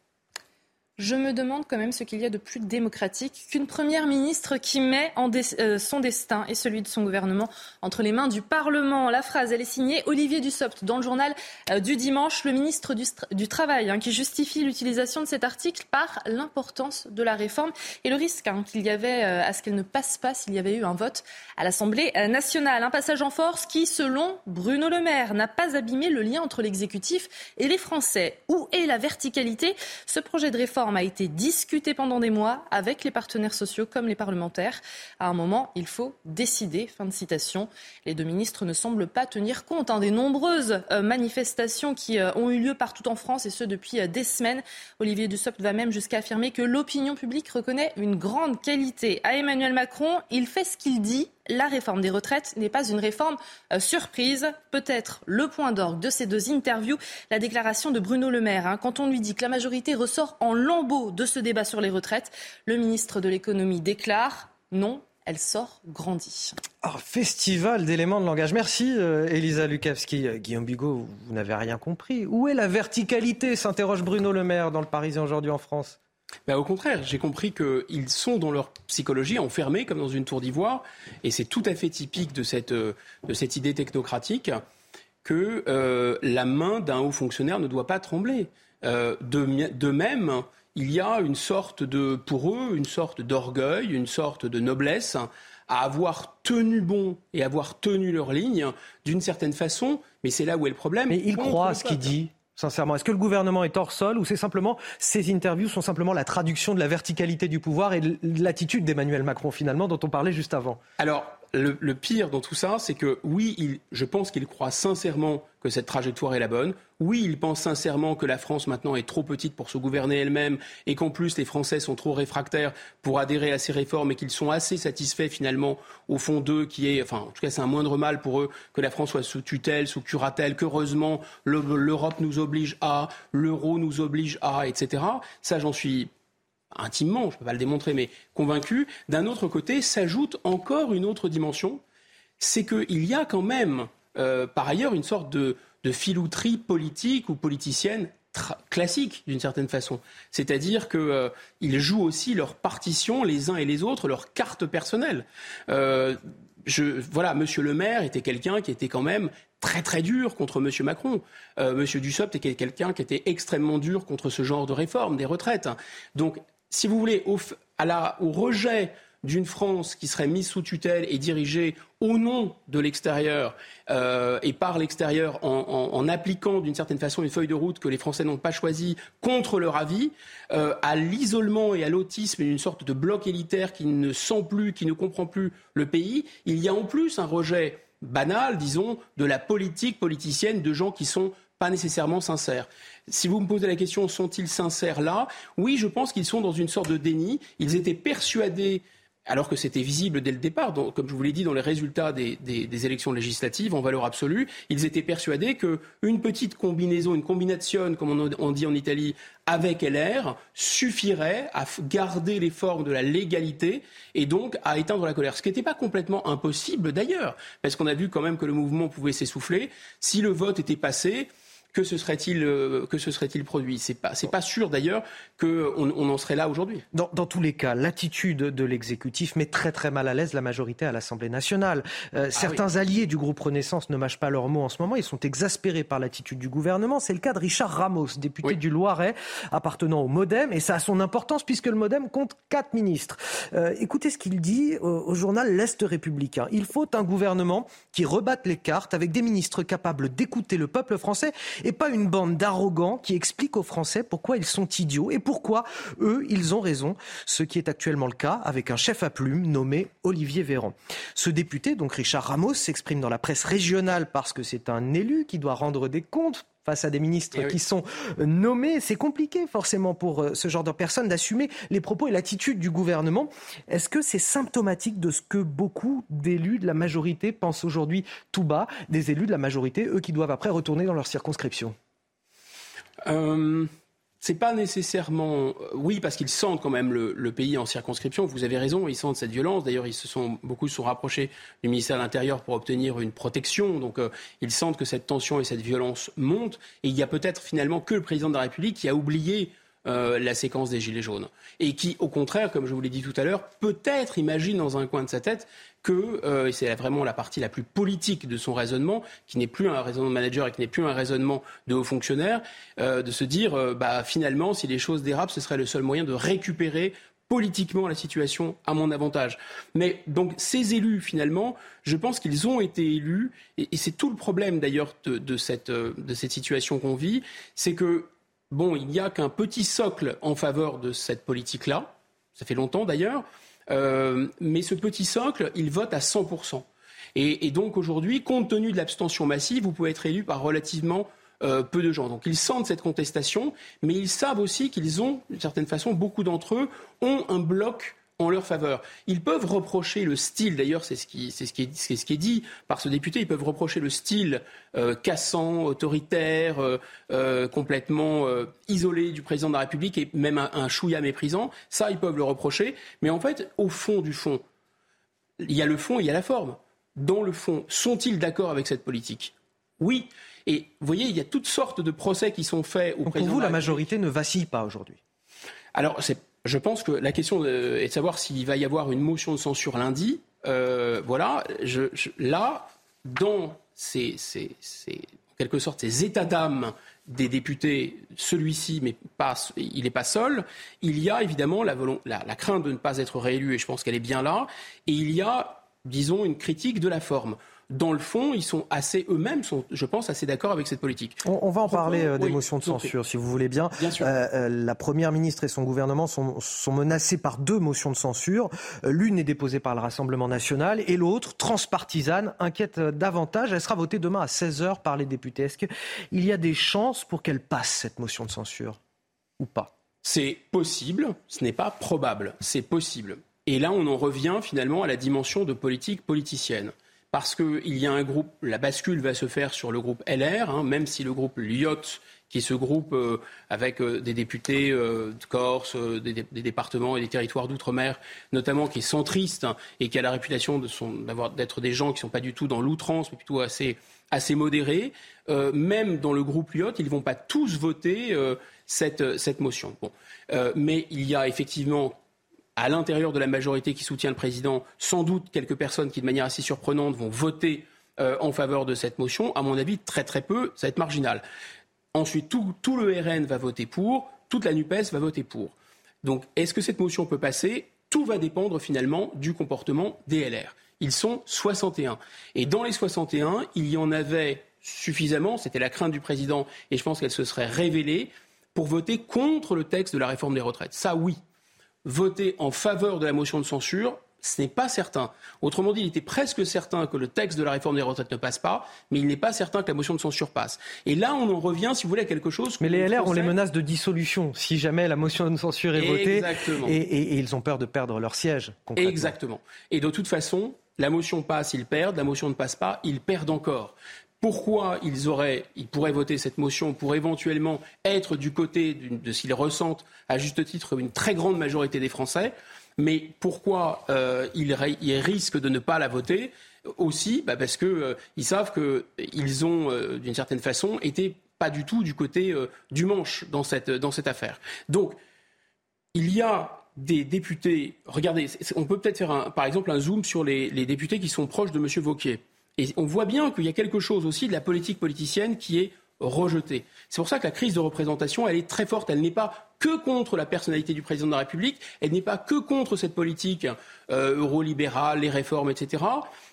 Je me demande quand même ce qu'il y a de plus démocratique qu'une première ministre qui met euh, son destin et celui de son gouvernement entre les mains du Parlement. La phrase, elle est signée Olivier Dussopt dans le journal euh, du dimanche, le ministre du, Travail, hein, qui justifie l'utilisation de cet article par l'importance de la réforme et le risque hein, qu'il y avait euh, à ce qu'elle ne passe pas s'il y avait eu un vote à l'Assemblée nationale. Un passage en force qui, selon Bruno Le Maire, n'a pas abîmé le lien entre l'exécutif et les Français. Où est la verticalité? Ce projet de réforme a été discutée pendant des mois avec les partenaires sociaux comme les parlementaires. À un moment, il faut décider. Fin de citation. Les deux ministres ne semblent pas tenir compte hein, des nombreuses euh, manifestations qui euh, ont eu lieu partout en France et ce depuis euh, des semaines. Olivier Dussopt va même jusqu'à affirmer que l'opinion publique reconnaît une grande qualité à Emmanuel Macron. Il fait ce qu'il dit la réforme des retraites n'est pas une réforme euh, surprise. Peut-être le point d'orgue de ces deux interviews, la déclaration de Bruno Le Maire. Hein. quand on lui dit que la majorité ressort en lambeaux de ce débat sur les retraites, le ministre de l'économie déclare non, elle sort grandie.
Oh, festival d'éléments de langage. Merci euh, Elisa Lukavski. Euh, Guillaume Bigot, vous n'avez rien compris. Où est la verticalité? s'interroge Bruno Le Maire dans le Parisien aujourd'hui en France.
Ben, au contraire, j'ai compris qu'ils sont dans leur psychologie enfermés comme dans une tour d'ivoire, et c'est tout à fait typique de cette, euh, de cette idée technocratique que euh, la main d'un haut fonctionnaire ne doit pas trembler. Euh, de, de, même, il y a une sorte de, pour eux, une sorte d'orgueil, une sorte de noblesse à avoir tenu bon et avoir tenu leur ligne d'une certaine façon, mais c'est là où est le problème.
Mais il croit à ce qu'il dit. Sincèrement, est-ce que le gouvernement est hors sol ou c'est simplement ces interviews sont simplement la traduction de la verticalité du pouvoir et de l'attitude d'Emmanuel Macron finalement dont on parlait juste avant?
Alors, le, pire dans tout ça, c'est que oui, je pense qu'il croit sincèrement que cette trajectoire est la bonne. Oui, il pense sincèrement que la France maintenant est trop petite pour se gouverner elle-même et qu'en plus les Français sont trop réfractaires pour adhérer à ces réformes et qu'ils sont assez satisfaits finalement au fond d'eux, qui est, enfin en tout cas c'est un moindre mal pour eux que la France soit sous tutelle, sous curatelle, qu'heureusement l'Europe nous oblige à, l'euro nous oblige à, etc. Ça j'en suis intimement, je ne peux pas le démontrer, mais convaincu. D'un autre côté, s'ajoute encore une autre dimension, c'est qu'il y a quand même, euh, par ailleurs, une sorte de, filouterie politique ou politicienne classique d'une certaine façon. C'est-à-dire qu'ils euh, jouent aussi leur partition les uns et les autres, leur carte personnelle. Euh, voilà, Monsieur le maire était quelqu'un qui était quand même très très dur contre M. Macron. Euh, M. Dussopt était quelqu'un qui était extrêmement dur contre ce genre de réforme des retraites. Donc si vous voulez, au, rejet d'une France qui serait mise sous tutelle et dirigée au nom de l'extérieur euh, et par l'extérieur en, appliquant d'une certaine façon une feuille de route que les Français n'ont pas choisie contre leur avis, euh, à l'isolement et à l'autisme d'une sorte de bloc élitaire qui ne sent plus, qui ne comprend plus le pays, il y a en plus un rejet banal, disons, de la politique politicienne de gens qui sont pas nécessairement sincères. Si vous me posez la question, sont-ils sincères là? Oui, je pense qu'ils sont dans une sorte de déni. Ils étaient persuadés alors que c'était visible dès le départ, comme je vous l'ai dit, dans les résultats des, élections législatives en valeur absolue, ils étaient persuadés qu'une petite combinaison, une combination, comme on, on dit en Italie, avec LR suffirait à garder les formes de la légalité et donc à éteindre la colère. Ce qui n'était pas complètement impossible d'ailleurs, parce qu'on a vu quand même que le mouvement pouvait s'essouffler. Si le vote était passé, que se serait-il euh, que se serait-il produit? C'est pas c'est pas sûr d'ailleurs qu'on on en serait là aujourd'hui.
Dans, dans, tous les cas, l'attitude de l'exécutif met très très mal à l'aise la majorité à l'Assemblée nationale. Euh, ah certains alliés du groupe Renaissance ne mâchent pas leurs mots en ce moment. Ils sont exaspérés par l'attitude du gouvernement. C'est le cas de Richard Ramos, député du Loiret, appartenant au MoDem, et ça a son importance puisque le MoDem compte quatre ministres. Euh, écoutez ce qu'il dit au, au journal L'Est républicain. Il faut un gouvernement qui rebatte les cartes avec des ministres capables d'écouter le peuple français et pas une bande d'arrogants qui expliquent aux Français pourquoi ils sont idiots et pourquoi eux, ils ont raison, ce qui est actuellement le cas avec un chef à plume nommé Olivier Véran. Ce député, donc Richard Ramos, s'exprime dans la presse régionale parce que c'est un élu qui doit rendre des comptes face à des ministres eh qui sont nommés. C'est compliqué forcément pour euh, ce genre de personnes d'assumer les propos et l'attitude du gouvernement. Est-ce que c'est symptomatique de ce que beaucoup d'élus de la majorité pensent aujourd'hui tout bas, des élus de la majorité, eux qui doivent après retourner dans leur circonscription
euh, c'est pas nécessairement. Euh, oui, parce qu'ils sentent quand même le, pays en circonscription. Vous avez raison, ils sentent cette violence. D'ailleurs, ils se sont beaucoup sont rapprochés du ministère de l'Intérieur pour obtenir une protection. Donc, euh, ils sentent que cette tension et cette violence montent. Et il y a peut-être finalement que le président de la République qui a oublié euh, la séquence des Gilets jaunes. Et qui, au contraire, comme je vous l'ai dit tout à l'heure, peut-être imagine dans un coin de sa tête que, euh, et c'est vraiment la partie la plus politique de son raisonnement, qui n'est plus un raisonnement de manager et qui n'est plus un raisonnement de haut fonctionnaire, euh, de se dire, bah, finalement, si les choses dérapent, ce serait le seul moyen de récupérer politiquement la situation à mon avantage. Mais donc ces élus, finalement, je pense qu'ils ont été élus, et, c'est tout le problème d'ailleurs de, de, cette, de cette situation qu'on vit, c'est que bon, il n'y a qu'un petit socle en faveur de cette politique-là. Ça fait longtemps d'ailleurs. Euh, mais ce petit socle, il vote à 100%. Et, donc aujourd'hui, compte tenu de l'abstention massive, vous pouvez être élu par relativement euh, peu de gens. Donc ils sentent cette contestation, mais ils savent aussi qu'ils ont, d'une certaine façon, beaucoup d'entre eux ont un bloc en leur faveur. Ils peuvent reprocher le style, d'ailleurs c'est ce, qui, ce, est, ce qui est dit par ce député, ils peuvent reprocher le style euh, cassant, autoritaire, euh, euh, complètement isolé du président de la République et même un, un chouïa méprisant. Ça, ils peuvent le reprocher. Mais en fait, au fond du fond, il y a le fond et il y a la forme. Dans le fond, sont-ils d'accord avec cette politique? Oui. Et vous voyez, il y a toutes sortes de procès qui sont faits au président.
Pour vous, la majorité ne vacille pas aujourd'hui?
Alors, c'est je pense que la question est de savoir s'il va y avoir une motion de censure lundi. Euh, voilà, là, dans ces, quelque sorte ces états d'âme des députés, celui-ci, mais pas, il n'est pas seul. Il y a évidemment la, crainte de ne pas être réélu, et je pense qu'elle est bien là. Et il y a, disons, une critique de la forme dans le fond, ils sont assez eux-mêmes, sont, je pense, assez d'accord avec cette politique.
On, va en parler euh, des motions de censure, si vous voulez bien.
bien sûr.
Euh, euh, la première ministre et son gouvernement sont, sont menacés par deux motions de censure. L'une est déposée par le Rassemblement national et l'autre, transpartisane, inquiète davantage. Elle sera votée demain à 16h par les députés. Est-ce qu'il y a des chances pour qu'elle passe, cette motion de censure, ou pas?
C'est possible, ce n'est pas probable, c'est possible. Et là, on en revient finalement à la dimension de politique politicienne parce qu'il y a un groupe, la bascule va se faire sur le groupe LR, hein, même si le groupe Lyot, qui ce groupe euh, avec euh, des députés euh, de Corse, des, départements et des territoires d'outre-mer, notamment qui est centriste hein, et qui a la réputation d'être des gens qui ne sont pas du tout dans l'outrance, mais plutôt assez, assez modérés, même dans le groupe Lyot, ils ne vont pas tous voter cette, cette motion. Bon. mais il y a effectivement à l'intérieur de la majorité qui soutient le président, sans doute quelques personnes qui, de manière assez surprenante, vont voter euh, en faveur de cette motion. À mon avis, très très peu, ça va être marginal. Ensuite, tout, le RN va voter pour, toute la NUPES va voter pour. Donc, est-ce que cette motion peut passer? Tout va dépendre finalement du comportement des LR. Ils sont 61. Et dans les 61, il y en avait suffisamment, c'était la crainte du président, et je pense qu'elle se serait révélée, pour voter contre le texte de la réforme des retraites. Ça, oui voter en faveur de la motion de censure, ce n'est pas certain. Autrement dit, il était presque certain que le texte de la réforme des retraites ne passe pas, mais il n'est pas certain que la motion de censure passe. Et là, on en revient, si vous voulez, à quelque chose.
Mais les LR ont les menaces de dissolution si jamais la motion de censure est votée.
Exactement.
Et, et, et, ils ont peur de perdre leur siège.
Exactement. Et de toute façon, la motion passe, ils perdent. La motion ne passe pas, ils perdent encore. Pourquoi ils, auraient, ils pourraient voter cette motion pour éventuellement être du côté de ce qu'ils ressentent, à juste titre, une très grande majorité des Français mais pourquoi euh, ils, ils, risquent de ne pas la voter? Aussi bah parce qu'ils euh, savent qu'ils ont, euh, d'une certaine façon, été pas du tout du côté euh, du manche dans cette, affaire. Donc, il y a des députés. Regardez, on peut peut-être faire, par exemple, un zoom sur les, les, députés qui sont proches de M. Vauquier. Et on voit bien qu'il y a quelque chose aussi de la politique politicienne qui est rejetée. C'est pour ça que la crise de représentation, elle est très forte. Elle n'est pas que contre la personnalité du président de la République, elle n'est pas que contre cette politique euh, eurolibérale, les réformes, etc.,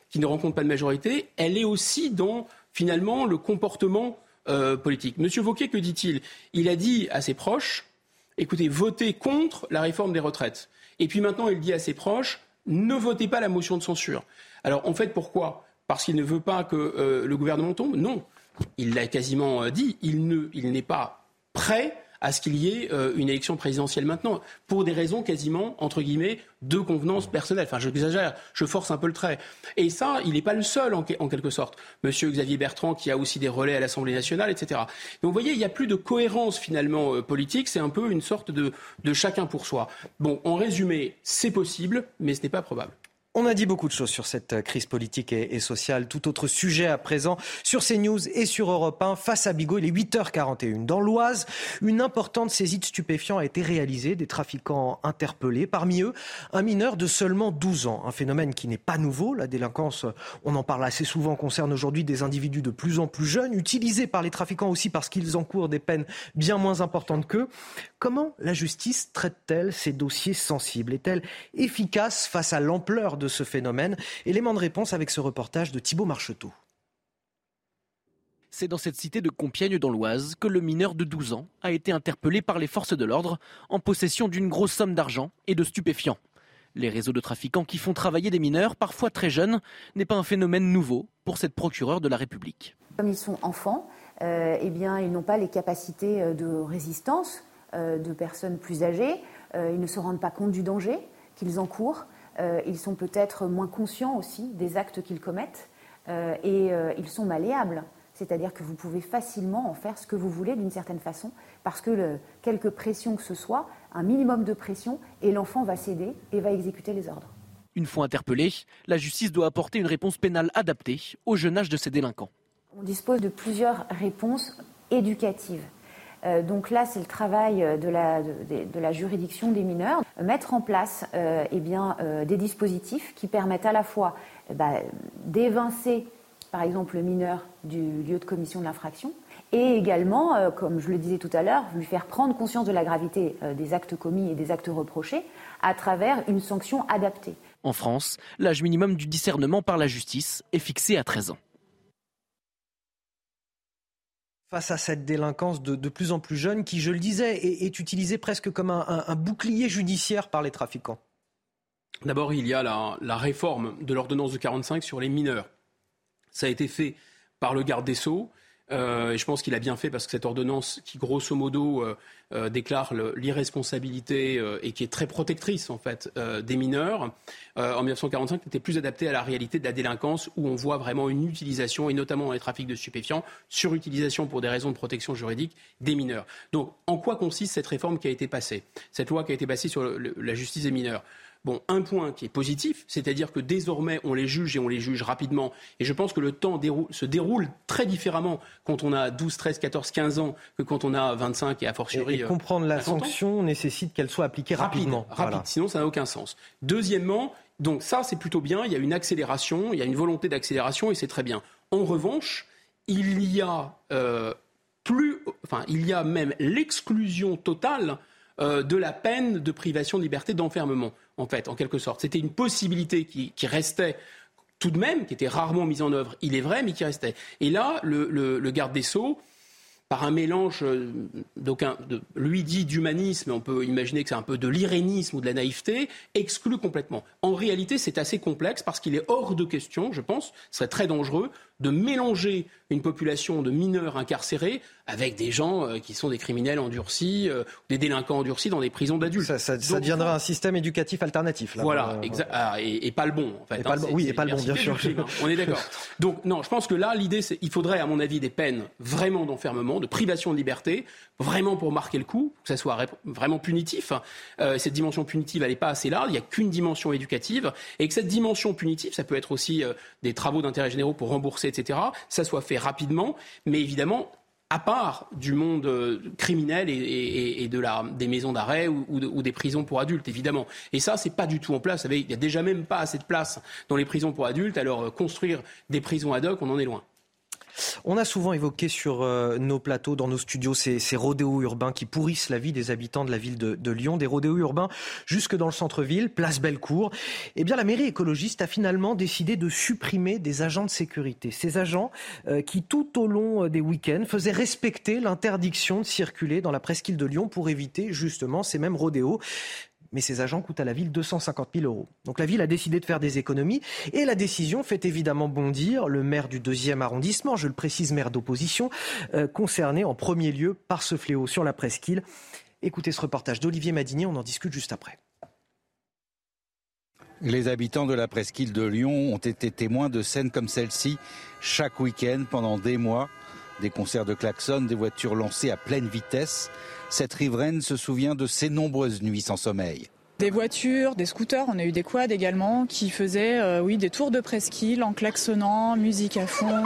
qui ne rencontre pas de majorité, elle est aussi dans, finalement, le comportement euh, politique. Monsieur Vauquier, que dit-il? Il a dit à ses proches, écoutez, votez contre la réforme des retraites. Et puis maintenant, il dit à ses proches, ne votez pas la motion de censure. Alors, en fait, pourquoi? Parce qu'il ne veut pas que euh, le gouvernement tombe Non. Il l'a quasiment euh, dit, il n'est il pas prêt à ce qu'il y ait euh, une élection présidentielle maintenant, pour des raisons quasiment, entre guillemets, de convenance personnelle. Enfin, j'exagère, je force un peu le trait. Et ça, il n'est pas le seul, en, quelque sorte. Monsieur Xavier Bertrand, qui a aussi des relais à l'Assemblée nationale, etc. Donc, vous voyez, il n'y a plus de cohérence, finalement, politique. C'est un peu une sorte de chacun pour soi. Bon, en résumé, c'est possible, mais ce n'est pas probable.
On a dit beaucoup de choses sur cette euh, crise politique et, sociale. Tout autre sujet à présent sur CNews et sur Europe 1. Face à Bigot, il est 8h41. Dans l'Oise, une importante saisie de stupéfiants a été réalisée. Des trafiquants interpellés. Parmi eux, un mineur de seulement 12 ans. Un phénomène qui n'est pas nouveau. La délinquance, on en parle assez souvent, concerne aujourd'hui des individus de plus en plus jeunes, utilisés par les trafiquants aussi parce qu'ils encourent des peines bien moins importantes qu'eux. Comment la justice traite-t-elle ces dossiers sensibles? Est-elle efficace face à l'ampleur de ce phénomène Élément de réponse avec ce reportage de Thibault Marcheteau.
C'est dans cette cité de Compiègne dans l'Oise que le mineur de 12 ans a été interpellé par les forces de l'ordre en possession d'une grosse somme d'argent et de stupéfiants. Les réseaux de trafiquants qui font travailler des mineurs, parfois très jeunes, n'est pas un phénomène nouveau pour cette procureure de la République.
Comme ils sont enfants, euh, eh bien, ils n'ont pas les capacités euh, de résistance euh, de personnes plus âgées. Euh, ils ne se rendent pas compte du danger qu'ils encourent. Euh, ils sont peut-être moins conscients aussi des actes qu'ils commettent. et ils sont malléables. C'est-à-dire que vous pouvez facilement en faire ce que vous voulez d'une certaine façon, parce que le, quelque pression que ce soit, un minimum de pression, et l'enfant va céder et va exécuter les ordres.
Une fois interpellé, la justice doit apporter une réponse pénale adaptée au jeune âge de ces délinquants.
On dispose de plusieurs réponses éducatives. Euh, donc là, c'est le travail de la, de, la, juridiction des mineurs, mettre en place euh, eh euh, des dispositifs qui permettent à la fois ben, d'évincer, par exemple, le mineur du lieu de commission de l'infraction, et également, euh, comme je le disais tout à l'heure, lui faire prendre conscience de la gravité euh, des actes commis et des actes reprochés à travers une sanction adaptée.
En France, l'âge minimum du discernement par la justice est fixé à 13 ans.
Face à cette délinquance de, plus en plus jeune qui, je le disais, est, utilisée presque comme un, bouclier judiciaire par les trafiquants
D'abord, il y a la, la réforme de l'ordonnance de 45 sur les mineurs. Ça a été fait par le garde des Sceaux. Euh, je pense qu'il a bien fait parce que cette ordonnance qui, grosso modo, euh, euh, déclare l'irresponsabilité et qui est très protectrice, en fait, des mineurs, en 1945 n'était plus adaptée à la réalité de la délinquance où on voit vraiment une utilisation, et notamment dans les trafics de stupéfiants, surutilisation pour des raisons de protection juridique des mineurs. Donc, en quoi consiste cette réforme qui a été passée? Cette loi qui a été passée sur la justice des mineurs? Bon, un point qui est positif, c'est-à-dire que désormais on les juge et on les juge rapidement. Et je pense que le temps déroule, se déroule très différemment quand on a 12, 13, 14, 15 ans que quand on a 25 et a fortiori.
Et, et comprendre la sanction nécessite qu'elle soit appliquée
rapide,
rapidement.
Rapide, voilà. sinon ça n'a aucun sens. Deuxièmement, donc ça c'est plutôt bien, il y a une accélération, il y a une volonté d'accélération et c'est très bien. En revanche, il y a euh, plus, enfin il y a même l'exclusion totale euh, de la peine de privation de liberté d'enfermement en fait, en quelque sorte. C'était une possibilité qui, restait tout de même, qui était rarement mise en œuvre, il est vrai, mais qui restait. Et là, le, garde des Sceaux par un mélange euh, d'aucun, lui dit d'humanisme, on peut imaginer que c'est un peu de l'irénisme ou de la naïveté, exclut complètement. En réalité, c'est assez complexe parce qu'il est hors de question, je pense, ce serait très dangereux de mélanger une population de mineurs incarcérés avec des gens euh, qui sont des criminels endurcis, euh, des délinquants endurcis dans des prisons d'adultes.
Ça, ça, ça deviendra un système éducatif alternatif. Là,
voilà, euh, ah, et, et, pas le bon. En fait,
et pas
hein,
le bon. Oui, et pas le bon, bien sûr.
Hein. On est d'accord. Donc non, je pense que là, l'idée, c'est il faudrait, à mon avis, des peines vraiment d'enfermement, de privation de liberté, vraiment pour marquer le coup, que ça soit vraiment punitif. Euh, cette dimension punitive, elle n'est pas assez large. Il n'y a qu'une dimension éducative, et que cette dimension punitive, ça peut être aussi euh, des travaux d'intérêt généraux pour rembourser, etc. Ça soit fait rapidement, mais évidemment à part du monde euh, criminel et, de la, des maisons d'arrêt ou, des prisons pour adultes, évidemment. Et ça, c'est pas du tout en place. Il n'y a déjà même pas assez de place dans les prisons pour adultes. Alors, euh, construire des prisons ad hoc, on en est loin.
On a souvent évoqué sur euh, nos plateaux, dans nos studios, ces, rodéos urbains qui pourrissent la vie des habitants de la ville de, de Lyon, des rodéos urbains jusque dans le centre-ville, place Bellecour. Eh bien, la mairie écologiste a finalement décidé de supprimer des agents de sécurité. Ces agents euh, qui, tout au long euh, des week-ends, faisaient respecter l'interdiction de circuler dans la presqu'île de Lyon pour éviter justement ces mêmes rodéos mais ces agents coûtent à la ville 250 000 euros. Donc la ville a décidé de faire des économies et la décision fait évidemment bondir le maire du deuxième arrondissement, je le précise, maire d'opposition, euh, concerné en premier lieu par ce fléau sur la presqu'île. Écoutez ce reportage d'Olivier Madinier, on en discute juste après.
Les habitants de la presqu'île de Lyon ont été témoins de scènes comme celle-ci chaque week-end pendant des mois. Des concerts de klaxons, des voitures lancées à pleine vitesse. Cette riveraine se souvient de ses nombreuses nuits sans sommeil.
Des voitures, des scooters, on a eu des quads également qui faisaient euh, oui des tours de presqu'île en klaxonnant, musique à fond,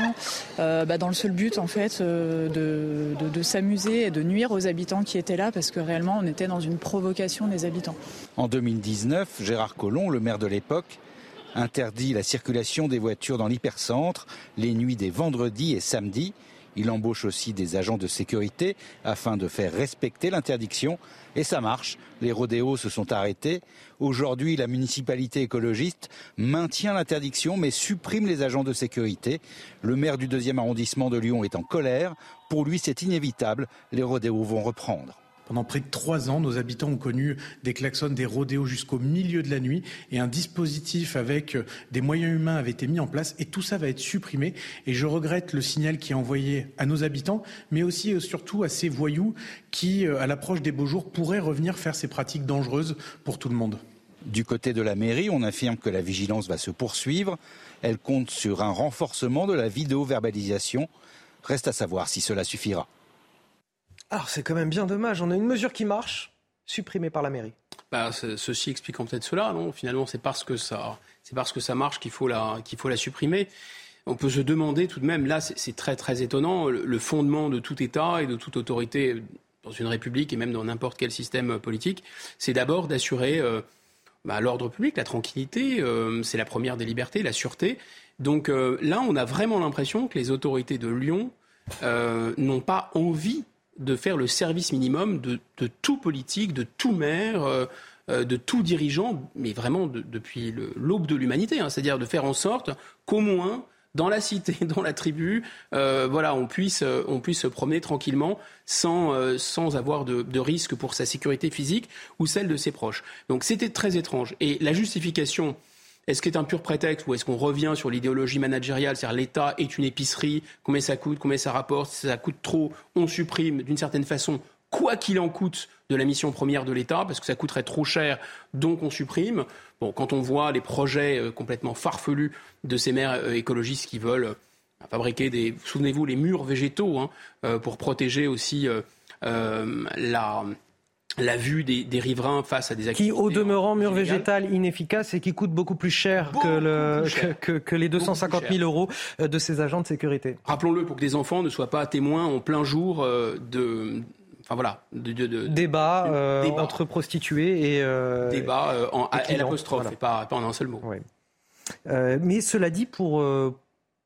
euh, bah, dans le seul but en fait euh, de, de, de s'amuser et de nuire aux habitants qui étaient là parce que réellement on était dans une provocation des habitants.
En 2019, Gérard Collomb, le maire de l'époque, interdit la circulation des voitures dans l'hypercentre les nuits des vendredis et samedis. Il embauche aussi des agents de sécurité afin de faire respecter l'interdiction. Et ça marche. Les rodéos se sont arrêtés. Aujourd'hui, la municipalité écologiste maintient l'interdiction mais supprime les agents de sécurité. Le maire du deuxième arrondissement de Lyon est en colère. Pour lui, c'est inévitable. Les rodéos vont reprendre.
Pendant près de trois ans, nos habitants ont connu des klaxons, des rodéos jusqu'au milieu de la nuit et un dispositif avec des moyens humains avait été mis en place et tout ça va être supprimé. Et je regrette le signal qui est envoyé à nos habitants, mais aussi et surtout à ces voyous qui, à l'approche des beaux jours, pourraient revenir faire ces pratiques dangereuses pour tout le monde.
Du côté de la mairie, on affirme que la vigilance va se poursuivre. Elle compte sur un renforcement de la vidéo-verbalisation. Reste à savoir si cela suffira.
Alors c'est quand même bien dommage. On a une mesure qui marche, supprimée par la mairie.
Bah, ceci expliquant peut-être cela, non? Finalement, c'est parce que ça, parce que ça marche qu'il faut la, faut la supprimer. On peut se demander tout de même, là, c'est très très étonnant, le fondement de tout État et de toute autorité dans une république et même dans n'importe quel système politique, c'est d'abord d'assurer euh, bah, l'ordre public, la tranquillité, euh, c'est la première des libertés, la sûreté. Donc euh, là, on a vraiment l'impression que les autorités de Lyon n'ont pas envie de faire le service minimum de, tout politique, de tout maire, euh, de tout dirigeant, mais vraiment de, depuis l'aube de l'humanité, hein, c'est-à-dire de faire en sorte qu'au moins dans la cité, dans la tribu, euh, voilà, on puisse, on puisse se promener tranquillement sans, euh, sans avoir de, de, risque pour sa sécurité physique ou celle de ses proches. Donc c'était très étrange. Et la justification est-ce que c'est un pur prétexte ou est-ce qu'on revient sur l'idéologie managériale, c'est-à-dire l'État est une épicerie, combien ça coûte, combien ça rapporte, si ça coûte trop, on supprime d'une certaine façon, quoi qu'il en coûte, de la mission première de l'État, parce que ça coûterait trop cher, donc on supprime. Bon, quand on voit les projets euh, complètement farfelus de ces maires euh, écologistes qui veulent euh, fabriquer des, souvenez-vous, les murs végétaux hein, pour protéger aussi la la vue des, des, riverains face à des activités.
Qui, au demeurant, mur végétal inefficace et qui coûte beaucoup plus cher, beaucoup que, le,
plus cher.
Que, que, que, les 250 000 euros euh, de ces agents de sécurité.
Rappelons-le pour que des enfants ne soient pas témoins en plein jour euh, de. Enfin voilà, de, de, de
débat, euh, débat, entre prostituées et
euh, débat en et L apostrophe, voilà. et pas, pas en un seul mot.
Mais cela dit, pour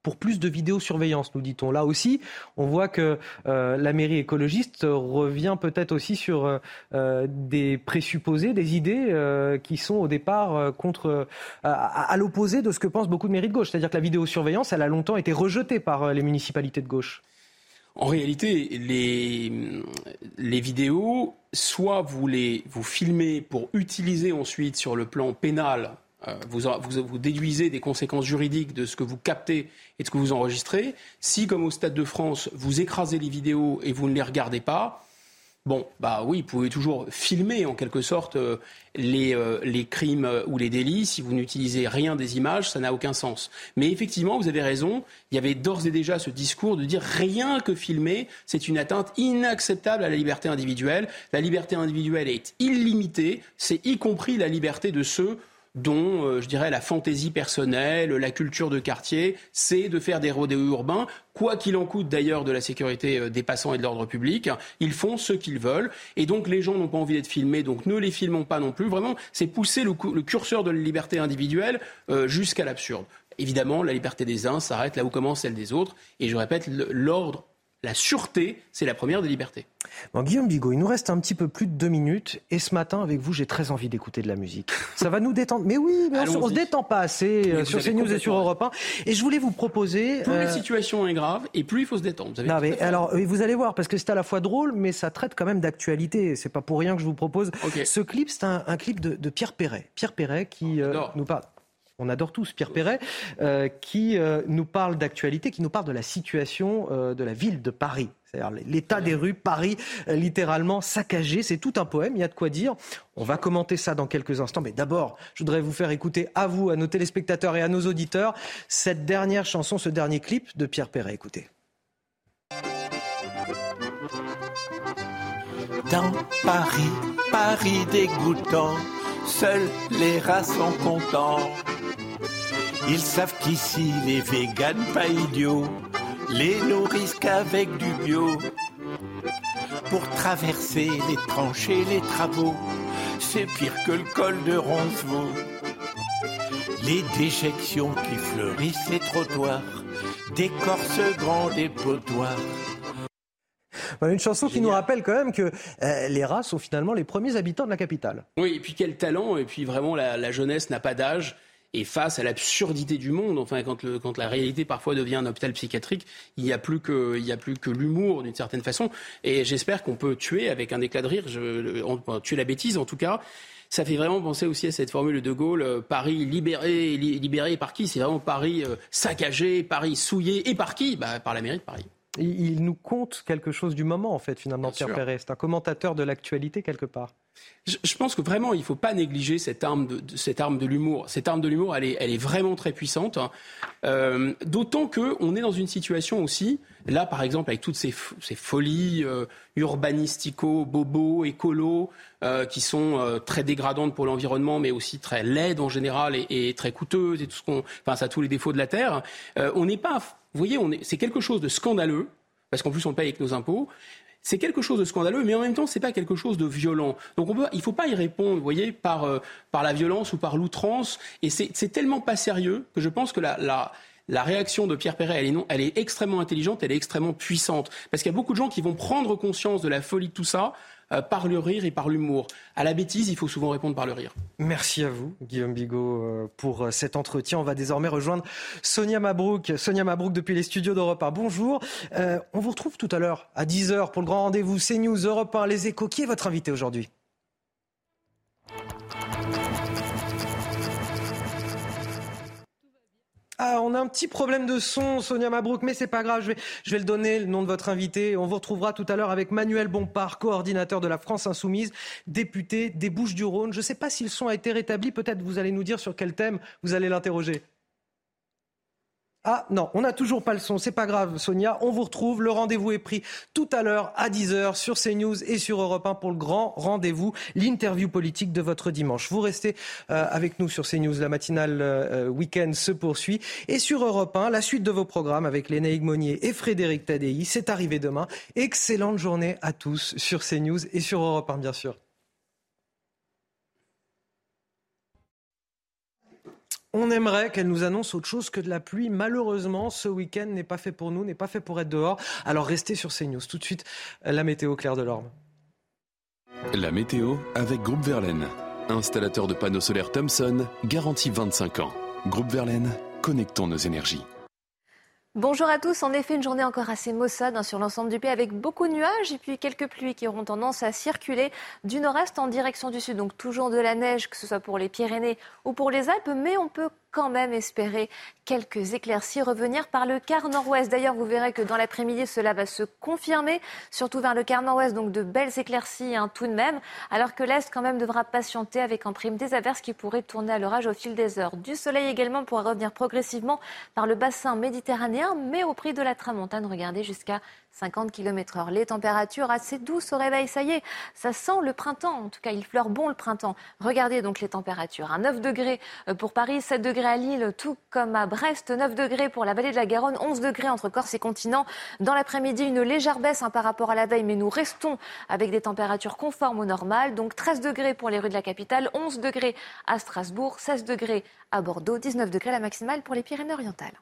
pour plus de vidéosurveillance, nous dit-on. Là aussi, on voit que euh, la mairie écologiste revient peut-être aussi sur euh, des présupposés, des idées euh, qui sont au départ contre, à, l'opposé de ce que pensent beaucoup de mairies de gauche. C'est-à-dire que la vidéosurveillance, elle a longtemps été rejetée par les municipalités de gauche.
En réalité, les, les vidéos, soit vous les vous filmez pour utiliser ensuite sur le plan pénal euh, vous, vous, déduisez des conséquences juridiques de ce que vous captez et de ce que vous enregistrez. Si, comme au Stade de France, vous écrasez les vidéos et vous ne les regardez pas, Bon, bah oui, vous pouvez toujours filmer en quelque sorte euh, euh, les, crimes ou les délits. Si vous n'utilisez rien des images, ça n'a aucun sens. Mais effectivement, vous avez raison. Il y avait d'ores et déjà ce discours de dire rien que filmer, c'est une atteinte inacceptable à la liberté individuelle. La liberté individuelle est illimitée. C'est y compris la liberté de ceux dont, euh, je dirais, la fantaisie personnelle, la culture de quartier, c'est de faire des rodéos urbains, quoi qu'il en coûte d'ailleurs de la sécurité euh, des passants et de l'ordre public. Ils font ce qu'ils veulent. Et donc, les gens n'ont pas envie d'être filmés, donc ne les filmons pas non plus. Vraiment, c'est pousser le, curseur de la liberté individuelle euh, jusqu'à l'absurde. Évidemment, la liberté des uns s'arrête là où commence celle des autres. Et je répète, l'ordre la sûreté, c'est la première des libertés.
Bon, Guillaume Bigot, il nous reste un petit peu plus de deux minutes. Et ce matin, avec vous, j'ai très envie d'écouter de la musique. Ça va nous détendre. Mais oui, mais on ne se détend pas assez euh, sur CNews et sur Europe 1. Et je voulais vous proposer...
Plus euh... la situation est grave, et plus il faut se détendre.
Vous non, mais alors, vous allez voir, parce que c'est à la fois drôle, mais ça traite quand même d'actualité. C'est pas pour rien que je vous propose ce clip. C'est un, clip de, Pierre Perret. Pierre Perret qui euh, nous parle on adore tous Pierre Perret, euh, qui euh, nous parle d'actualité, qui nous parle de la situation euh, de la ville de Paris. C'est-à-dire l'état des rues, Paris littéralement saccagé. C'est tout un poème, il y a de quoi dire. On va commenter ça dans quelques instants. Mais d'abord, je voudrais vous faire écouter à vous, à nos téléspectateurs et à nos auditeurs, cette dernière chanson, ce dernier clip de Pierre Perret. Écoutez.
Dans Paris, Paris dégoûtant, seuls les rats sont contents. Ils savent qu'ici les véganes pas idiots les nourrissent qu'avec du bio. Pour traverser les tranchées, les travaux, c'est pire que le col de Roncevaux. Les déjections qui fleurissent les trottoirs, décorcent grand dépotoirs.
Voilà une chanson qui nous rappelle quand même que euh, les rats sont finalement les premiers habitants de la capitale.
Oui, et puis quel talent, et puis vraiment la jeunesse n'a pas d'âge et face à l'absurdité du monde, enfin quand, le, quand, la réalité parfois devient un hôpital psychiatrique, il n'y a plus que, il a plus que l'humour d'une certaine façon. Et j'espère qu'on peut tuer avec un éclat de rire, je, on, tuer la bêtise en tout cas. Ça fait vraiment penser aussi à cette formule de Gaulle, euh, Paris libéré, libéré par qui? C'est vraiment Paris euh, saccagé, Paris souillé, et par qui? Bah, Par la mairie de Paris.
Il, nous compte quelque chose du moment, en fait, finalement, Pierre Perret. C'est un commentateur de l'actualité, quelque part.
Je, pense que vraiment, il ne faut pas négliger cette arme de, l'humour. Cette arme de l'humour, elle est, vraiment très puissante. Hein. Euh, D'autant qu'on est dans une situation aussi, là par exemple, avec toutes ces, folies euh, urbanistico, bobo, écolo, euh, qui sont très dégradantes pour l'environnement, mais aussi très laides en général et, très coûteuses et tout ce qu'on, enfin, ça tous les défauts de la terre. On n'est pas, vous voyez, c'est quelque chose de scandaleux parce qu'en plus on paye avec nos impôts c'est quelque chose de scandaleux, mais en même temps, ce n'est pas quelque chose de violent. Donc il ne faut pas y répondre, vous voyez, par, euh, par la violence ou par l'outrance. Et c'est tellement pas sérieux que je pense que la, la, la réaction de Pierre Perret, elle est, non, elle est extrêmement intelligente, elle est extrêmement puissante. Parce qu'il y a beaucoup de gens qui vont prendre conscience de la folie de tout ça par le rire et par l'humour. À la bêtise, il faut souvent répondre par le rire.
Merci à vous, Guillaume Bigot, euh, pour euh, cet entretien. On va désormais rejoindre Sonia Mabrouk. Sonia Mabrouk depuis les studios d'Europe 1. Bonjour. on vous retrouve tout à l'heure à 10h pour le grand rendez-vous CNews, Europe 1, Les Échos. Qui est votre invité aujourd'hui? Ah, on a un petit problème de son, Sonia Mabrouk, mais c'est pas grave, je vais, je vais le donner, le nom de votre invité. On vous retrouvera tout à l'heure avec Manuel Bompard, coordinateur de la France Insoumise, député des Bouches-du-Rhône. Je ne sais pas si le son a été rétabli, peut-être vous allez nous dire sur quel thème vous allez l'interroger. Ah non, on n'a toujours pas le son, c'est pas grave Sonia, on vous retrouve, le rendez-vous est pris tout à l'heure à 10h sur CNews et sur Europe 1 pour le grand rendez-vous, l'interview politique de votre dimanche. Vous restez euh, avec nous sur CNews, la matinale euh, week-end se poursuit et sur Europe 1, la suite de vos programmes avec Lénaïque Monnier et Frédéric Tadei, c'est arrivé demain. Excellente journée à tous sur CNews et sur Europe 1 bien sûr. On aimerait qu'elle nous annonce autre chose que de la pluie. Malheureusement, ce week-end n'est pas fait pour nous, n'est pas fait pour être dehors. Alors restez sur CNews. Tout de suite, la météo Claire Delorme.
La météo avec Groupe Verlaine. Installateur de panneaux solaires Thomson, garantie 25 ans. Groupe Verlaine, connectons nos énergies.
Bonjour à tous. En effet, une journée encore assez maussade hein, sur l'ensemble du pays avec beaucoup de nuages et puis quelques pluies qui auront tendance à circuler du nord-est en direction du sud. Donc toujours de la neige, que ce soit pour les Pyrénées ou pour les Alpes, mais on peut quand même espérer quelques éclaircies revenir par le quart nord-ouest. D'ailleurs, vous verrez que dans l'après-midi, cela va se confirmer, surtout vers le quart nord-ouest, donc de belles éclaircies hein, tout de même, alors que l'est quand même devra patienter avec en prime des averses qui pourraient tourner à l'orage au fil des heures. Du soleil également pourra revenir progressivement par le bassin méditerranéen, mais au prix de la tramontane, regardez jusqu'à 50 km heure. Les températures assez douces au réveil, ça y est, ça sent le printemps. En tout cas, il fleure bon le printemps. Regardez donc les températures. À 9 degrés euh, pour Paris, 7 degrés à Lille, tout comme à Brest, 9 degrés pour la vallée de la Garonne, 11 degrés entre Corse et continent. Dans l'après-midi, une légère baisse hein, par rapport à la veille, mais nous restons avec des températures conformes au normal. Donc 13 degrés pour les rues de la capitale, 11 degrés à Strasbourg, 16 degrés à Bordeaux, 19 degrés la maximale pour les Pyrénées-Orientales.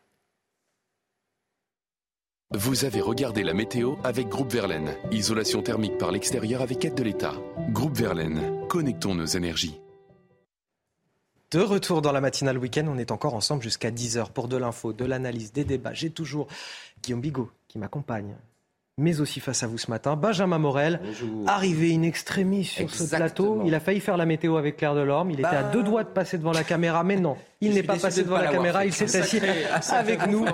Vous avez regardé la météo avec Groupe Verlaine. Isolation thermique par l'extérieur avec aide de l'État. Groupe Verlaine, connectons nos énergies.
De retour dans la matinale week-end, on est encore ensemble jusqu'à 10h pour de l'info, de l'analyse, des débats. J'ai toujours Guillaume Bigot qui m'accompagne mais aussi face à vous ce matin. Benjamin Morel, arrivé in extremis sur ce plateau. Il a failli faire la météo avec Claire Delorme. Il était à bah. deux doigts de passer devant la caméra, mais non. Il n'est pas passé devant la caméra, il s'est assis avec nous.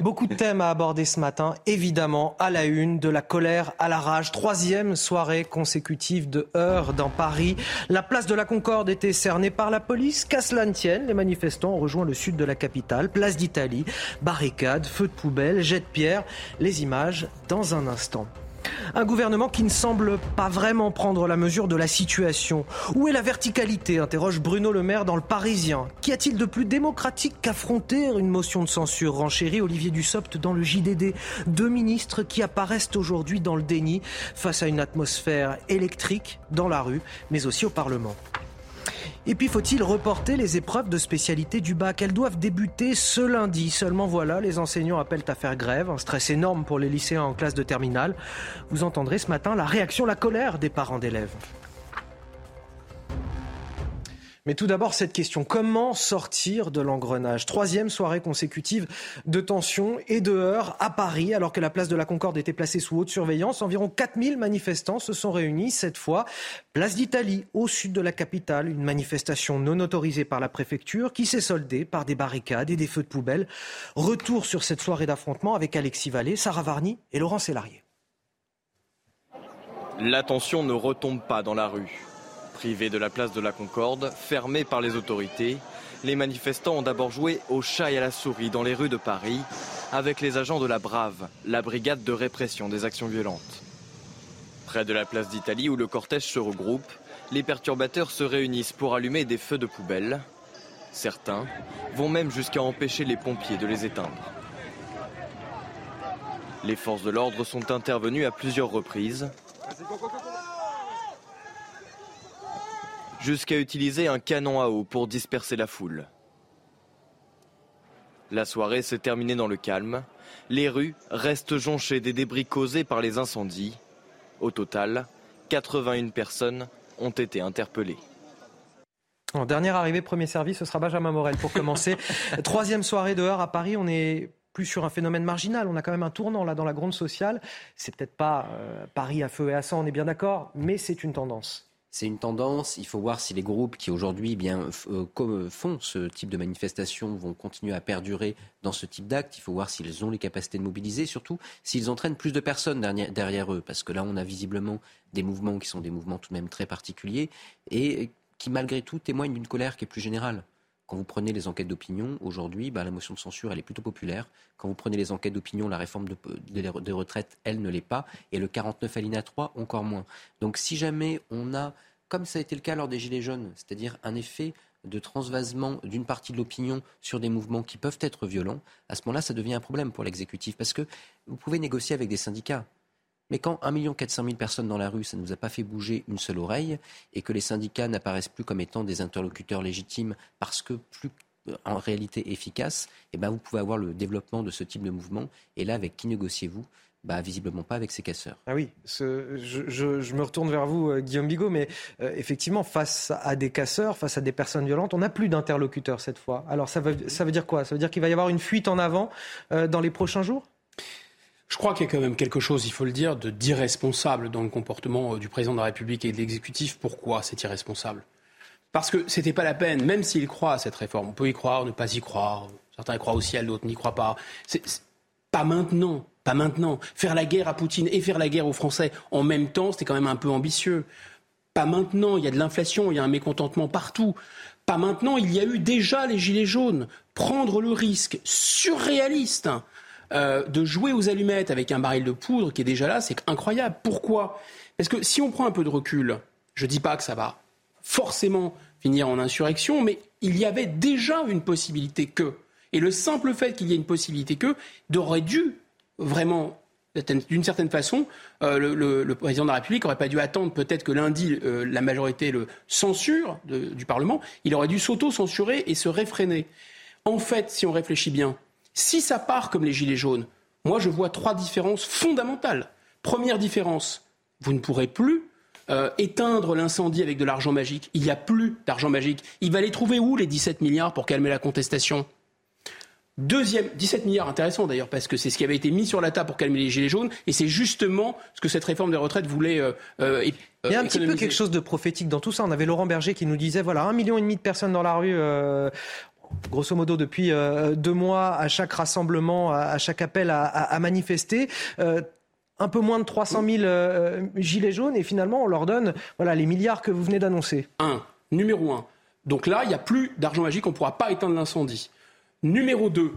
Beaucoup de thèmes à aborder ce matin. Évidemment, à la une, de la colère à la rage. Troisième soirée consécutive de heurts dans Paris. La place de la Concorde était cernée par la police. Qu'à cela ne tienne, les manifestants ont rejoint le sud de la capitale, place d'Italie. Barricades, feux de poubelle, jets de pierre. Les images dans un instant. Un gouvernement qui ne semble pas vraiment prendre la mesure de la situation. Où est la verticalité interroge Bruno Le Maire dans Le Parisien. Qu'y a-t-il de plus démocratique qu'affronter une motion de censure? Renchérie Olivier Dussopt dans le JDD. Deux ministres qui apparaissent aujourd'hui dans le déni face à une atmosphère électrique dans la rue, mais aussi au Parlement. Et puis faut-il reporter les épreuves de spécialité du bac? Elles doivent débuter ce lundi. Seulement voilà, les enseignants appellent à faire grève. Un stress énorme pour les lycéens en classe de terminale. Vous entendrez ce matin la réaction, la colère des parents d'élèves. Mais tout d'abord, cette question, comment sortir de l'engrenage? Troisième soirée consécutive de tensions et de heurts à Paris, alors que la place de la Concorde était placée sous haute surveillance. Environ 4000 manifestants se sont réunis cette fois, place d'Italie, au sud de la capitale. Une manifestation non autorisée par la préfecture qui s'est soldée par des barricades et des feux de poubelle. Retour sur cette soirée d'affrontement avec Alexis Vallée, Sarah Varny et Laurent Sélarié.
L'attention ne retombe pas dans la rue. Privés de la place de la Concorde, fermés par les autorités, les manifestants ont d'abord joué au chat et à la souris dans les rues de Paris avec les agents de la Brave, la brigade de répression des actions violentes. Près de la place d'Italie où le cortège se regroupe, les perturbateurs se réunissent pour allumer des feux de poubelle. Certains vont même jusqu'à empêcher les pompiers de les éteindre. Les forces de l'ordre sont intervenues à plusieurs reprises jusqu'à utiliser un canon à eau pour disperser la foule. La soirée s'est terminée dans le calme. Les rues restent jonchées des débris causés par les incendies. Au total, 81 personnes ont été interpellées.
En dernière arrivée, premier service, ce sera Benjamin Morel pour commencer. Troisième soirée dehors à Paris, on est plus sur un phénomène marginal. On a quand même un tournant là dans la grande sociale. C'est peut-être pas euh, Paris à feu et à sang, on est bien d'accord, mais c'est une tendance
c'est une tendance. Il faut voir si les groupes qui aujourd'hui bien euh, font ce type de manifestation vont continuer à perdurer dans ce type d'acte. Il faut voir s'ils ont les capacités de mobiliser, surtout s'ils entraînent plus de personnes derrière, eux, parce que là, on a visiblement des mouvements qui sont des mouvements tout de même très particuliers et qui, malgré tout, témoignent d'une colère qui est plus générale. Quand vous prenez les enquêtes d'opinion, aujourd'hui, bah, la motion de censure, elle est plutôt populaire. Quand vous prenez les enquêtes d'opinion, la réforme de, de, retraite, elle ne l'est pas. Et le 49 alinéa 3, encore moins. Donc si jamais on a, comme ça a été le cas lors des Gilets jaunes, c'est-à-dire un effet de transvasement d'une partie de l'opinion sur des mouvements qui peuvent être violents, à ce moment-là, ça devient un problème pour l'exécutif. Parce que vous pouvez négocier avec des syndicats. Mais quand 1 400 000 personnes dans la rue, ça ne nous a pas fait bouger une seule oreille, et que les syndicats n'apparaissent plus comme étant des interlocuteurs légitimes parce que plus euh, en réalité efficaces, eh ben vous pouvez avoir le développement de ce type de mouvement. Et là, avec qui négociez-vous? Bah, visiblement pas avec ses casseurs.
Ah oui, je, me retourne vers vous, euh, Guillaume Bigot, mais euh, effectivement, face à des casseurs, face à des personnes violentes, on n'a plus d'interlocuteurs cette fois. Alors ça veut, dire quoi? Ça veut dire qu'il va y avoir une fuite en avant dans les prochains jours?
Je crois qu'il y a quand même quelque chose, il faut le dire, d'irresponsable dans le comportement du président de la République et de l'exécutif. Pourquoi c'est irresponsable? Parce que c'était pas la peine, même s'il croit à cette réforme. On peut y croire, ne pas y croire. Certains y croient aussi, ciel, d'autres n'y croient pas. Pas maintenant. Pas maintenant. Faire la guerre à Poutine et faire la guerre aux Français en même temps, c'était quand même un peu ambitieux. Pas maintenant. Il y a de l'inflation, il y a un mécontentement partout. Pas maintenant. Il y a eu déjà les gilets jaunes. Prendre le risque surréaliste euh, de jouer aux allumettes avec un baril de poudre qui est déjà là, c'est incroyable. Pourquoi? Parce que si on prend un peu de recul, je ne dis pas que ça va forcément finir en insurrection, mais il y avait déjà une possibilité que. Et le simple fait qu'il y ait une possibilité que aurait dû vraiment d'une certaine façon, euh, le, président de la République n'aurait pas dû attendre peut-être que lundi euh, la majorité le censure du Parlement. Il aurait dû s'auto-censurer et se réfréner. En fait, si on réfléchit bien, si ça part comme les Gilets jaunes, moi je vois trois différences fondamentales. Première différence, vous ne pourrez plus euh, éteindre l'incendie avec de l'argent magique. Il n'y a plus d'argent magique. Il va les trouver où les 17 milliards pour calmer la contestation? Deuxième, 17 milliards, intéressant d'ailleurs, parce que c'est ce qui avait été mis sur la table pour calmer les gilets jaunes, et c'est justement ce que cette réforme des retraites voulait. Euh,
euh, il y a un petit peu quelque chose de prophétique dans tout ça. On avait Laurent Berger qui nous disait voilà, un million et demi de personnes dans la rue. Euh, grosso modo depuis deux mois à chaque rassemblement, à, chaque appel à, manifester. un peu moins de 300 000 gilets jaunes et finalement on leur donne voilà les milliards que vous venez d'annoncer.
Un, numéro un. Donc là, il n'y a plus d'argent magique, on ne pourra pas éteindre l'incendie. Numéro 2,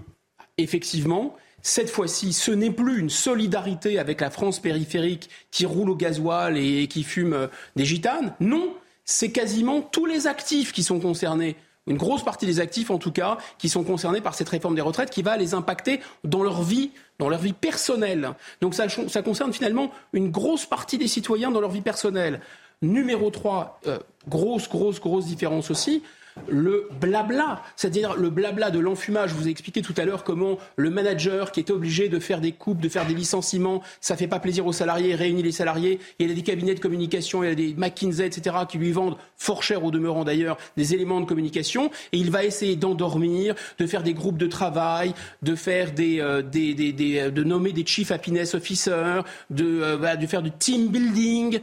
effectivement, cette fois-ci, ce n'est plus une solidarité avec la France périphérique qui roule au gasoil et qui fume euh, des gitanes. Non, c'est quasiment tous les actifs qui sont concernés une grosse partie des actifs en tout cas, qui sont concernés par cette réforme des retraites qui va les impacter dans leur vie, dans leur vie personnelle. Donc ça, ça concerne finalement une grosse partie des citoyens dans leur vie personnelle. Numéro 3, euh, grosse, grosse, grosse différence aussi, le blabla, c'est-à-dire le blabla de l'enfumage. Je vous ai expliqué tout à l'heure comment le manager qui est obligé de faire des coupes, de faire des licenciements, ça fait pas plaisir aux salariés, réunit les salariés. Il y a des cabinets de communication, il y a des McKinsey, etc., qui lui vendent fort cher au demeurant d'ailleurs des éléments de communication, et il va essayer d'endormir, de faire des groupes de travail, de faire des, euh, euh, de nommer des chief happiness officers, de, euh, de faire du team building.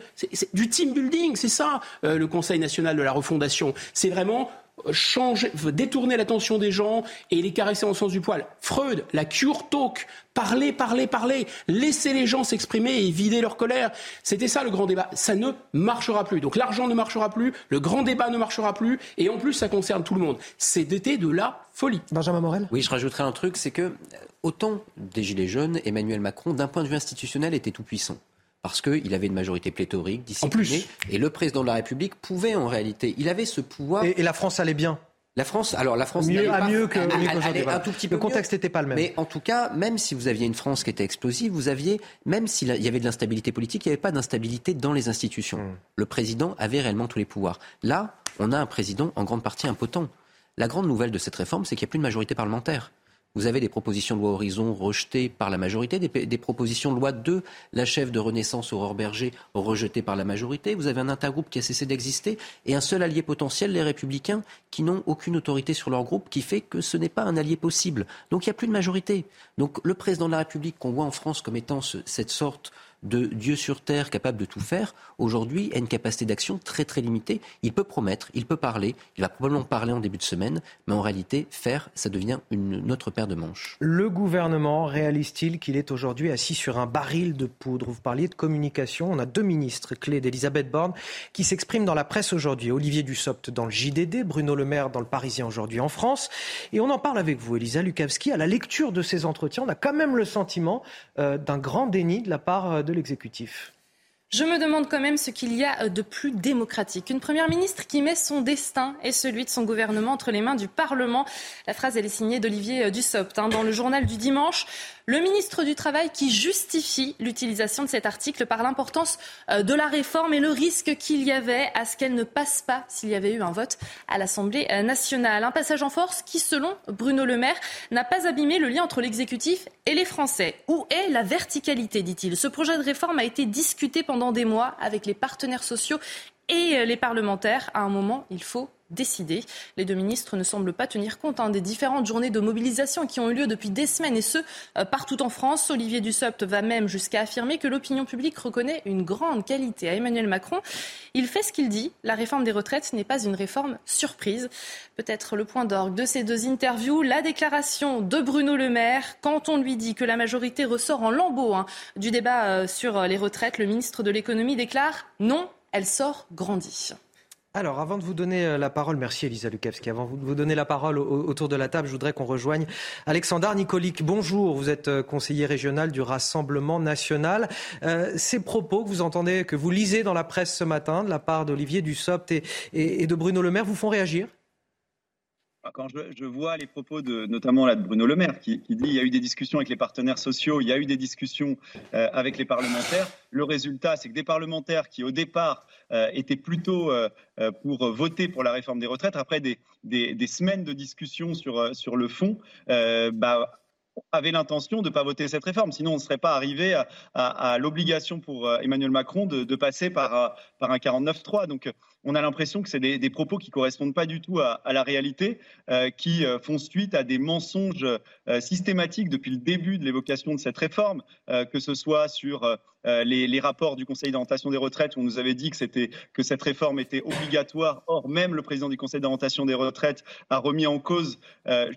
Du team building, c'est ça le Conseil national de la refondation. C'est vraiment changer, détourner l'attention des gens et les caresser en sens du poil. Freud, la cure talk, parler, parler, parler, laisser les gens s'exprimer et vider leur colère. C'était ça le grand débat. Ça ne marchera plus. Donc l'argent ne marchera plus, le grand débat ne marchera plus, et en plus ça concerne tout le monde. C'est d'été de la folie.
Benjamin Morel?
Oui, je rajouterai un truc, c'est que euh, autant des Gilets jaunes, Emmanuel Macron, d'un point de vue institutionnel, était tout puissant parce qu'il avait une majorité pléthorique, disciplinée, et le président de la République pouvait en réalité, il avait ce pouvoir.
Et, la France allait bien.
La France, alors la France
mieux, pas, mieux que un tout petit peu. Le contexte n'était pas le même.
Mais en tout cas, même si vous aviez une France qui était explosive, vous aviez, même s'il y avait de l'instabilité politique, il n'y avait pas d'instabilité dans les institutions. Hmm. Le président avait réellement tous les pouvoirs. Là, on a un président en grande partie impotent. La grande nouvelle de cette réforme, c'est qu'il n'y a plus de majorité parlementaire. Vous avez des propositions de loi Horizon rejetées par la majorité, des, propositions de loi de la chef de Renaissance Aurore Berger rejetées par la majorité. Vous avez un intergroupe qui a cessé d'exister et un seul allié potentiel, les Républicains, qui n'ont aucune autorité sur leur groupe, qui fait que ce n'est pas un allié possible. Donc il n'y a plus de majorité. Donc le président de la République qu'on voit en France comme étant cette sorte de Dieu sur terre capable de tout faire, aujourd'hui a une capacité d'action très très limitée. Il peut promettre, il peut parler, il va probablement parler en début de semaine, mais en réalité, faire, ça devient une autre paire de manches.
Le gouvernement réalise-t-il qu'il est aujourd'hui assis sur un baril de poudre? Vous parliez de communication. On a deux ministres clés d'Elisabeth Borne qui s'expriment dans la presse aujourd'hui. Olivier Dussopt dans le JDD, Bruno Le Maire dans le Parisien aujourd'hui en France. Et on en parle avec vous, Elisa Lukavski. À la lecture de ces entretiens, on a quand même le sentiment euh, d'un grand déni de la part euh, l'exécutif
Je me demande quand même ce qu'il y a de plus démocratique. Une première ministre qui met son destin et celui de son gouvernement entre les mains du Parlement. La phrase, elle est signée d'Olivier Dussopt. Hein, dans le journal du dimanche, le ministre du Travail qui justifie l'utilisation de cet article par l'importance euh, de la réforme et le risque qu'il y avait à ce qu'elle ne passe pas s'il y avait eu un vote à l'Assemblée euh, nationale. Un passage en force qui, selon Bruno Le Maire, n'a pas abîmé le lien entre l'exécutif et les Français. Où est la verticalité, dit-il? Ce projet de réforme a été discuté pendant des mois avec les partenaires sociaux et euh, les parlementaires. À un moment, il faut décidé. Les deux ministres ne semblent pas tenir compte hein, des différentes journées de mobilisation qui ont eu lieu depuis des semaines et ce, euh, partout en France. Olivier Dussopt va même jusqu'à affirmer que l'opinion publique reconnaît une grande qualité à Emmanuel Macron. Il fait ce qu'il dit. La réforme des retraites n'est pas une réforme surprise. Peut-être le point d'orgue de ces deux interviews, la déclaration de Bruno Le Maire. Quand on lui dit que la majorité ressort en lambeau hein, du débat euh, sur les retraites, le ministre de l'économie déclare non, elle sort grandie.
Alors, avant de vous donner euh, la parole, merci Elisa Lukavski. Avant de vous donner la parole autour de la table, je voudrais qu'on rejoigne Alexandre Nicolic. Bonjour, vous êtes euh, conseiller régional du Rassemblement national. Euh, ces propos que vous entendez, que vous lisez dans la presse ce matin, de la part d'Olivier Dussopt et, et de Bruno Le Maire, vous font réagir?
Quand je, vois les propos de notamment là, de Bruno Le Maire qui, dit il y a eu des discussions avec les partenaires sociaux, il y a eu des discussions euh, avec les parlementaires, le résultat c'est que des parlementaires qui au départ euh, étaient plutôt euh, pour voter pour la réforme des retraites, après des, semaines de discussions sur, sur le fond, bah, avait l'intention de ne pas voter cette réforme. Sinon, on ne serait pas arrivé à, l'obligation pour Emmanuel Macron de, passer par, par un 49-3. Donc, on a l'impression que c'est des, propos qui correspondent pas du tout à, la réalité, qui font suite à des mensonges systématiques depuis le début de l'évocation de cette réforme, que ce soit sur les, rapports du Conseil d'orientation des retraites où on nous avait dit que, que cette réforme était obligatoire. Or, même le président du Conseil d'orientation des retraites a remis en cause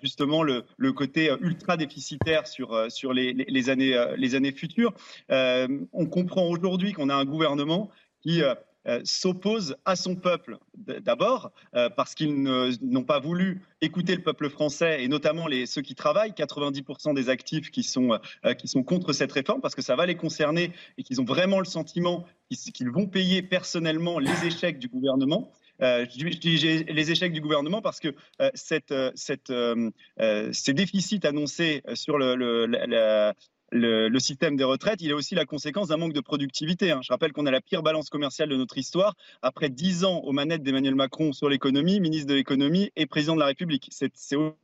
justement le, le côté ultra déficitaire sur, euh, sur les, les, années, euh, les années futures. Euh, on comprend aujourd'hui qu'on a un gouvernement qui s'oppose à son peuple d'abord parce qu'ils n'ont pas voulu écouter le peuple français et notamment les, ceux qui travaillent, 90% des actifs qui sont, qui sont contre cette réforme parce que ça va les concerner et qu'ils ont vraiment le sentiment qu'ils vont payer personnellement les échecs du gouvernement. Euh, je dis les échecs du gouvernement parce que euh, euh, ces déficits annoncés sur le, le, système des retraites, il est aussi la conséquence d'un manque de productivité. Hein. Je rappelle qu'on a la pire balance commerciale de notre histoire après dix ans aux manettes d'Emmanuel Macron sur l'économie, ministre de l'économie et président de la République. C'est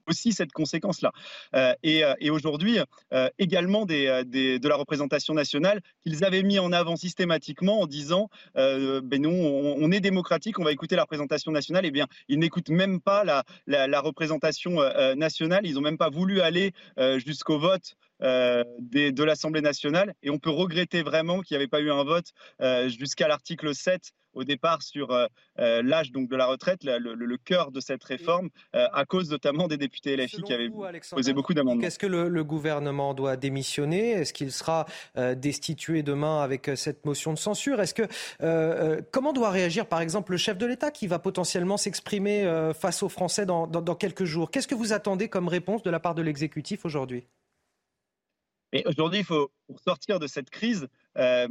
aussi cette conséquence-là. Euh, euh, et, aujourd'hui, euh, également de la représentation nationale qu'ils avaient mis en avant systématiquement en disant ben non, on, est démocratique, on va écouter la représentation nationale. Eh bien, ils n'écoutent même pas la représentation nationale. Ils n'ont même pas voulu aller jusqu'au vote euh, de l'Assemblée nationale. Et on peut regretter vraiment qu'il n'y avait pas eu un vote euh, jusqu'à l'article 7 au départ sur euh, l'âge donc de la retraite, le, cœur de cette réforme, à cause notamment des députés LFI qui avaient posé beaucoup d'amendements.
Est-ce que le, gouvernement doit démissionner? Est-ce qu'il sera destitué demain avec cette motion de censure? Est-ce que comment doit réagir par exemple le chef de l'État qui va potentiellement s'exprimer face aux Français dans quelques jours? Qu'est-ce que vous attendez comme réponse de la part de l'exécutif aujourd'hui?
Et aujourd'hui, il faut, pour sortir de cette crise, euh,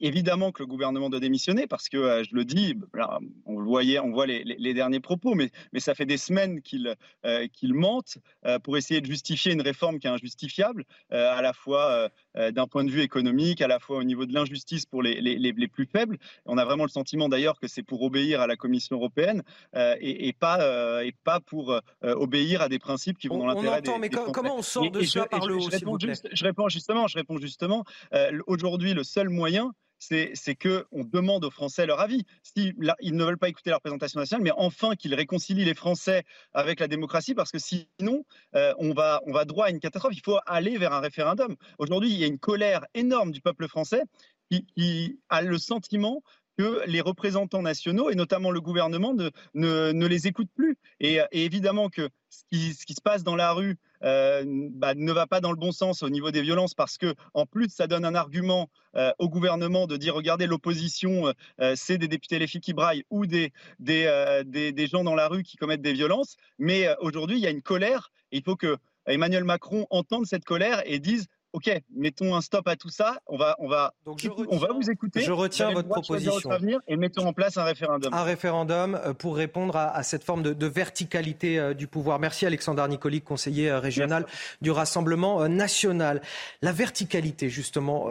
évidemment que le gouvernement doit démissionner parce que, euh, je le dis, on le voyait, on voit les, derniers propos, mais, mais, ça fait des semaines qu'il euh, mente euh, pour essayer de justifier une réforme qui est injustifiable, à la fois d'un point de vue économique, à la fois au niveau de l'injustice pour les, les, plus faibles. On a vraiment le sentiment d'ailleurs que c'est pour obéir à la Commission européenne et, pas, et pas pour obéir à des principes qui vont dans l'intérêt des,
mais comment on sort de ça par le haut,
je réponds justement, je réponds justement. Aujourd'hui, le seul moyen c'est qu'on demande aux Français leur avis. Si, ils ne veulent pas écouter la représentation nationale, mais enfin qu'ils réconcilient les Français avec la démocratie, parce que sinon, euh, on, va, droit à une catastrophe. Il faut aller vers un référendum. Aujourd'hui, il y a une colère énorme du peuple français qui, a le sentiment que les représentants nationaux, et notamment le gouvernement, ne, les écoutent plus. Et, évidemment que ce qui, se passe dans la rue euh, bah, ne va pas dans le bon sens au niveau des violences parce que en plus ça donne un argument euh, au gouvernement de dire regardez l'opposition euh, c'est des députés les filles qui braillent ou des des, des, des, gens dans la rue qui commettent des violences. Mais aujourd'hui il y a une colère. Et il faut que Emmanuel Macron entende cette colère et dise ok, mettons un stop à tout ça. On va, on va, on va vous écouter.
Je retiens votre proposition.
et mettons en place un référendum.
Un référendum euh, pour répondre à, cette forme de, verticalité euh, du pouvoir. Merci Alexandre Nicoli, conseiller euh, régional du Rassemblement national. La verticalité, justement,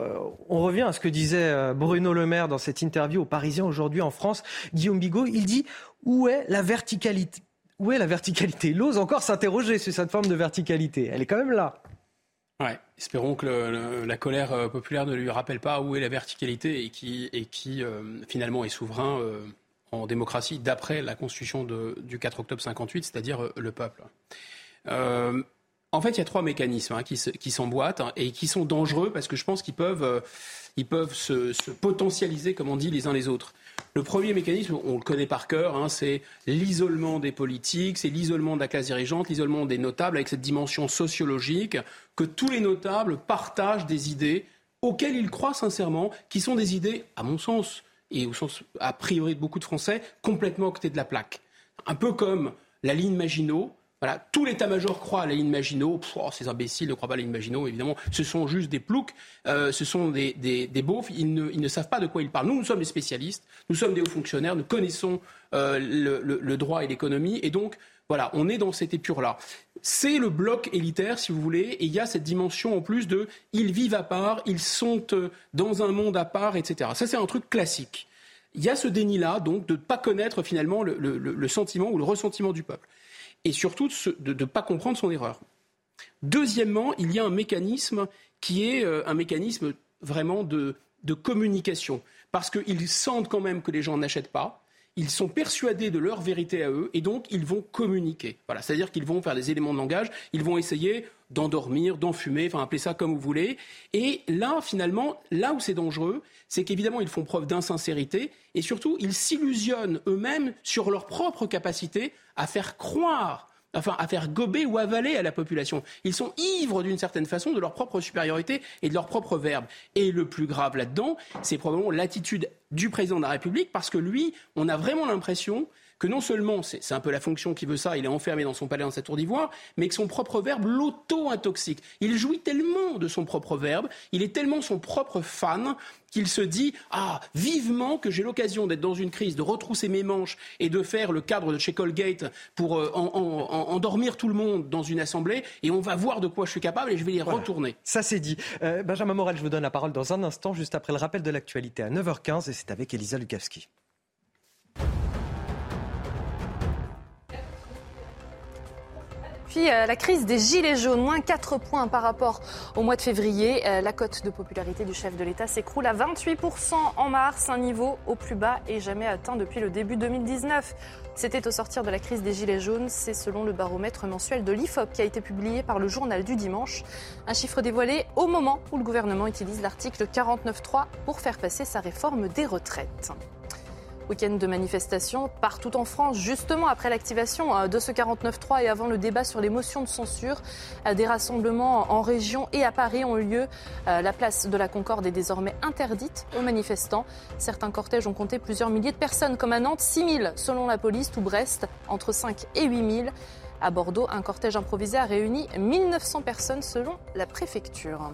on revient à ce que disait Bruno Le Maire dans cette interview aux Parisiens aujourd'hui en France. Guillaume Bigot, il dit où est la verticalité où est la verticalité? Il ose encore s'interroger sur cette forme de verticalité. Elle est quand même là.
Espérons que la colère euh, populaire ne lui rappelle pas où est la verticalité et qui, euh, finalement est souverain euh, en démocratie d'après la constitution du 4 octobre 58, c'est-à-dire le peuple. en fait, il y a trois mécanismes hein, qui s'emboîtent et qui sont dangereux parce que je pense qu'ils peuvent, se, potentialiser, comme on dit, les uns les autres. Le premier mécanisme, on le connaît par cœur, hein, c'est l'isolement des politiques, c'est l'isolement de la classe dirigeante, l'isolement des notables avec cette dimension sociologique que tous les notables partagent des idées auxquelles ils croient sincèrement, qui sont des idées, à mon sens, et au sens a priori de beaucoup de Français, complètement à côté de la plaque. Un peu comme la ligne Maginot, voilà, tout l'état-major croit à la ligne Maginot. Oh, ces imbéciles ne croient pas à la ligne Maginot, évidemment. Ce sont juste des ploucs, euh, ce sont des, des, beaufs. Ils ne, ils ne, savent pas de quoi ils parlent. Nous, nous sommes des spécialistes, nous sommes des hauts fonctionnaires, nous connaissons euh, le, le, le, droit et l'économie. Et donc, voilà, on est dans cette épure-là. C'est le bloc élitaire, si vous voulez, et il y a cette dimension en plus de ils vivent à part, ils sont euh, dans un monde à part, etc. Ça, c'est un truc classique. Il y a ce déni-là, donc, de ne pas connaître finalement le, le sentiment ou le ressentiment du peuple et surtout de ne pas comprendre son erreur. Deuxièmement, il y a un mécanisme qui est euh, un mécanisme vraiment de, de communication, parce qu'ils sentent quand même que les gens n'achètent pas, ils sont persuadés de leur vérité à eux et donc ils vont communiquer. Voilà, c'est-à-dire qu'ils vont faire des éléments de langage, ils vont essayer d'endormir, d'enfumer, enfin appelez ça comme vous voulez. Et là, finalement, là où c'est dangereux, c'est qu'évidemment ils font preuve d'insincérité et surtout ils s'illusionnent eux-mêmes sur leur propre capacité à faire croire enfin à faire gober ou avaler à la population. Ils sont ivres d'une certaine façon de leur propre supériorité et de leur propre verbe. Et le plus grave là-dedans, c'est probablement l'attitude du président de la République, parce que lui, on a vraiment l'impression que non seulement, c'est un peu la fonction qui veut ça, il est enfermé dans son palais dans sa tour d'ivoire, mais que son propre verbe l'auto-intoxique. Il jouit tellement de son propre verbe, il est tellement son propre fan qu'il se dit ah vivement que j'ai l'occasion d'être dans une crise, de retrousser mes manches et de faire le cadre de chez Colgate pour euh, endormir tout le monde dans une assemblée et on va voir de quoi je suis capable et je vais y retourner.
Ça c'est dit. Euh, Benjamin Morel, je vous donne la parole dans un instant, juste après le rappel de l'actualité à 9h15 et c'est avec Elisa Lukavski.
Puis euh, la crise des Gilets jaunes, moins 4 points par rapport au mois de février. Euh, la cote de popularité du chef de l'État s'écroule à 28% en mars, un niveau au plus bas et jamais atteint depuis le début 2019. C'était au sortir de la crise des Gilets jaunes, c'est selon le baromètre mensuel de l'IFOP qui a été publié par le journal du dimanche. Un chiffre dévoilé au moment où le gouvernement utilise l'article 49.3 pour faire passer sa réforme des retraites. Week-end de manifestations partout en France, justement après l'activation euh, de ce 49.3 et avant le débat sur les motions de censure. Euh, des rassemblements en région et à Paris ont eu lieu. Euh, la place de la Concorde est désormais interdite aux manifestants. Certains cortèges ont compté plusieurs milliers de personnes, comme à Nantes, 6 000 selon la police, ou Brest, entre 5 et 8 000. À Bordeaux, un cortège improvisé a réuni 1900 personnes selon la préfecture.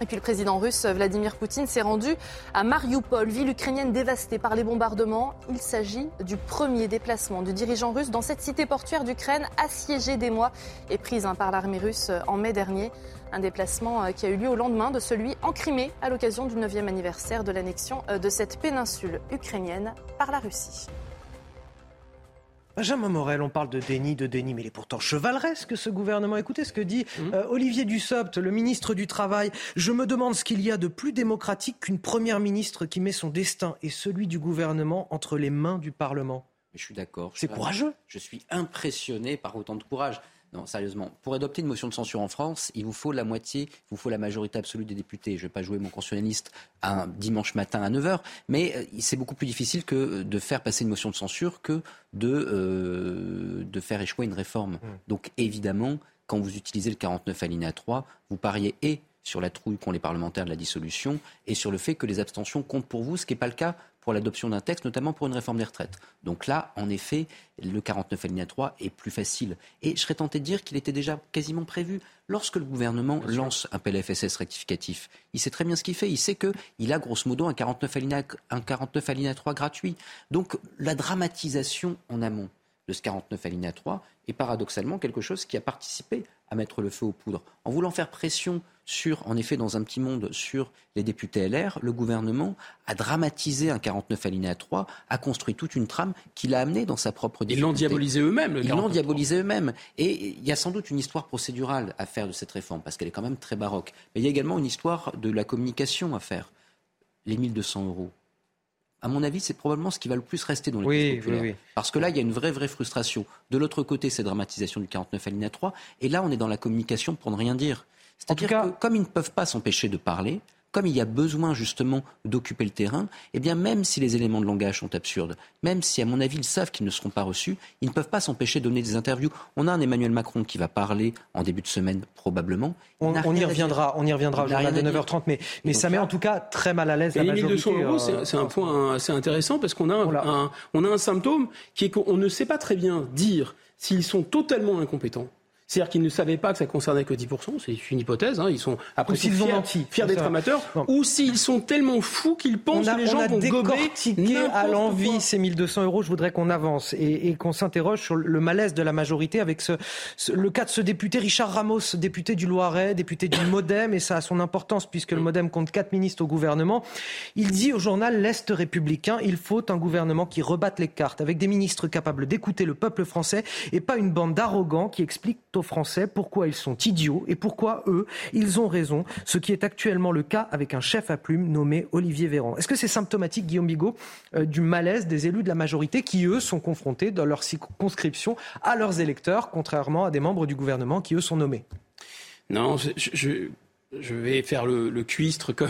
Et puis le président russe Vladimir Poutine s'est rendu à Mariupol, ville ukrainienne dévastée par les bombardements. Il s'agit du premier déplacement du dirigeant russe dans cette cité portuaire d'Ukraine assiégée des mois et prise hein, par l'armée russe en mai dernier. Un déplacement euh, qui a eu lieu au lendemain de celui en Crimée à l'occasion du 9e anniversaire de l'annexion euh, de cette péninsule ukrainienne par la Russie.
Benjamin Morel, on parle de déni, de déni, mais il est pourtant chevaleresque ce gouvernement. Écoutez ce que dit mmh. euh, Olivier Dussopt, le ministre du Travail. Je me demande ce qu'il y a de plus démocratique qu'une première ministre qui met son destin et celui du gouvernement entre les mains du Parlement.
Je suis d'accord.
C'est courageux.
Je suis impressionné par autant de courage. Non, sérieusement. Pour adopter une motion de censure en France, il vous faut la moitié, il vous faut la majorité absolue des députés. Je ne vais pas jouer mon constitutionnaliste un dimanche matin à 9h, mais euh, c'est beaucoup plus difficile que de faire passer une motion de censure que de, euh, de faire échouer une réforme. Mmh. Donc évidemment, quand vous utilisez le 49 alinéa 3, vous pariez et sur la trouille qu'ont les parlementaires de la dissolution et sur le fait que les abstentions comptent pour vous, ce qui n'est pas le cas pour l'adoption d'un texte, notamment pour une réforme des retraites. Donc là, en effet, le 49 alinéa 3 est plus facile. Et je serais tenté de dire qu'il était déjà quasiment prévu. Lorsque le gouvernement lance un PLFSS rectificatif, il sait très bien ce qu'il fait. Il sait qu'il a grosso modo un 49 alinéa, un 49 alinéa 3 gratuit. Donc la dramatisation en amont de ce 49 alinéa 3 est paradoxalement quelque chose qui a participé à mettre le feu aux poudres. En voulant faire pression sur, en effet, dans un petit monde, sur les députés LR, le gouvernement a dramatisé un 49 alinéa 3, a construit toute une trame qui l'a amené dans sa propre difficulté.
Ils l'ont diabolisé eux-mêmes.
Ils l'ont diabolisé eux-mêmes. Et il y a sans doute une histoire procédurale à faire de cette réforme, parce qu'elle est quand même très baroque. Mais il y a également une histoire de la communication à faire. Les 1200 euros à mon avis, c'est probablement ce qui va le plus rester dans les oui, populaires. Parce que là, il y a une vraie, vraie frustration. De l'autre côté, c'est dramatisation du 49 alinéa 3. Et là, on est dans la communication pour ne rien dire. C'est-à-dire que comme ils ne peuvent pas s'empêcher de parler, comme il y a besoin justement d'occuper le terrain, eh bien même si les éléments de langage sont absurdes, même si à mon avis ils savent qu'ils ne seront pas reçus, ils ne peuvent pas s'empêcher de donner des interviews. On a un Emmanuel Macron qui va parler en début de semaine probablement.
On, y reviendra, on y reviendra au journal de 9h30, mais, mais ça met en tout cas très mal à l'aise la majorité.
1200 euros, euh, c'est un point assez intéressant parce qu'on a, un, on a un symptôme qui est qu'on ne sait pas très bien dire s'ils sont totalement incompétents c'est-à-dire qu'ils ne savaient pas que ça concernait que 10%, c'est une hypothèse, hein, ils sont après
fiers,
ont
menti,
fiers d'être amateurs, ou s'ils sont tellement fous qu'ils pensent que les gens vont gober
à l'envie ces 1200 euros, je voudrais qu'on avance et, qu'on s'interroge sur le malaise de la majorité avec ce, le cas de ce député Richard Ramos, député du Loiret, député du Modem, et ça a son importance puisque le Modem compte quatre ministres au gouvernement. Il dit au journal L'Est républicain, il faut un gouvernement qui rebatte les cartes avec des ministres capables d'écouter le peuple français et pas une bande d'arrogants qui expliquent aux Français pourquoi ils sont idiots et pourquoi eux, ils ont raison, ce qui est actuellement le cas avec un chef à plume nommé Olivier Véran. Est-ce que c'est symptomatique, Guillaume Bigot, euh, du malaise des élus de la majorité qui, eux, sont confrontés dans leur circonscription à leurs électeurs, contrairement à des membres du gouvernement qui, eux, sont nommés?
Non, je, vais faire le, cuistre comme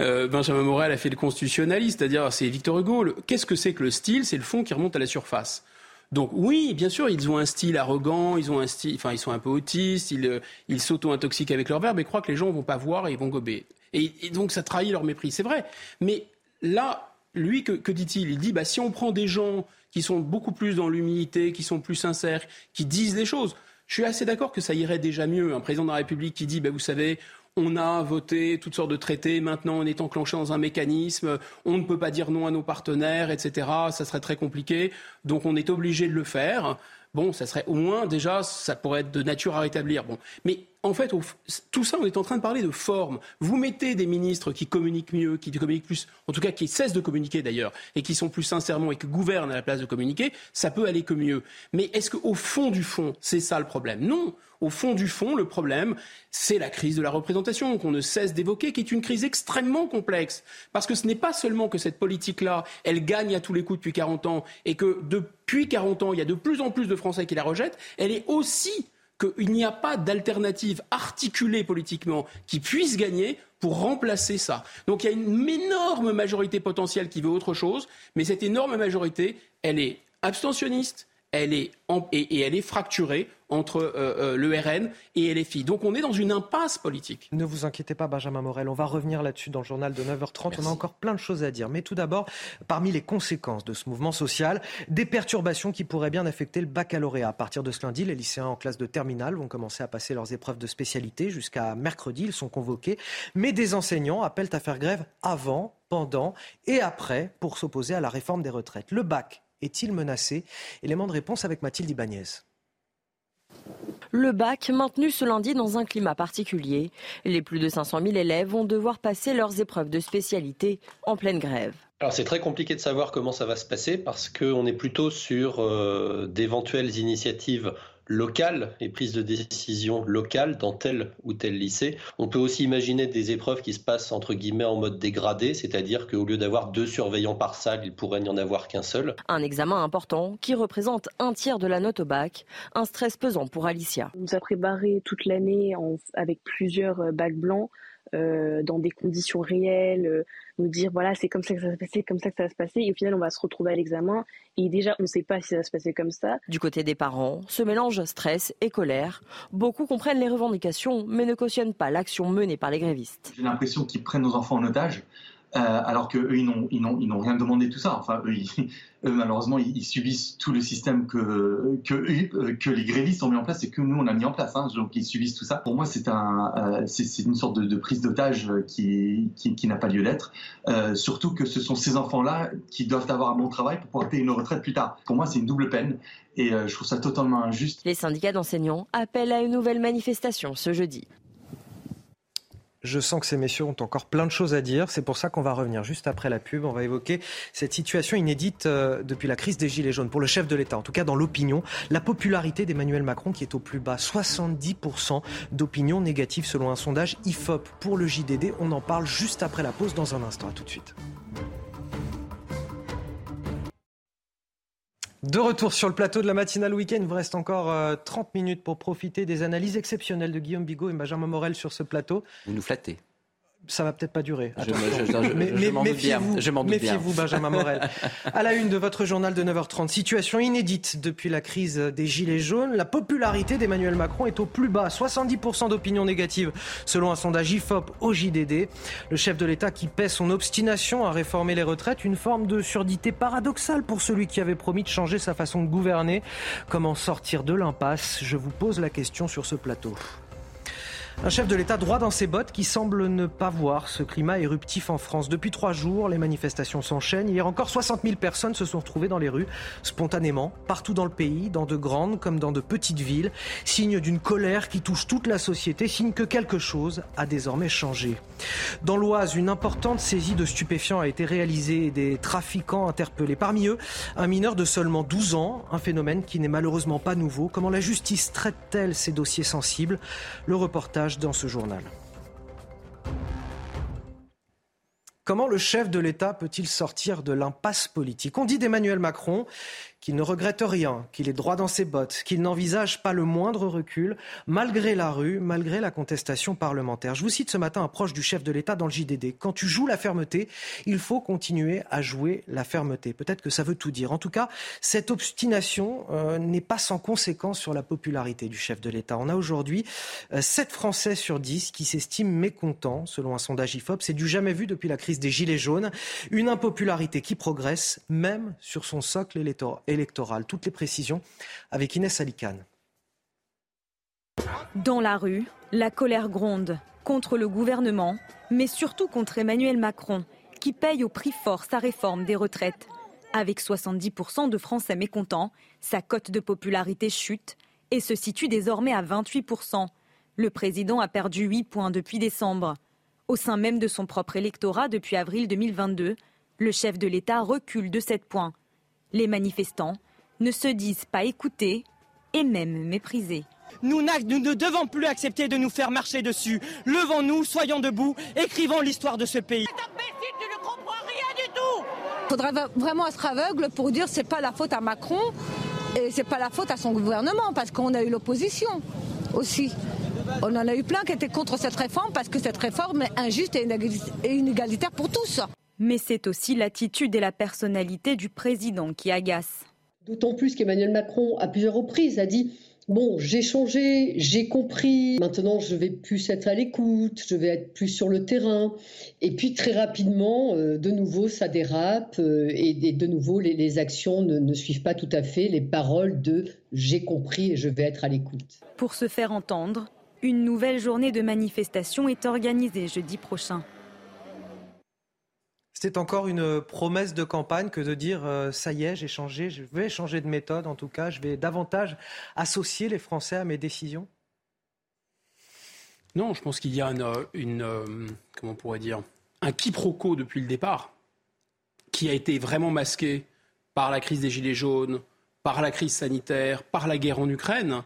euh, Benjamin Morel a fait le constitutionnaliste, c'est-à-dire c'est Victor Hugo. Qu'est-ce que c'est que le style? C'est le fond qui remonte à la surface. Donc oui, bien sûr, ils ont un style arrogant, ils ont un style, enfin ils sont un peu autistes, ils, euh, ils s'auto-intoxiquent avec leur verbe mais croient que les gens vont pas voir et ils vont gober. Et, donc ça trahit leur mépris, c'est vrai. Mais là, lui, que, dit-il? Il dit, bah si on prend des gens qui sont beaucoup plus dans l'humilité, qui sont plus sincères, qui disent les choses. Je suis assez d'accord que ça irait déjà mieux. Un président de la République qui dit, bah, vous savez, on a voté toutes sortes de traités, maintenant on est enclenché dans un mécanisme, on ne peut pas dire non à nos partenaires, etc. Ça serait très compliqué, donc on est obligé de le faire. Bon, ça serait au moins déjà, ça pourrait être de nature à rétablir. Bon, mais en fait, tout ça, on est en train de parler de forme. Vous mettez des ministres qui communiquent mieux, qui communiquent plus, en tout cas qui cessent de communiquer d'ailleurs, et qui sont plus sincèrement et qui gouvernent à la place de communiquer, ça peut aller que mieux. Mais est-ce qu'au fond du fond, c'est ça le problème? Non. Au fond du fond, le problème, c'est la crise de la représentation qu'on ne cesse d'évoquer, qui est une crise extrêmement complexe. Parce que ce n'est pas seulement que cette politique-là, gagne à tous les coups depuis 40 ans, et que depuis 40 ans, il y a de plus en plus de Français qui la rejettent, elle est aussi qu'il n'y a pas d'alternative articulée politiquement qui puisse gagner pour remplacer ça. Donc il y a une énorme majorité potentielle qui veut autre chose, mais cette énorme majorité, elle est abstentionniste, elle est et, elle est fracturée entre euh, euh, le RN et LFI. Donc on est dans une impasse politique.
Ne vous inquiétez pas, Benjamin Morel. On va revenir là-dessus dans le journal de 9h30. On a encore plein de choses à dire. Mais tout d'abord, parmi les conséquences de ce mouvement social, des perturbations qui pourraient bien affecter le baccalauréat. À partir de ce lundi, les lycéens en classe de terminale vont commencer à passer leurs épreuves de spécialité. Jusqu'à mercredi, ils sont convoqués. Mais des enseignants appellent à faire grève avant, pendant et après pour s'opposer à la réforme des retraites. Le bac est-il menacé? Élément de réponse avec Mathilde Ibanez.
Le bac maintenu ce lundi dans un climat particulier. Les plus de 500 000 élèves vont devoir passer leurs épreuves de spécialité en pleine grève.
Alors c'est très compliqué de savoir comment ça va se passer parce qu'on est plutôt sur euh, d'éventuelles initiatives locales et prises de décision locales dans tel ou tel lycée. On peut aussi imaginer des épreuves qui se passent entre guillemets en mode dégradé, c'est-à-dire qu'au lieu d'avoir deux surveillants par salle, il pourrait n'y en avoir qu'un seul.
Un examen important qui représente un tiers de la note au bac, un stress pesant pour Alicia.
On nous a préparé toute l'année avec plusieurs euh, bacs blancs. Euh, dans des conditions réelles, euh, nous dire voilà c'est comme ça que ça va se passer, comme ça que ça va se passer, et au final on va se retrouver à l'examen et déjà on ne sait pas si ça va se passer comme ça.
Du côté des parents, ce mélange stress et colère, beaucoup comprennent les revendications mais ne cautionnent pas l'action menée par les grévistes.
J'ai l'impression qu'ils prennent nos enfants en otage. Euh, alors que eux, ils n'ont, ils, n'ont, rien demandé de tout ça. Enfin, eux, malheureusement, ils, subissent tout le système euh, que, les grévistes ont mis en place et que nous, on a mis en place. Hein, donc, ils subissent tout ça. Pour moi, c'est, euh, une sorte de, prise d'otage qui, n'a pas lieu d'être. Surtout que ce sont ces enfants-là qui doivent avoir un bon travail pour pouvoir payer une retraite plus tard. Pour moi, c'est une double peine et je trouve ça totalement injuste.
Les syndicats d'enseignants appellent à une nouvelle manifestation ce jeudi.
Je sens que ces messieurs ont encore plein de choses à dire. C'est pour ça qu'on va revenir juste après la pub. On va évoquer cette situation inédite euh, depuis la crise des Gilets jaunes pour le chef de l'État, en tout cas dans l'opinion. La popularité d'Emmanuel Macron qui est au plus bas. 70% d'opinion négative selon un sondage IFOP pour le JDD. On en parle juste après la pause dans un instant. À tout de suite. De retour sur le plateau de la matinale week-end, il vous reste encore 30 euh, minutes pour profiter des analyses exceptionnelles de Guillaume Bigot et Benjamin Morel sur ce plateau.
Vous nous flattez
ça va peut-être pas durer.
Je,
Méfiez-vous, Benjamin Morel. à la une de votre journal de 9h30, situation inédite depuis la crise des Gilets jaunes. La popularité d'Emmanuel Macron est au plus bas. 70% d'opinion négative selon un sondage IFOP au JDD. Le chef de l'État qui paie son obstination à réformer les retraites, une forme de surdité paradoxale pour celui qui avait promis de changer sa façon de gouverner. Comment sortir de l'impasse? Je vous pose la question sur ce plateau. Un chef de l'État droit dans ses bottes qui semble ne pas voir ce climat éruptif en France. Depuis trois jours, les manifestations s'enchaînent. Hier encore, 60 000 personnes se sont retrouvées dans les rues, spontanément, partout dans le pays, dans de grandes comme dans de petites villes. Signe d'une colère qui touche toute la société, signe que quelque chose a désormais changé. Dans l'Oise, une importante saisie de stupéfiants a été réalisée et des trafiquants interpellés. Parmi eux, un mineur de seulement 12 ans, un phénomène qui n'est malheureusement pas nouveau. Comment la justice traite-t-elle ces dossiers sensibles? Le reportage dans ce journal. Comment le chef de l'État peut-il sortir de l'impasse politique? On dit d'Emmanuel Macron qu'il ne regrette rien, qu'il est droit dans ses bottes, qu'il n'envisage pas le moindre recul, malgré la rue, malgré la contestation parlementaire. Je vous cite ce matin un proche du chef de l'État dans le JDD. Quand tu joues la fermeté, il faut continuer à jouer la fermeté. Peut-être que ça veut tout dire. En tout cas, cette obstination euh, n'est pas sans conséquence sur la popularité du chef de l'État. On a aujourd'hui euh, 7 Français sur 10 qui s'estiment mécontents, selon un sondage IFOP. C'est du jamais vu depuis la crise des Gilets jaunes. Une impopularité qui progresse, même sur son socle électoral Toutes les précisions avec Inès Alicane.
Dans la rue, la colère gronde contre le gouvernement, mais surtout contre Emmanuel Macron, qui paye au prix fort sa réforme des retraites. Avec 70% de Français mécontents, sa cote de popularité chute et se situe désormais à 28%. Le président a perdu 8 points depuis décembre. Au sein même de son propre électorat depuis avril 2022, le chef de l'État recule de 7 points. Les manifestants ne se disent pas écoutés et même méprisés.
Nous, ne devons plus accepter de nous faire marcher dessus. Levons-nous, soyons debout, écrivons l'histoire de ce pays.
Il faudrait vraiment être aveugle pour dire c'est pas la faute à Macron et c'est pas la faute à son gouvernement parce qu'on a eu l'opposition aussi. On en a eu plein qui étaient contre cette réforme parce que cette réforme est injuste et inégalitaire pour tous.
Mais c'est aussi l'attitude et la personnalité du président qui agacent.
D'autant plus qu'Emmanuel Macron, à plusieurs reprises, a dit Bon, j'ai changé, j'ai compris, maintenant je vais plus être à l'écoute, je vais être plus sur le terrain. Et puis très rapidement, euh, de nouveau, ça dérape euh, et, de nouveau, les, actions ne, ne, suivent pas tout à fait les paroles de j'ai compris et je vais être à l'écoute.
Pour se faire entendre, une nouvelle journée de manifestation est organisée jeudi prochain.
C'est encore une promesse de campagne que de dire euh, ça y est, j'ai changé, je vais changer de méthode en tout cas, je vais davantage associer les Français à mes décisions.
Non, je pense qu'il y a une, euh, comment on pourrait dire, un quiproquo depuis le départ qui a été vraiment masqué par la crise des Gilets jaunes, par la crise sanitaire, par la guerre en Ukraine,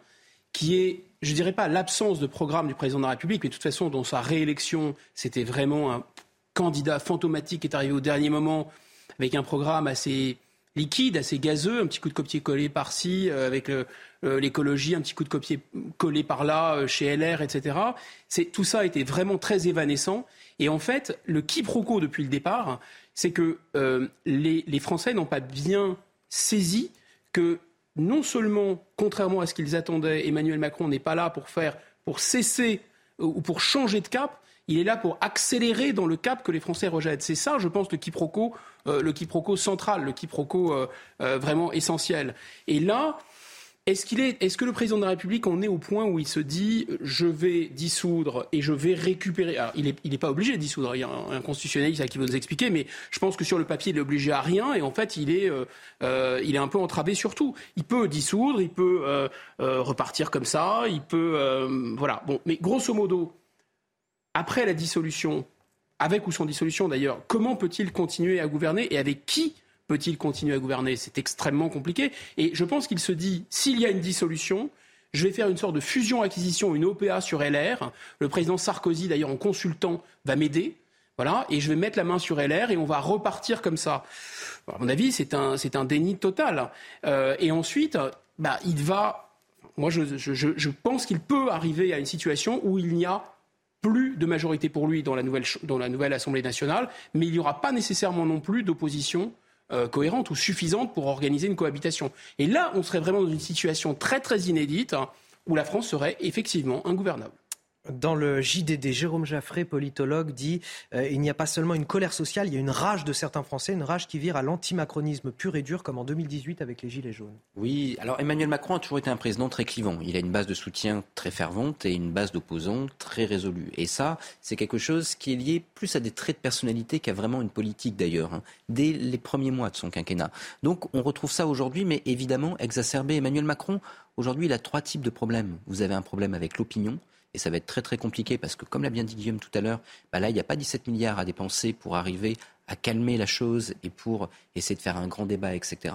qui est, je dirais pas l'absence de programme du président de la République, mais de toute façon, dans sa réélection, c'était vraiment un candidat fantomatique est arrivé au dernier moment avec un programme assez liquide, assez gazeux, un petit coup de copier-coller par-ci, euh, avec euh, euh, l'écologie, un petit coup de copier-coller par-là, chez LR, etc. tout ça a été vraiment très évanescent. Et en fait, le quiproquo depuis le départ, c'est que les, les, Français n'ont pas bien saisi que non seulement, contrairement à ce qu'ils attendaient, Emmanuel Macron n'est pas là pour faire, pour cesser ou pour changer de cap. Il est là pour accélérer dans le cap que les Français rejettent. C'est ça, je pense, le quiproquo, euh, le quiproquo central, le quiproquo euh, euh, vraiment essentiel. Et là, est-ce, qu'il est, est-ce que le président de la République en est au point où il se dit je vais dissoudre et je vais récupérer? Alors, il n'est il pas obligé de dissoudre, il y a un, un qui va nous expliquer, mais je pense que sur le papier, il est obligé à rien et en fait, il est, il est un peu entravé sur tout. Il peut dissoudre, il peut repartir comme ça, il peut. voilà. Bon, mais grosso modo, après la dissolution, avec ou sans dissolution d'ailleurs, comment peut-il continuer à gouverner et avec qui peut-il continuer à gouverner? C'est extrêmement compliqué. Et je pense qu'il se dit, s'il y a une dissolution, je vais faire une sorte de fusion-acquisition, une OPA sur LR. Le président Sarkozy, d'ailleurs, en consultant, va m'aider. Voilà, et je vais mettre la main sur LR et on va repartir comme ça. À mon avis, c'est un, c'est un déni total. Euh, et ensuite, bah, il va. Moi, je, je, je, pense qu'il peut arriver à une situation où il n'y a plus de majorité pour lui dans la nouvelle, dans la nouvelle Assemblée nationale, mais il n'y aura pas nécessairement non plus d'opposition euh, cohérente ou suffisante pour organiser une cohabitation. Et là, on serait vraiment dans une situation très très inédite hein, où la France serait effectivement ingouvernable.
Dans le JDD, Jérôme Jaffré, politologue, dit euh, il n'y a pas seulement une colère sociale, il y a une rage de certains Français, une rage qui vire à l'antimacronisme pur et dur, comme en 2018 avec les Gilets jaunes.
Oui, alors Emmanuel Macron a toujours été un président très clivant. Il a une base de soutien très fervente et une base d'opposants très résolue. Et ça, c'est quelque chose qui est lié plus à des traits de personnalité qu'à vraiment une politique d'ailleurs, hein, dès les premiers mois de son quinquennat. Donc on retrouve ça aujourd'hui, mais évidemment exacerbé. Emmanuel Macron, aujourd'hui, il a trois types de problèmes. Vous avez un problème avec l'opinion. Et ça va être très très compliqué parce que, comme l'a bien dit Guillaume tout à l'heure, bah là, il n'y a pas 17 milliards à dépenser pour arriver à calmer la chose et pour essayer de faire un grand débat, etc.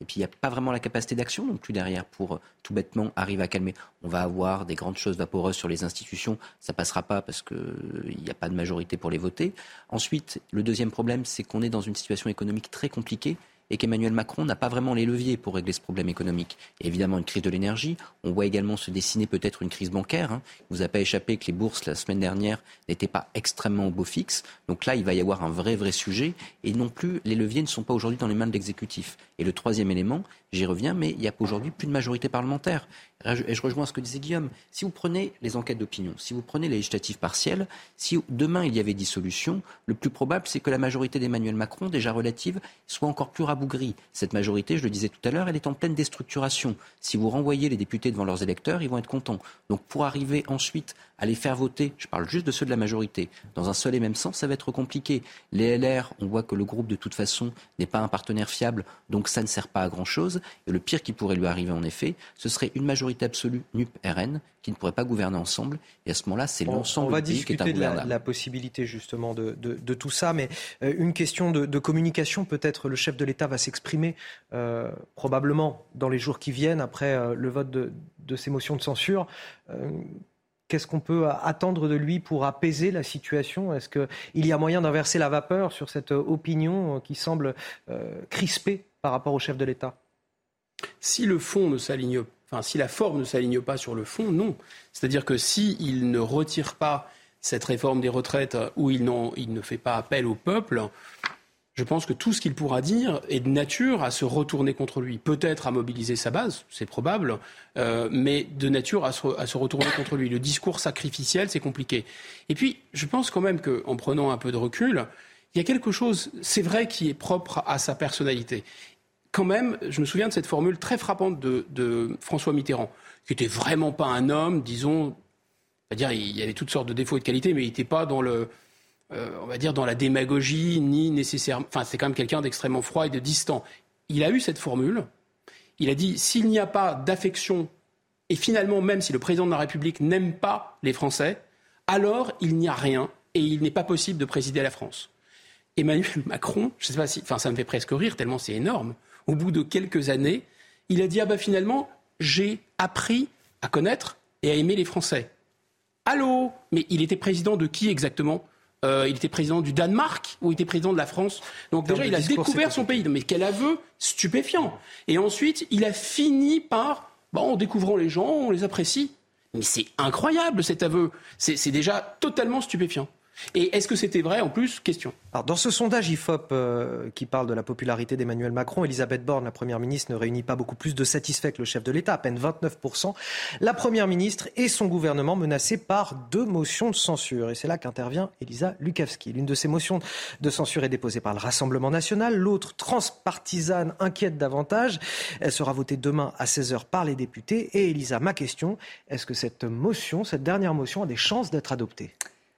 Et puis il n'y a pas vraiment la capacité d'action non plus derrière pour euh, tout bêtement arriver à calmer. On va avoir des grandes choses vaporeuses sur les institutions, ça passera pas parce qu'il n'y a pas de majorité pour les voter. Ensuite, le deuxième problème, c'est qu'on est dans une situation économique très compliquée et qu'Emmanuel Macron n'a pas vraiment les leviers pour régler ce problème économique. Évidemment, une crise de l'énergie. On voit également se dessiner peut-être une crise bancaire. Hein. Il ne vous a pas échappé que les bourses, la semaine dernière, n'étaient pas extrêmement au beau fixe. Donc là, il va y avoir un vrai, vrai sujet. Et non plus, les leviers ne sont pas aujourd'hui dans les mains de l'exécutif. Et le troisième élément, j'y reviens, mais il n'y a aujourd'hui plus de majorité parlementaire. Et je rejoins ce que disait Guillaume. Si vous prenez les enquêtes d'opinion, si vous prenez les législatives partielles, si demain il y avait dissolution, le plus probable c'est que la majorité d'Emmanuel Macron, déjà relative, soit encore plus rabougrie. Cette majorité, je le disais tout à l'heure, elle est en pleine déstructuration. Si vous renvoyez les députés devant leurs électeurs, ils vont être contents. Donc pour arriver ensuite à les faire voter, je parle juste de ceux de la majorité, dans un seul et même sens, ça va être compliqué. Les LR, on voit que le groupe de toute façon n'est pas un partenaire fiable, donc ça ne sert pas à grand-chose. Et le pire qui pourrait lui arriver en effet, ce serait une majorité absolue NUP-RN qui ne pourrait pas gouverner ensemble. Et à ce moment-là, c'est
On-
l'ensemble
On va
du pays qui est
discuter de la,
ingouvernable.
la possibilité justement de, de- de tout ça, mais euh, une question de, de communication, peut-être le chef de l'État va s'exprimer euh, probablement dans les jours qui viennent après euh, le vote de, de ces motions de censure. Euh, Qu'est-ce qu'on peut attendre de lui pour apaiser la situation? Est-ce qu'il y a moyen d'inverser la vapeur sur cette opinion qui semble crispée par rapport au chef de l'État?
Si le fond ne s'aligne, si la forme ne s'aligne pas sur le fond, non. C'est-à-dire que si il ne retire pas cette réforme des retraites ou il, ne fait pas appel au peuple, je pense que tout ce qu'il pourra dire est de nature à se retourner contre lui. Peut-être à mobiliser sa base, c'est probable, euh, mais de nature à se retourner contre lui. Le discours sacrificiel, c'est compliqué. Et puis, je pense quand même qu'en prenant un peu de recul, il y a quelque chose, c'est vrai, qui est propre à sa personnalité quand même, je me souviens de cette formule très frappante de, François Mitterrand, qui était vraiment pas un homme, disons, c'est-à-dire il y avait toutes sortes de défauts et de qualités, mais il n'était pas dans le, euh, on va dire dans la démagogie ni nécessairement. Enfin, c'est quand même quelqu'un d'extrêmement froid et de distant. Il a eu cette formule. Il a dit s'il n'y a pas d'affection et finalement même si le président de la République n'aime pas les Français, alors il n'y a rien et il n'est pas possible de présider la France. Emmanuel Macron, je sais pas si, enfin ça me fait presque rire tellement c'est énorme. Au bout de quelques années, il a dit ah bah finalement j'ai appris à connaître et à aimer les Français. Allô? Mais il était président de qui exactement? Euh, Il était président du Danemark ou il était président de la France? Donc déjà il a
discours,
découvert son pays. Mais quel aveu stupéfiant Et ensuite il a fini par, bon, en découvrant les gens, on les apprécie. Mais c'est incroyable cet aveu. C'est déjà totalement stupéfiant. Et est-ce que c'était vrai en plus Question.
Dans ce sondage IFOP euh, qui parle de la popularité d'Emmanuel Macron, Elisabeth Borne, la Première ministre, ne réunit pas beaucoup plus de satisfaits que le chef de l'État, à peine 29%. La Première ministre et son gouvernement menacés par deux motions de censure. Et c'est là qu'intervient Elisa Lukavski. L'une de ces motions de censure est déposée par le Rassemblement national, l'autre transpartisane inquiète davantage. Elle sera votée demain à 16h par les députés. Et Elisa, ma question, est-ce que cette motion, cette dernière motion, a des chances d'être adoptée?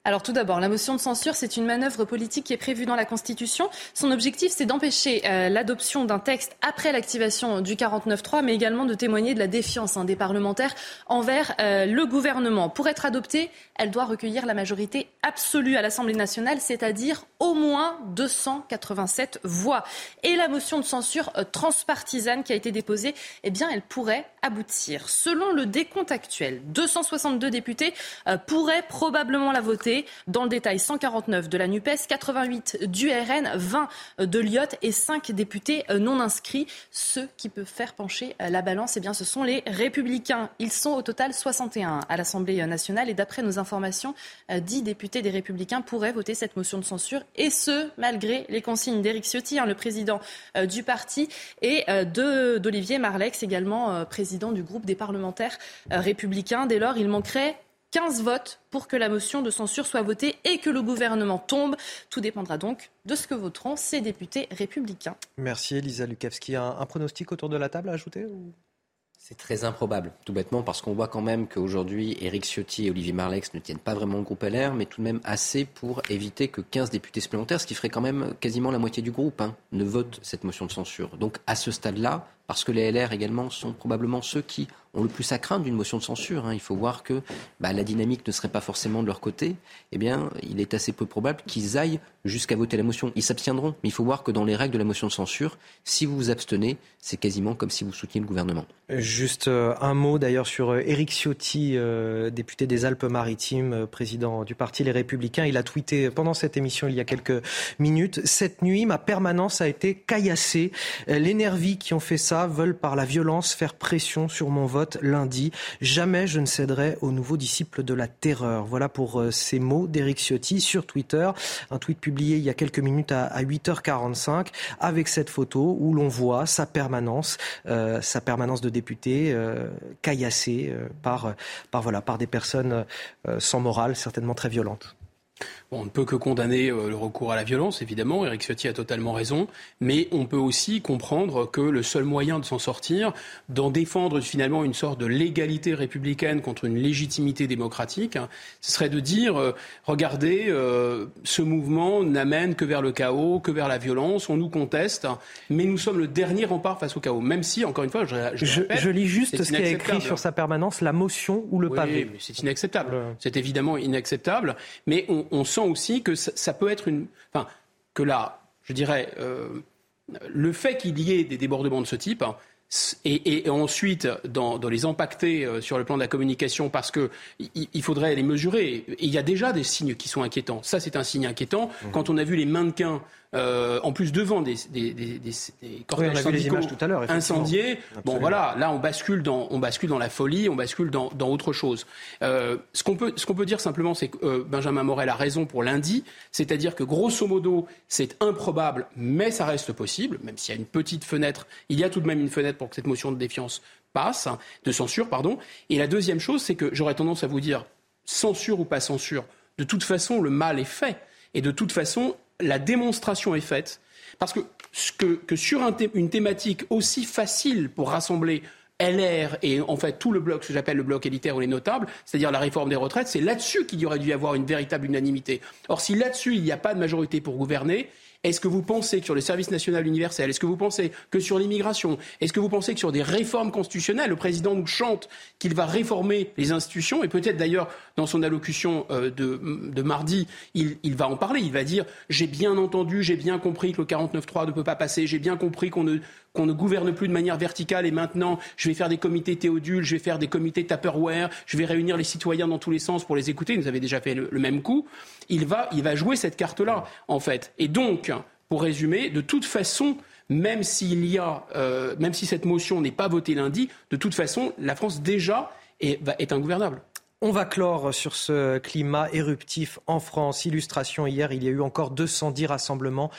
Alors tout d'abord, la motion de censure, c'est une manœuvre politique qui est prévue dans la Constitution. Son objectif, c'est d'empêcher euh, l'adoption d'un texte après l'activation du 49.3, mais également de témoigner de la défiance hein, des parlementaires envers euh, le gouvernement. Pour être adoptée, elle doit recueillir la majorité absolue à l'Assemblée nationale, c'est-à-dire au moins 287 voix. Et la motion de censure euh, transpartisane qui a été déposée, eh bien, elle pourrait aboutir. Selon le décompte actuel, 262 députés pourraient probablement la voter. Dans le détail, 149 de la NUPES, 88 du RN, 20 de l'IOT et 5 députés non inscrits. Ceux qui peuvent faire pencher la balance, eh bien, ce sont les républicains. Ils sont au total 61 à l'Assemblée nationale et d'après nos informations, 10 députés des républicains pourraient voter cette motion de censure et ce, malgré les consignes d'Éric Ciotti, hein, le président euh, du parti, et euh, d'Olivier Marlex, également euh, président du groupe des parlementaires républicains. Dès lors, il manquerait 15 votes pour que la motion de censure soit votée et que le gouvernement tombe. Tout dépendra donc de ce que voteront ces députés républicains.
Merci Elisa Lukavski. Un, pronostic autour de la table à ajouter
C'est très improbable, tout bêtement, parce qu'on voit quand même qu'aujourd'hui, Éric Ciotti et Olivier Marlex ne tiennent pas vraiment le groupe LR, mais tout de même assez pour éviter que 15 députés supplémentaires, ce qui ferait quand même quasiment la moitié du groupe, hein, ne votent cette motion de censure. Donc à ce stade-là, parce que les LR également sont probablement ceux qui ont le plus à craindre d'une motion de censure. Hein. Il faut voir que bah, la dynamique ne serait pas forcément de leur côté. Eh bien, il est assez peu probable qu'ils aillent jusqu'à voter la motion. Ils s'abstiendront, mais il faut voir que dans les règles de la motion de censure, si vous vous abstenez, c'est quasiment comme si vous souteniez le gouvernement.
Juste euh, un mot d'ailleurs sur euh, Éric Ciotti, euh, député des Alpes-Maritimes, président du parti Les Républicains. Il a tweeté pendant cette émission il y a quelques minutes. Cette nuit, ma permanence a été caillassée. Les nervis qui ont fait ça veulent par la violence faire pression sur mon vote lundi. Jamais je ne céderai aux nouveaux disciples de la terreur. Voilà pour euh, ces mots d'Éric Ciotti sur Twitter. Un tweet publié il y a quelques minutes à 8h45 avec cette photo où l'on voit sa permanence, euh, sa permanence de député euh, caillassée par, par, voilà, par des personnes sans morale, certainement très violentes
on ne peut que condamner euh, le recours à la violence, évidemment. Eric Ciotti a totalement raison. Mais on peut aussi comprendre que le seul moyen de s'en sortir, d'en défendre finalement une sorte de légalité républicaine contre une légitimité démocratique, ce serait de dire euh, regardez, euh, ce mouvement n'amène que vers le chaos, que vers la violence. On nous conteste, mais nous sommes le dernier rempart face au chaos. Même si, encore une fois, je,
je, lis juste ce qui est écrit sur sa permanence la motion ou le pavé.
C'est inacceptable. C'est évidemment inacceptable. Mais on, on sent aussi que ça, peut être une. Enfin, que là, je dirais, euh, le fait qu'il y ait des débordements de ce type. Hein, et, ensuite, dans, les impacter euh, sur le plan de la communication, parce qu'il il faudrait les mesurer. il y a déjà des signes qui sont inquiétants. Ça, c'est un signe inquiétant. Mmh. Quand on a vu les mannequins euh, en plus devant des, des, des, des cortèges syndicaux incendiés. Bon voilà, là on bascule dans, on bascule dans la folie, on bascule dans, dans autre chose. Euh, ce qu'on peut, ce qu'on peut dire simplement, c'est que euh, Benjamin Morel a raison pour lundi, c'est-à-dire que grosso modo c'est improbable, mais ça reste possible, même s'il y a une petite fenêtre, il y a tout de même une fenêtre pour que cette motion de défiance passe, de censure, pardon. Et la deuxième chose, c'est que j'aurais tendance à vous dire, censure ou pas censure, de toute façon le mal est fait. Et de toute façon, la démonstration est faite. Parce que, sur une thématique aussi facile pour rassembler LR et en fait tout le bloc, ce que j'appelle le bloc élitaire ou les notables, c'est-à-dire la réforme des retraites, c'est là-dessus qu'il y aurait dû y avoir une véritable unanimité. Or, si là-dessus il n'y a pas de majorité pour gouverner, est-ce que vous pensez que sur le service national universel, est-ce que vous pensez que sur l'immigration, est-ce que vous pensez que sur des réformes constitutionnelles, le président nous chante qu'il va réformer les institutions et peut-être d'ailleurs dans son allocution euh, de, mardi, il, va en parler. Il va dire j'ai bien entendu, j'ai bien compris que le 49.3 ne peut pas passer, j'ai bien compris qu'on ne qu'on ne gouverne plus de manière verticale et maintenant je vais faire des comités théodules, je vais faire des comités Tupperware, je vais réunir les citoyens dans tous les sens pour les écouter. Nous avait déjà fait le, même coup. Il va, il va jouer cette carte-là, en fait. Et donc, pour résumer, de toute façon, même y a, euh, même si cette motion n'est pas votée lundi, de toute façon, la France déjà est, est ingouvernable.
On va clore sur ce climat éruptif en France. Illustration hier, il y a eu encore 210 rassemblements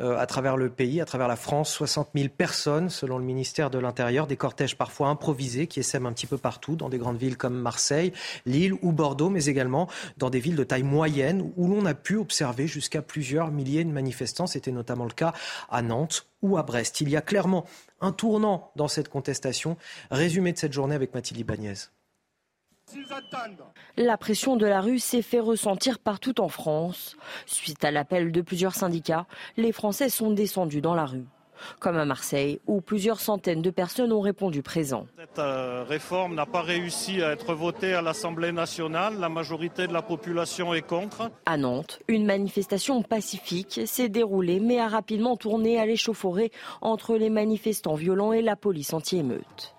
euh, à travers le pays, à travers la France. 60 000 personnes, selon le ministère de l'Intérieur. Des cortèges parfois improvisés qui essaiment un petit peu partout, dans des grandes villes comme Marseille, Lille ou Bordeaux, mais également dans des villes de taille moyenne où l'on a pu observer jusqu'à plusieurs milliers de manifestants. C'était notamment le cas à Nantes ou à Brest. Il y a clairement un tournant dans cette contestation. Résumé de cette journée avec Mathilde Ibanez.
La pression de la rue s'est fait ressentir partout en France. Suite à l'appel de plusieurs syndicats, les Français sont descendus dans la rue. Comme à Marseille, où plusieurs centaines de personnes ont répondu présent.
Cette euh, réforme n'a pas réussi à être votée à l'Assemblée nationale. La majorité de la population est contre.
À Nantes, une manifestation pacifique s'est déroulée, mais a rapidement tourné à l'échauffourée entre les manifestants violents et la police anti-émeute.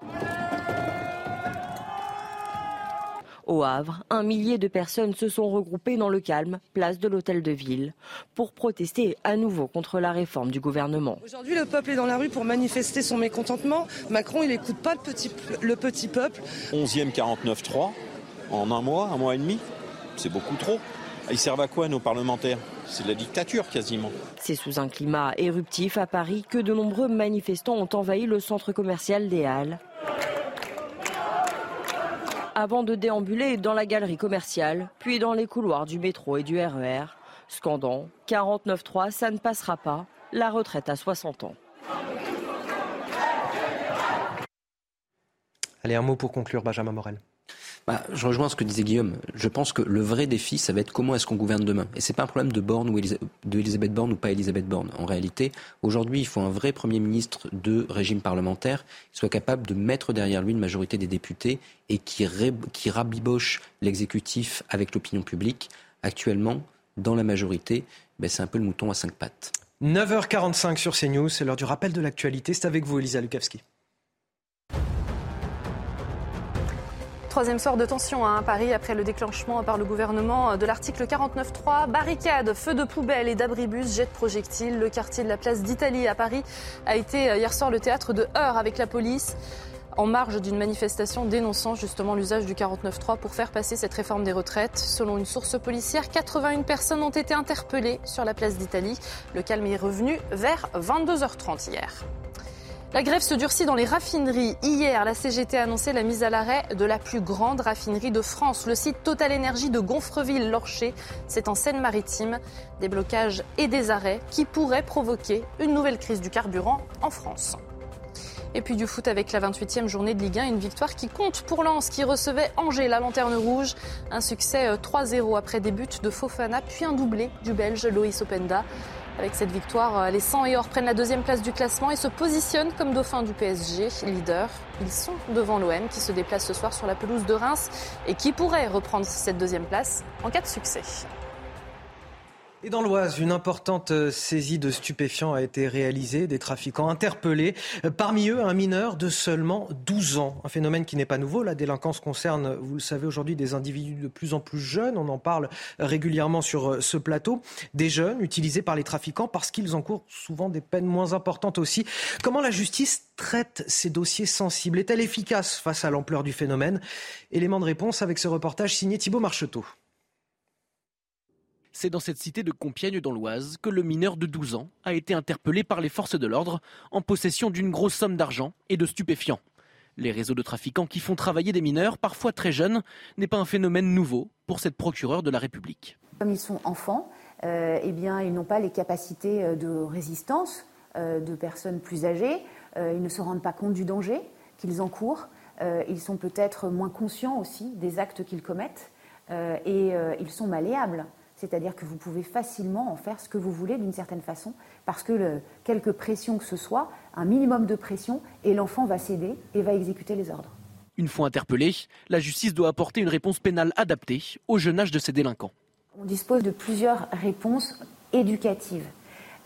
Au Havre, un millier de personnes se sont regroupées dans le calme, place de l'hôtel de ville, pour protester à nouveau contre la réforme du gouvernement.
Aujourd'hui, le peuple est dans la rue pour manifester son mécontentement. Macron, il n'écoute pas le petit, le petit peuple.
11e 49-3 en un mois, un mois et demi, c'est beaucoup trop. Ils servent à quoi nos parlementaires? C'est de la dictature quasiment.
C'est sous un climat éruptif à Paris que de nombreux manifestants ont envahi le centre commercial des Halles avant de déambuler dans la galerie commerciale, puis dans les couloirs du métro et du RER, e scandant 49.3, ça ne passera pas, la retraite à 60 ans.
Allez, un mot pour conclure, Benjamin Morel.
Bah, je rejoins ce que disait Guillaume. Je pense que le vrai défi, ça va être comment est-ce qu'on gouverne demain. Et c'est pas un problème de Borne ou de Elisabeth Borne ou pas Elisabeth Borne. En réalité, aujourd'hui, il faut un vrai Premier ministre de régime parlementaire qui soit capable de mettre derrière lui une majorité des députés et qui, qui rabiboche l'exécutif avec l'opinion publique. Actuellement, dans la majorité, ben, c'est un peu le mouton à cinq pattes.
9h45 sur CNews, c'est l'heure du rappel de l'actualité. C'est avec vous, Elisa Lukavski.
Troisième soir de tension à Paris après le déclenchement par le gouvernement de l'article 49.3. Barricades, feux de poubelle et d'abribus, jets de projectiles. Le quartier de la place d'Italie à Paris a été euh, hier soir le théâtre de heurts avec la police en marge d'une manifestation dénonçant justement l'usage du 49.3 pour faire passer cette réforme des retraites. Selon une source policière, 81 personnes ont été interpellées sur la place d'Italie. Le calme est revenu vers 22h30 hier. La grève se durcit dans les raffineries. Hier, la CGT a annoncé la mise à l'arrêt de la plus grande raffinerie de France, le site Total Énergie de Gonfreville-Lorcher. C'est en Seine-Maritime. Des blocages et des arrêts qui pourraient provoquer une nouvelle crise du carburant en France. Et puis du foot avec la 28e journée de Ligue 1, une victoire qui compte pour Lens qui recevait Angers, la lanterne rouge. Un succès 3-0 euh, après des buts de Fofana, puis un doublé du Belge Loïs Openda. Avec cette victoire, euh, les 100 et or prennent la deuxième place du classement et se positionnent comme dauphin du PSG, leader. Ils sont devant l'OM qui se déplace ce soir sur la pelouse de Reims et qui pourrait reprendre cette deuxième place en cas de succès.
Et dans l'Oise, une importante euh, saisie de stupéfiants a été réalisée, des trafiquants interpellés. Euh, parmi eux, un mineur de seulement 12 ans. Un phénomène qui n'est pas nouveau. La délinquance concerne, vous le savez aujourd'hui, des individus de plus en plus jeunes. On en parle régulièrement sur euh, ce plateau. Des jeunes utilisés par les trafiquants parce qu'ils encourent souvent des peines moins importantes aussi. Comment la justice traite ces dossiers sensibles? Est-elle efficace face à l'ampleur du phénomène? Élément de réponse avec ce reportage signé Thibault Marcheteau.
C'est dans cette cité de Compiègne dans l'Oise que le mineur de 12 ans a été interpellé par les forces de l'ordre en possession d'une grosse somme d'argent et de stupéfiants. Les réseaux de trafiquants qui font travailler des mineurs, parfois très jeunes, n'est pas un phénomène nouveau pour cette procureure de la République.
Comme ils sont enfants, euh, eh bien, ils n'ont pas les capacités euh, de résistance euh, de personnes plus âgées. ils ne se rendent pas compte du danger qu'ils encourent. ils sont peut-être moins conscients aussi des actes qu'ils commettent et ils sont malléables c'est-à-dire que vous pouvez facilement en faire ce que vous voulez d'une certaine façon, parce que le, quelque pression que ce soit, un minimum de pression, et l'enfant va céder et va exécuter les ordres.
Une fois interpellé, la justice doit apporter une réponse pénale adaptée au jeune âge de ces délinquants.
On dispose de plusieurs réponses éducatives.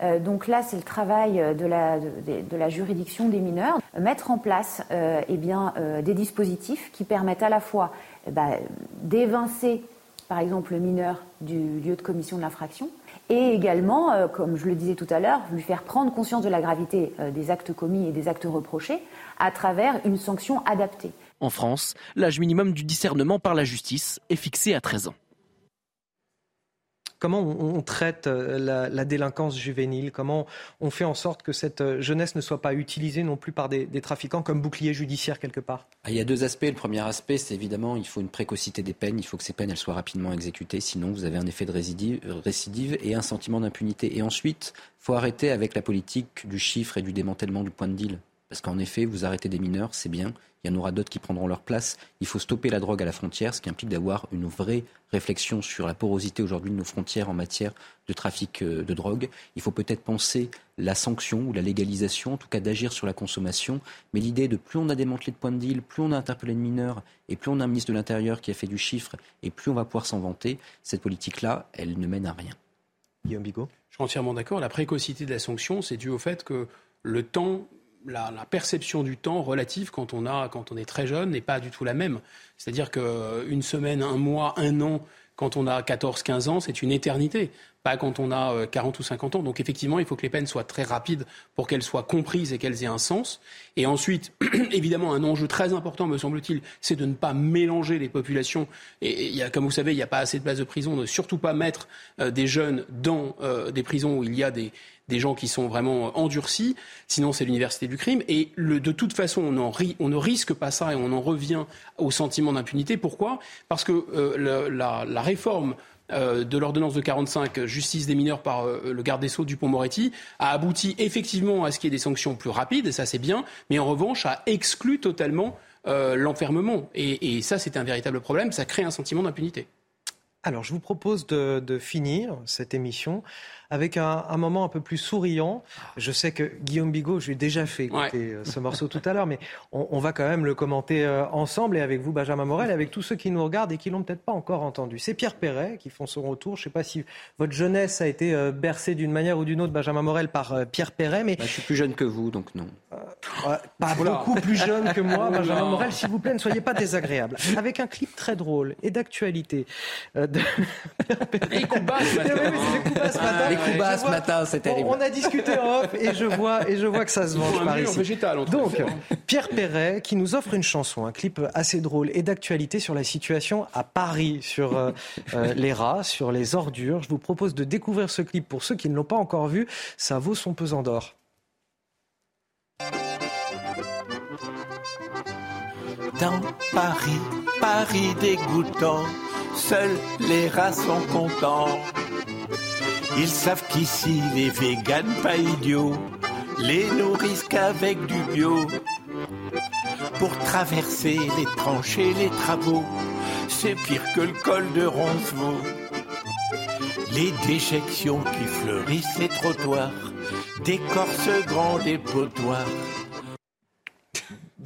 Euh, donc là, c'est le travail de la, de, la, juridiction des mineurs, mettre en place euh, eh bien, euh, des dispositifs qui permettent à la fois ben, d'évincer par exemple le mineur du lieu de commission de l'infraction, et également, euh, comme je le disais tout à l'heure, lui faire prendre conscience de la gravité euh, des actes commis et des actes reprochés à travers une sanction adaptée.
En France, l'âge minimum du discernement par la justice est fixé à 13 ans
comment on, traite euh, la, délinquance juvénile, comment on fait en sorte que cette euh, jeunesse ne soit pas utilisée non plus par des, trafiquants comme bouclier judiciaire quelque part?
Ah, Il y a deux aspects. Le premier aspect, c'est évidemment il faut une précocité des peines, il faut que ces peines soient rapidement exécutées, sinon vous avez un effet de récidive, et un sentiment d'impunité. Et ensuite, il faut arrêter avec la politique du chiffre et du démantèlement du point de deal. Parce qu'en effet, vous arrêtez des mineurs, c'est bien. Il y en aura d'autres qui prendront leur place. Il faut stopper la drogue à la frontière, ce qui implique d'avoir une vraie réflexion sur la porosité aujourd'hui de nos frontières en matière de trafic euh, de drogue. Il faut peut-être penser la sanction ou la légalisation, en tout cas d'agir sur la consommation. Mais l'idée de plus on a démantelé de points de deal, plus on a interpellé de mineurs, et plus on a un ministre de l'Intérieur qui a fait du chiffre, et plus on va pouvoir s'en vanter, cette politique-là, elle ne mène à rien.
Guillaume Bigot?
Je suis entièrement d'accord. La précocité de la sanction, c'est dû au fait que le temps la, perception du temps relative quand on, a, quand on est très jeune n'est pas du tout la même. C'est-à-dire qu'une semaine, un mois, un an, quand on a 14-15 ans, c'est une éternité pas quand on a 40 euh, ou 50 ans. Donc effectivement, il faut que les peines soient très rapides pour qu'elles soient comprises et qu'elles aient un sens. Et ensuite, évidemment, un enjeu très important, me semble-t-il, c'est de ne pas mélanger les populations. Et il y a, comme vous savez, il n'y a pas assez de places de prison, de surtout pas mettre euh, des jeunes dans euh, des prisons où il y a des, des gens qui sont vraiment endurcis, sinon c'est l'université du crime. Et de toute façon, on, ne risque pas ça et on en revient au sentiment d'impunité. Pourquoi? Parce que la, réforme de l'ordonnance de 45, justice des mineurs par euh, le garde des Sceaux Dupont-Moretti, a abouti effectivement à ce qu'il y ait des sanctions plus rapides, et ça c'est bien, mais en revanche a exclu totalement l'enfermement. Et, ça c'est un véritable problème, ça crée un sentiment d'impunité.
Alors je vous propose de finir cette émission avec un, un, moment un peu plus souriant. Je sais que Guillaume Bigot, je lui ai déjà fait écouter euh, ce morceau tout à l'heure, mais on, on, va quand même le commenter euh, ensemble et avec vous, Benjamin Morel, et avec tous ceux qui nous regardent et qui l'ont peut-être pas encore entendu. C'est Pierre Perret qui font son retour. Je ne sais pas si votre jeunesse a été euh, bercée d'une manière ou d'une autre, Benjamin Morel, par Pierre Perret, mais
bah, je suis plus jeune que vous, donc non.
pas beaucoup plus jeune que moi, Benjamin Morel. S'il vous plaît, ne soyez pas désagréable. Avec un clip très drôle et d'actualité. De...
Les coups bas
ce matin ce matin, c'est terrible.
On, a discuté en off et je vois, et je vois que ça se venge par ici.
Végétal,
Donc, Pierre Perret qui nous offre une chanson, un clip assez drôle et d'actualité sur la situation à Paris, sur euh, euh, les rats, sur les ordures. Je vous propose de découvrir ce clip pour ceux qui ne l'ont pas encore vu. Ça vaut son pesant d'or.
Dans Paris, Paris dégoûtant, seuls les rats sont contents. Ils savent qu'ici les véganes pas idiots les nourrissent qu'avec du bio. Pour traverser les tranchées, les travaux, c'est pire que le col de Roncevaux. Les déjections qui fleurissent les trottoirs, décorcent grand dépotoirs.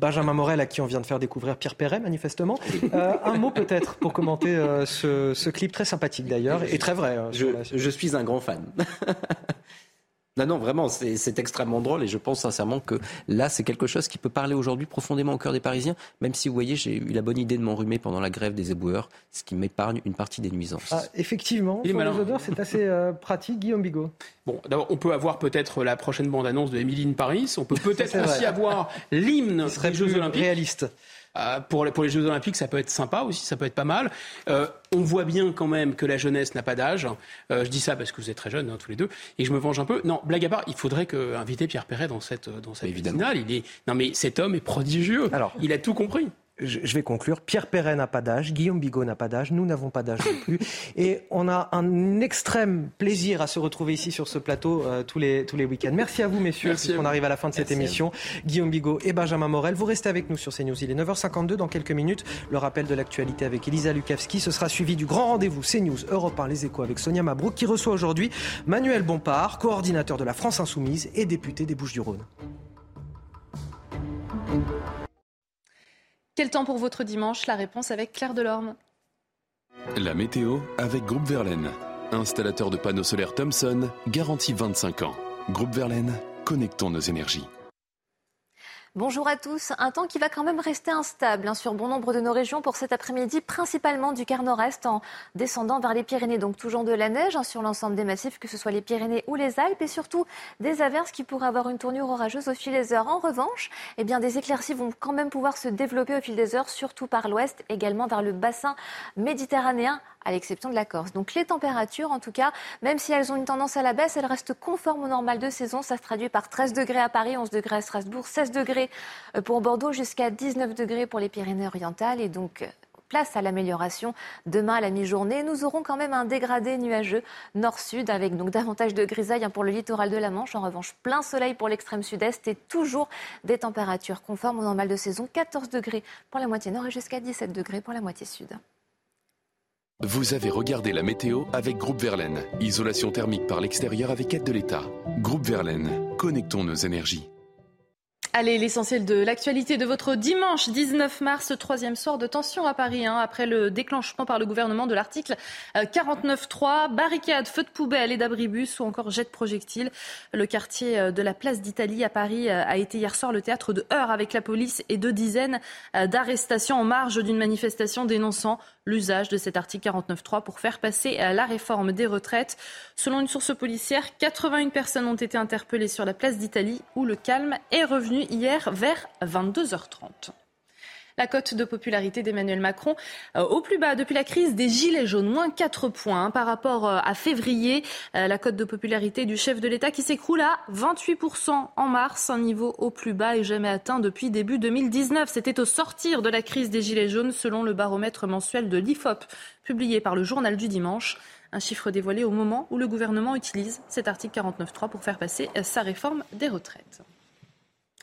Benjamin Morel, à qui on vient de faire découvrir Pierre Perret, manifestement. Euh, un mot peut-être pour commenter euh, ce, clip très sympathique d'ailleurs, et très vrai. Hein,
je suis un grand fan. Non, non, vraiment, c'est extrêmement drôle et je pense sincèrement que là, c'est quelque chose qui peut parler aujourd'hui profondément au cœur des Parisiens, même si vous voyez, j'ai eu la bonne idée de m'enrhumer pendant la grève des éboueurs, ce qui m'épargne une partie des nuisances.
Ah, effectivement, pour les odeurs, c'est assez euh, pratique, Guillaume Bigot.
Bon, d'abord, on peut avoir peut-être la prochaine bande-annonce de Émilie Paris, on peut peut-être aussi avoir l'hymne des Jeux Olympiques.
réaliste.
Euh, pour, les Jeux Olympiques, ça peut être sympa aussi, ça peut être pas mal. Euh, on voit bien quand même que la jeunesse n'a pas d'âge. Euh, je dis ça parce que vous êtes très jeunes, hein, tous les deux, et je me venge un peu. Non, blague à part, il faudrait que, inviter Pierre Perret dans cette, dans cette finale. Il est, non mais cet homme est prodigieux. Alors, il a tout compris
je vais conclure. Pierre Perret n'a pas d'âge, Guillaume Bigot n'a pas d'âge, nous n'avons pas d'âge non plus. Et on a un extrême plaisir à se retrouver ici sur ce plateau euh, tous les, tous les week-ends. Merci à vous, messieurs, On arrive à la fin de cette émission. Guillaume Bigot et Benjamin Morel, vous restez avec nous sur CNews. Il est 9h52 dans quelques minutes. Le rappel de l'actualité avec Elisa Lukavski. Ce sera suivi du grand rendez-vous CNews Europe 1 Les Échos avec Sonia Mabrouk qui reçoit aujourd'hui Manuel Bompard, coordinateur de la France Insoumise et député des Bouches-du-Rhône.
Quel temps pour votre dimanche? La réponse avec Claire Delorme.
La météo avec Groupe Verlaine. Installateur de panneaux solaires Thomson, garantie 25 ans. Groupe Verlaine, connectons nos énergies.
Bonjour à tous. Un temps qui va quand même rester instable hein, sur bon nombre de nos régions pour cet après-midi, principalement du quart nord-est en descendant vers les Pyrénées. Donc toujours de la neige hein, sur l'ensemble des massifs, que ce soit les Pyrénées ou les Alpes, et surtout des averses qui pourraient avoir une tournure orageuse au fil des heures. En revanche, eh bien, des éclaircies vont quand même pouvoir se développer au fil des heures, surtout par l'ouest, également vers le bassin méditerranéen à l'exception de la Corse. Donc les températures, en tout cas, même si elles ont une tendance à la baisse, elles restent conformes au normal de saison. Ça se traduit par 13 degrés à Paris, 11 degrés à Strasbourg, 16 degrés euh, pour Bordeaux, jusqu'à 19 degrés pour les Pyrénées-Orientales. Et donc, place à l'amélioration. Demain à la mi-journée, nous aurons quand même un dégradé nuageux nord-sud avec donc davantage de grisailles hein, pour le littoral de la Manche. En revanche, plein soleil pour l'extrême sud-est et toujours des températures conformes au normal de saison. 14 degrés pour la moitié nord et jusqu'à 17 degrés pour la moitié sud.
Vous avez regardé la météo avec Groupe Verlaine. Isolation thermique par l'extérieur avec aide de l'État. Groupe Verlaine, connectons nos énergies.
Allez, l'essentiel de l'actualité de votre dimanche 19 mars, troisième soir de tension à Paris, hein, après le déclenchement par le gouvernement de l'article 49.3, euh, barricades, feux de poubelle et d'abribus ou encore jet de projectiles. Le quartier euh, de la place d'Italie à Paris euh, a été hier soir le théâtre de heurts avec la police et deux dizaines d'arrestations en marge d'une manifestation dénonçant l'usage de cet article 49.3 pour faire passer la réforme des retraites. Selon une source policière, 81 personnes ont été interpellées sur la place d'Italie où le calme est revenu hier vers 22h30. La cote de popularité d'Emmanuel Macron euh, au plus bas depuis la crise des Gilets jaunes, moins 4 points hein, par rapport euh, à février. Euh, la cote de popularité du chef de l'État qui s'écroule à 28% en mars, un niveau au plus bas et jamais atteint depuis début 2019. C'était au sortir de la crise des Gilets jaunes selon le baromètre mensuel de l'IFOP publié par le journal du dimanche. Un chiffre dévoilé au moment où le gouvernement utilise cet article 49.3 pour faire passer sa réforme des retraites.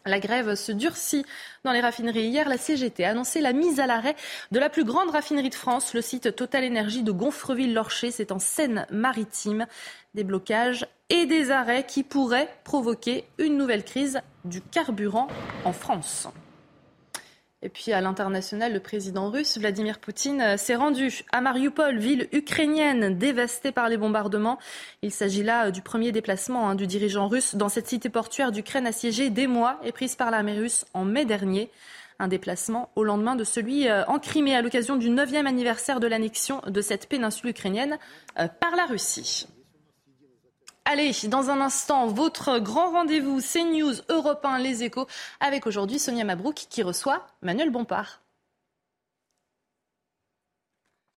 La grève se durcit dans les raffineries. Hier, la CGT a annoncé la mise à l'arrêt de la plus grande raffinerie de France, le site Total Énergie de Gonfreville-Lorcher. C'est en Seine-Maritime. Des blocages et des arrêts qui pourraient provoquer une nouvelle crise du carburant en France. Et puis à l'international, le président russe Vladimir Poutine euh, s'est rendu à Mariupol, ville ukrainienne dévastée par les bombardements. Il s'agit là euh, du premier déplacement hein, du dirigeant russe dans cette cité portuaire d'Ukraine assiégée des mois et prise par l'armée russe en mai dernier. Un déplacement au lendemain de celui euh, en Crimée à l'occasion du 9e anniversaire de l'annexion de cette péninsule ukrainienne par la Russie. Allez, dans un instant, votre grand rendez-vous, CNews, Europe 1, Les Échos, avec aujourd'hui Sonia Mabrouk qui reçoit Manuel Bompard.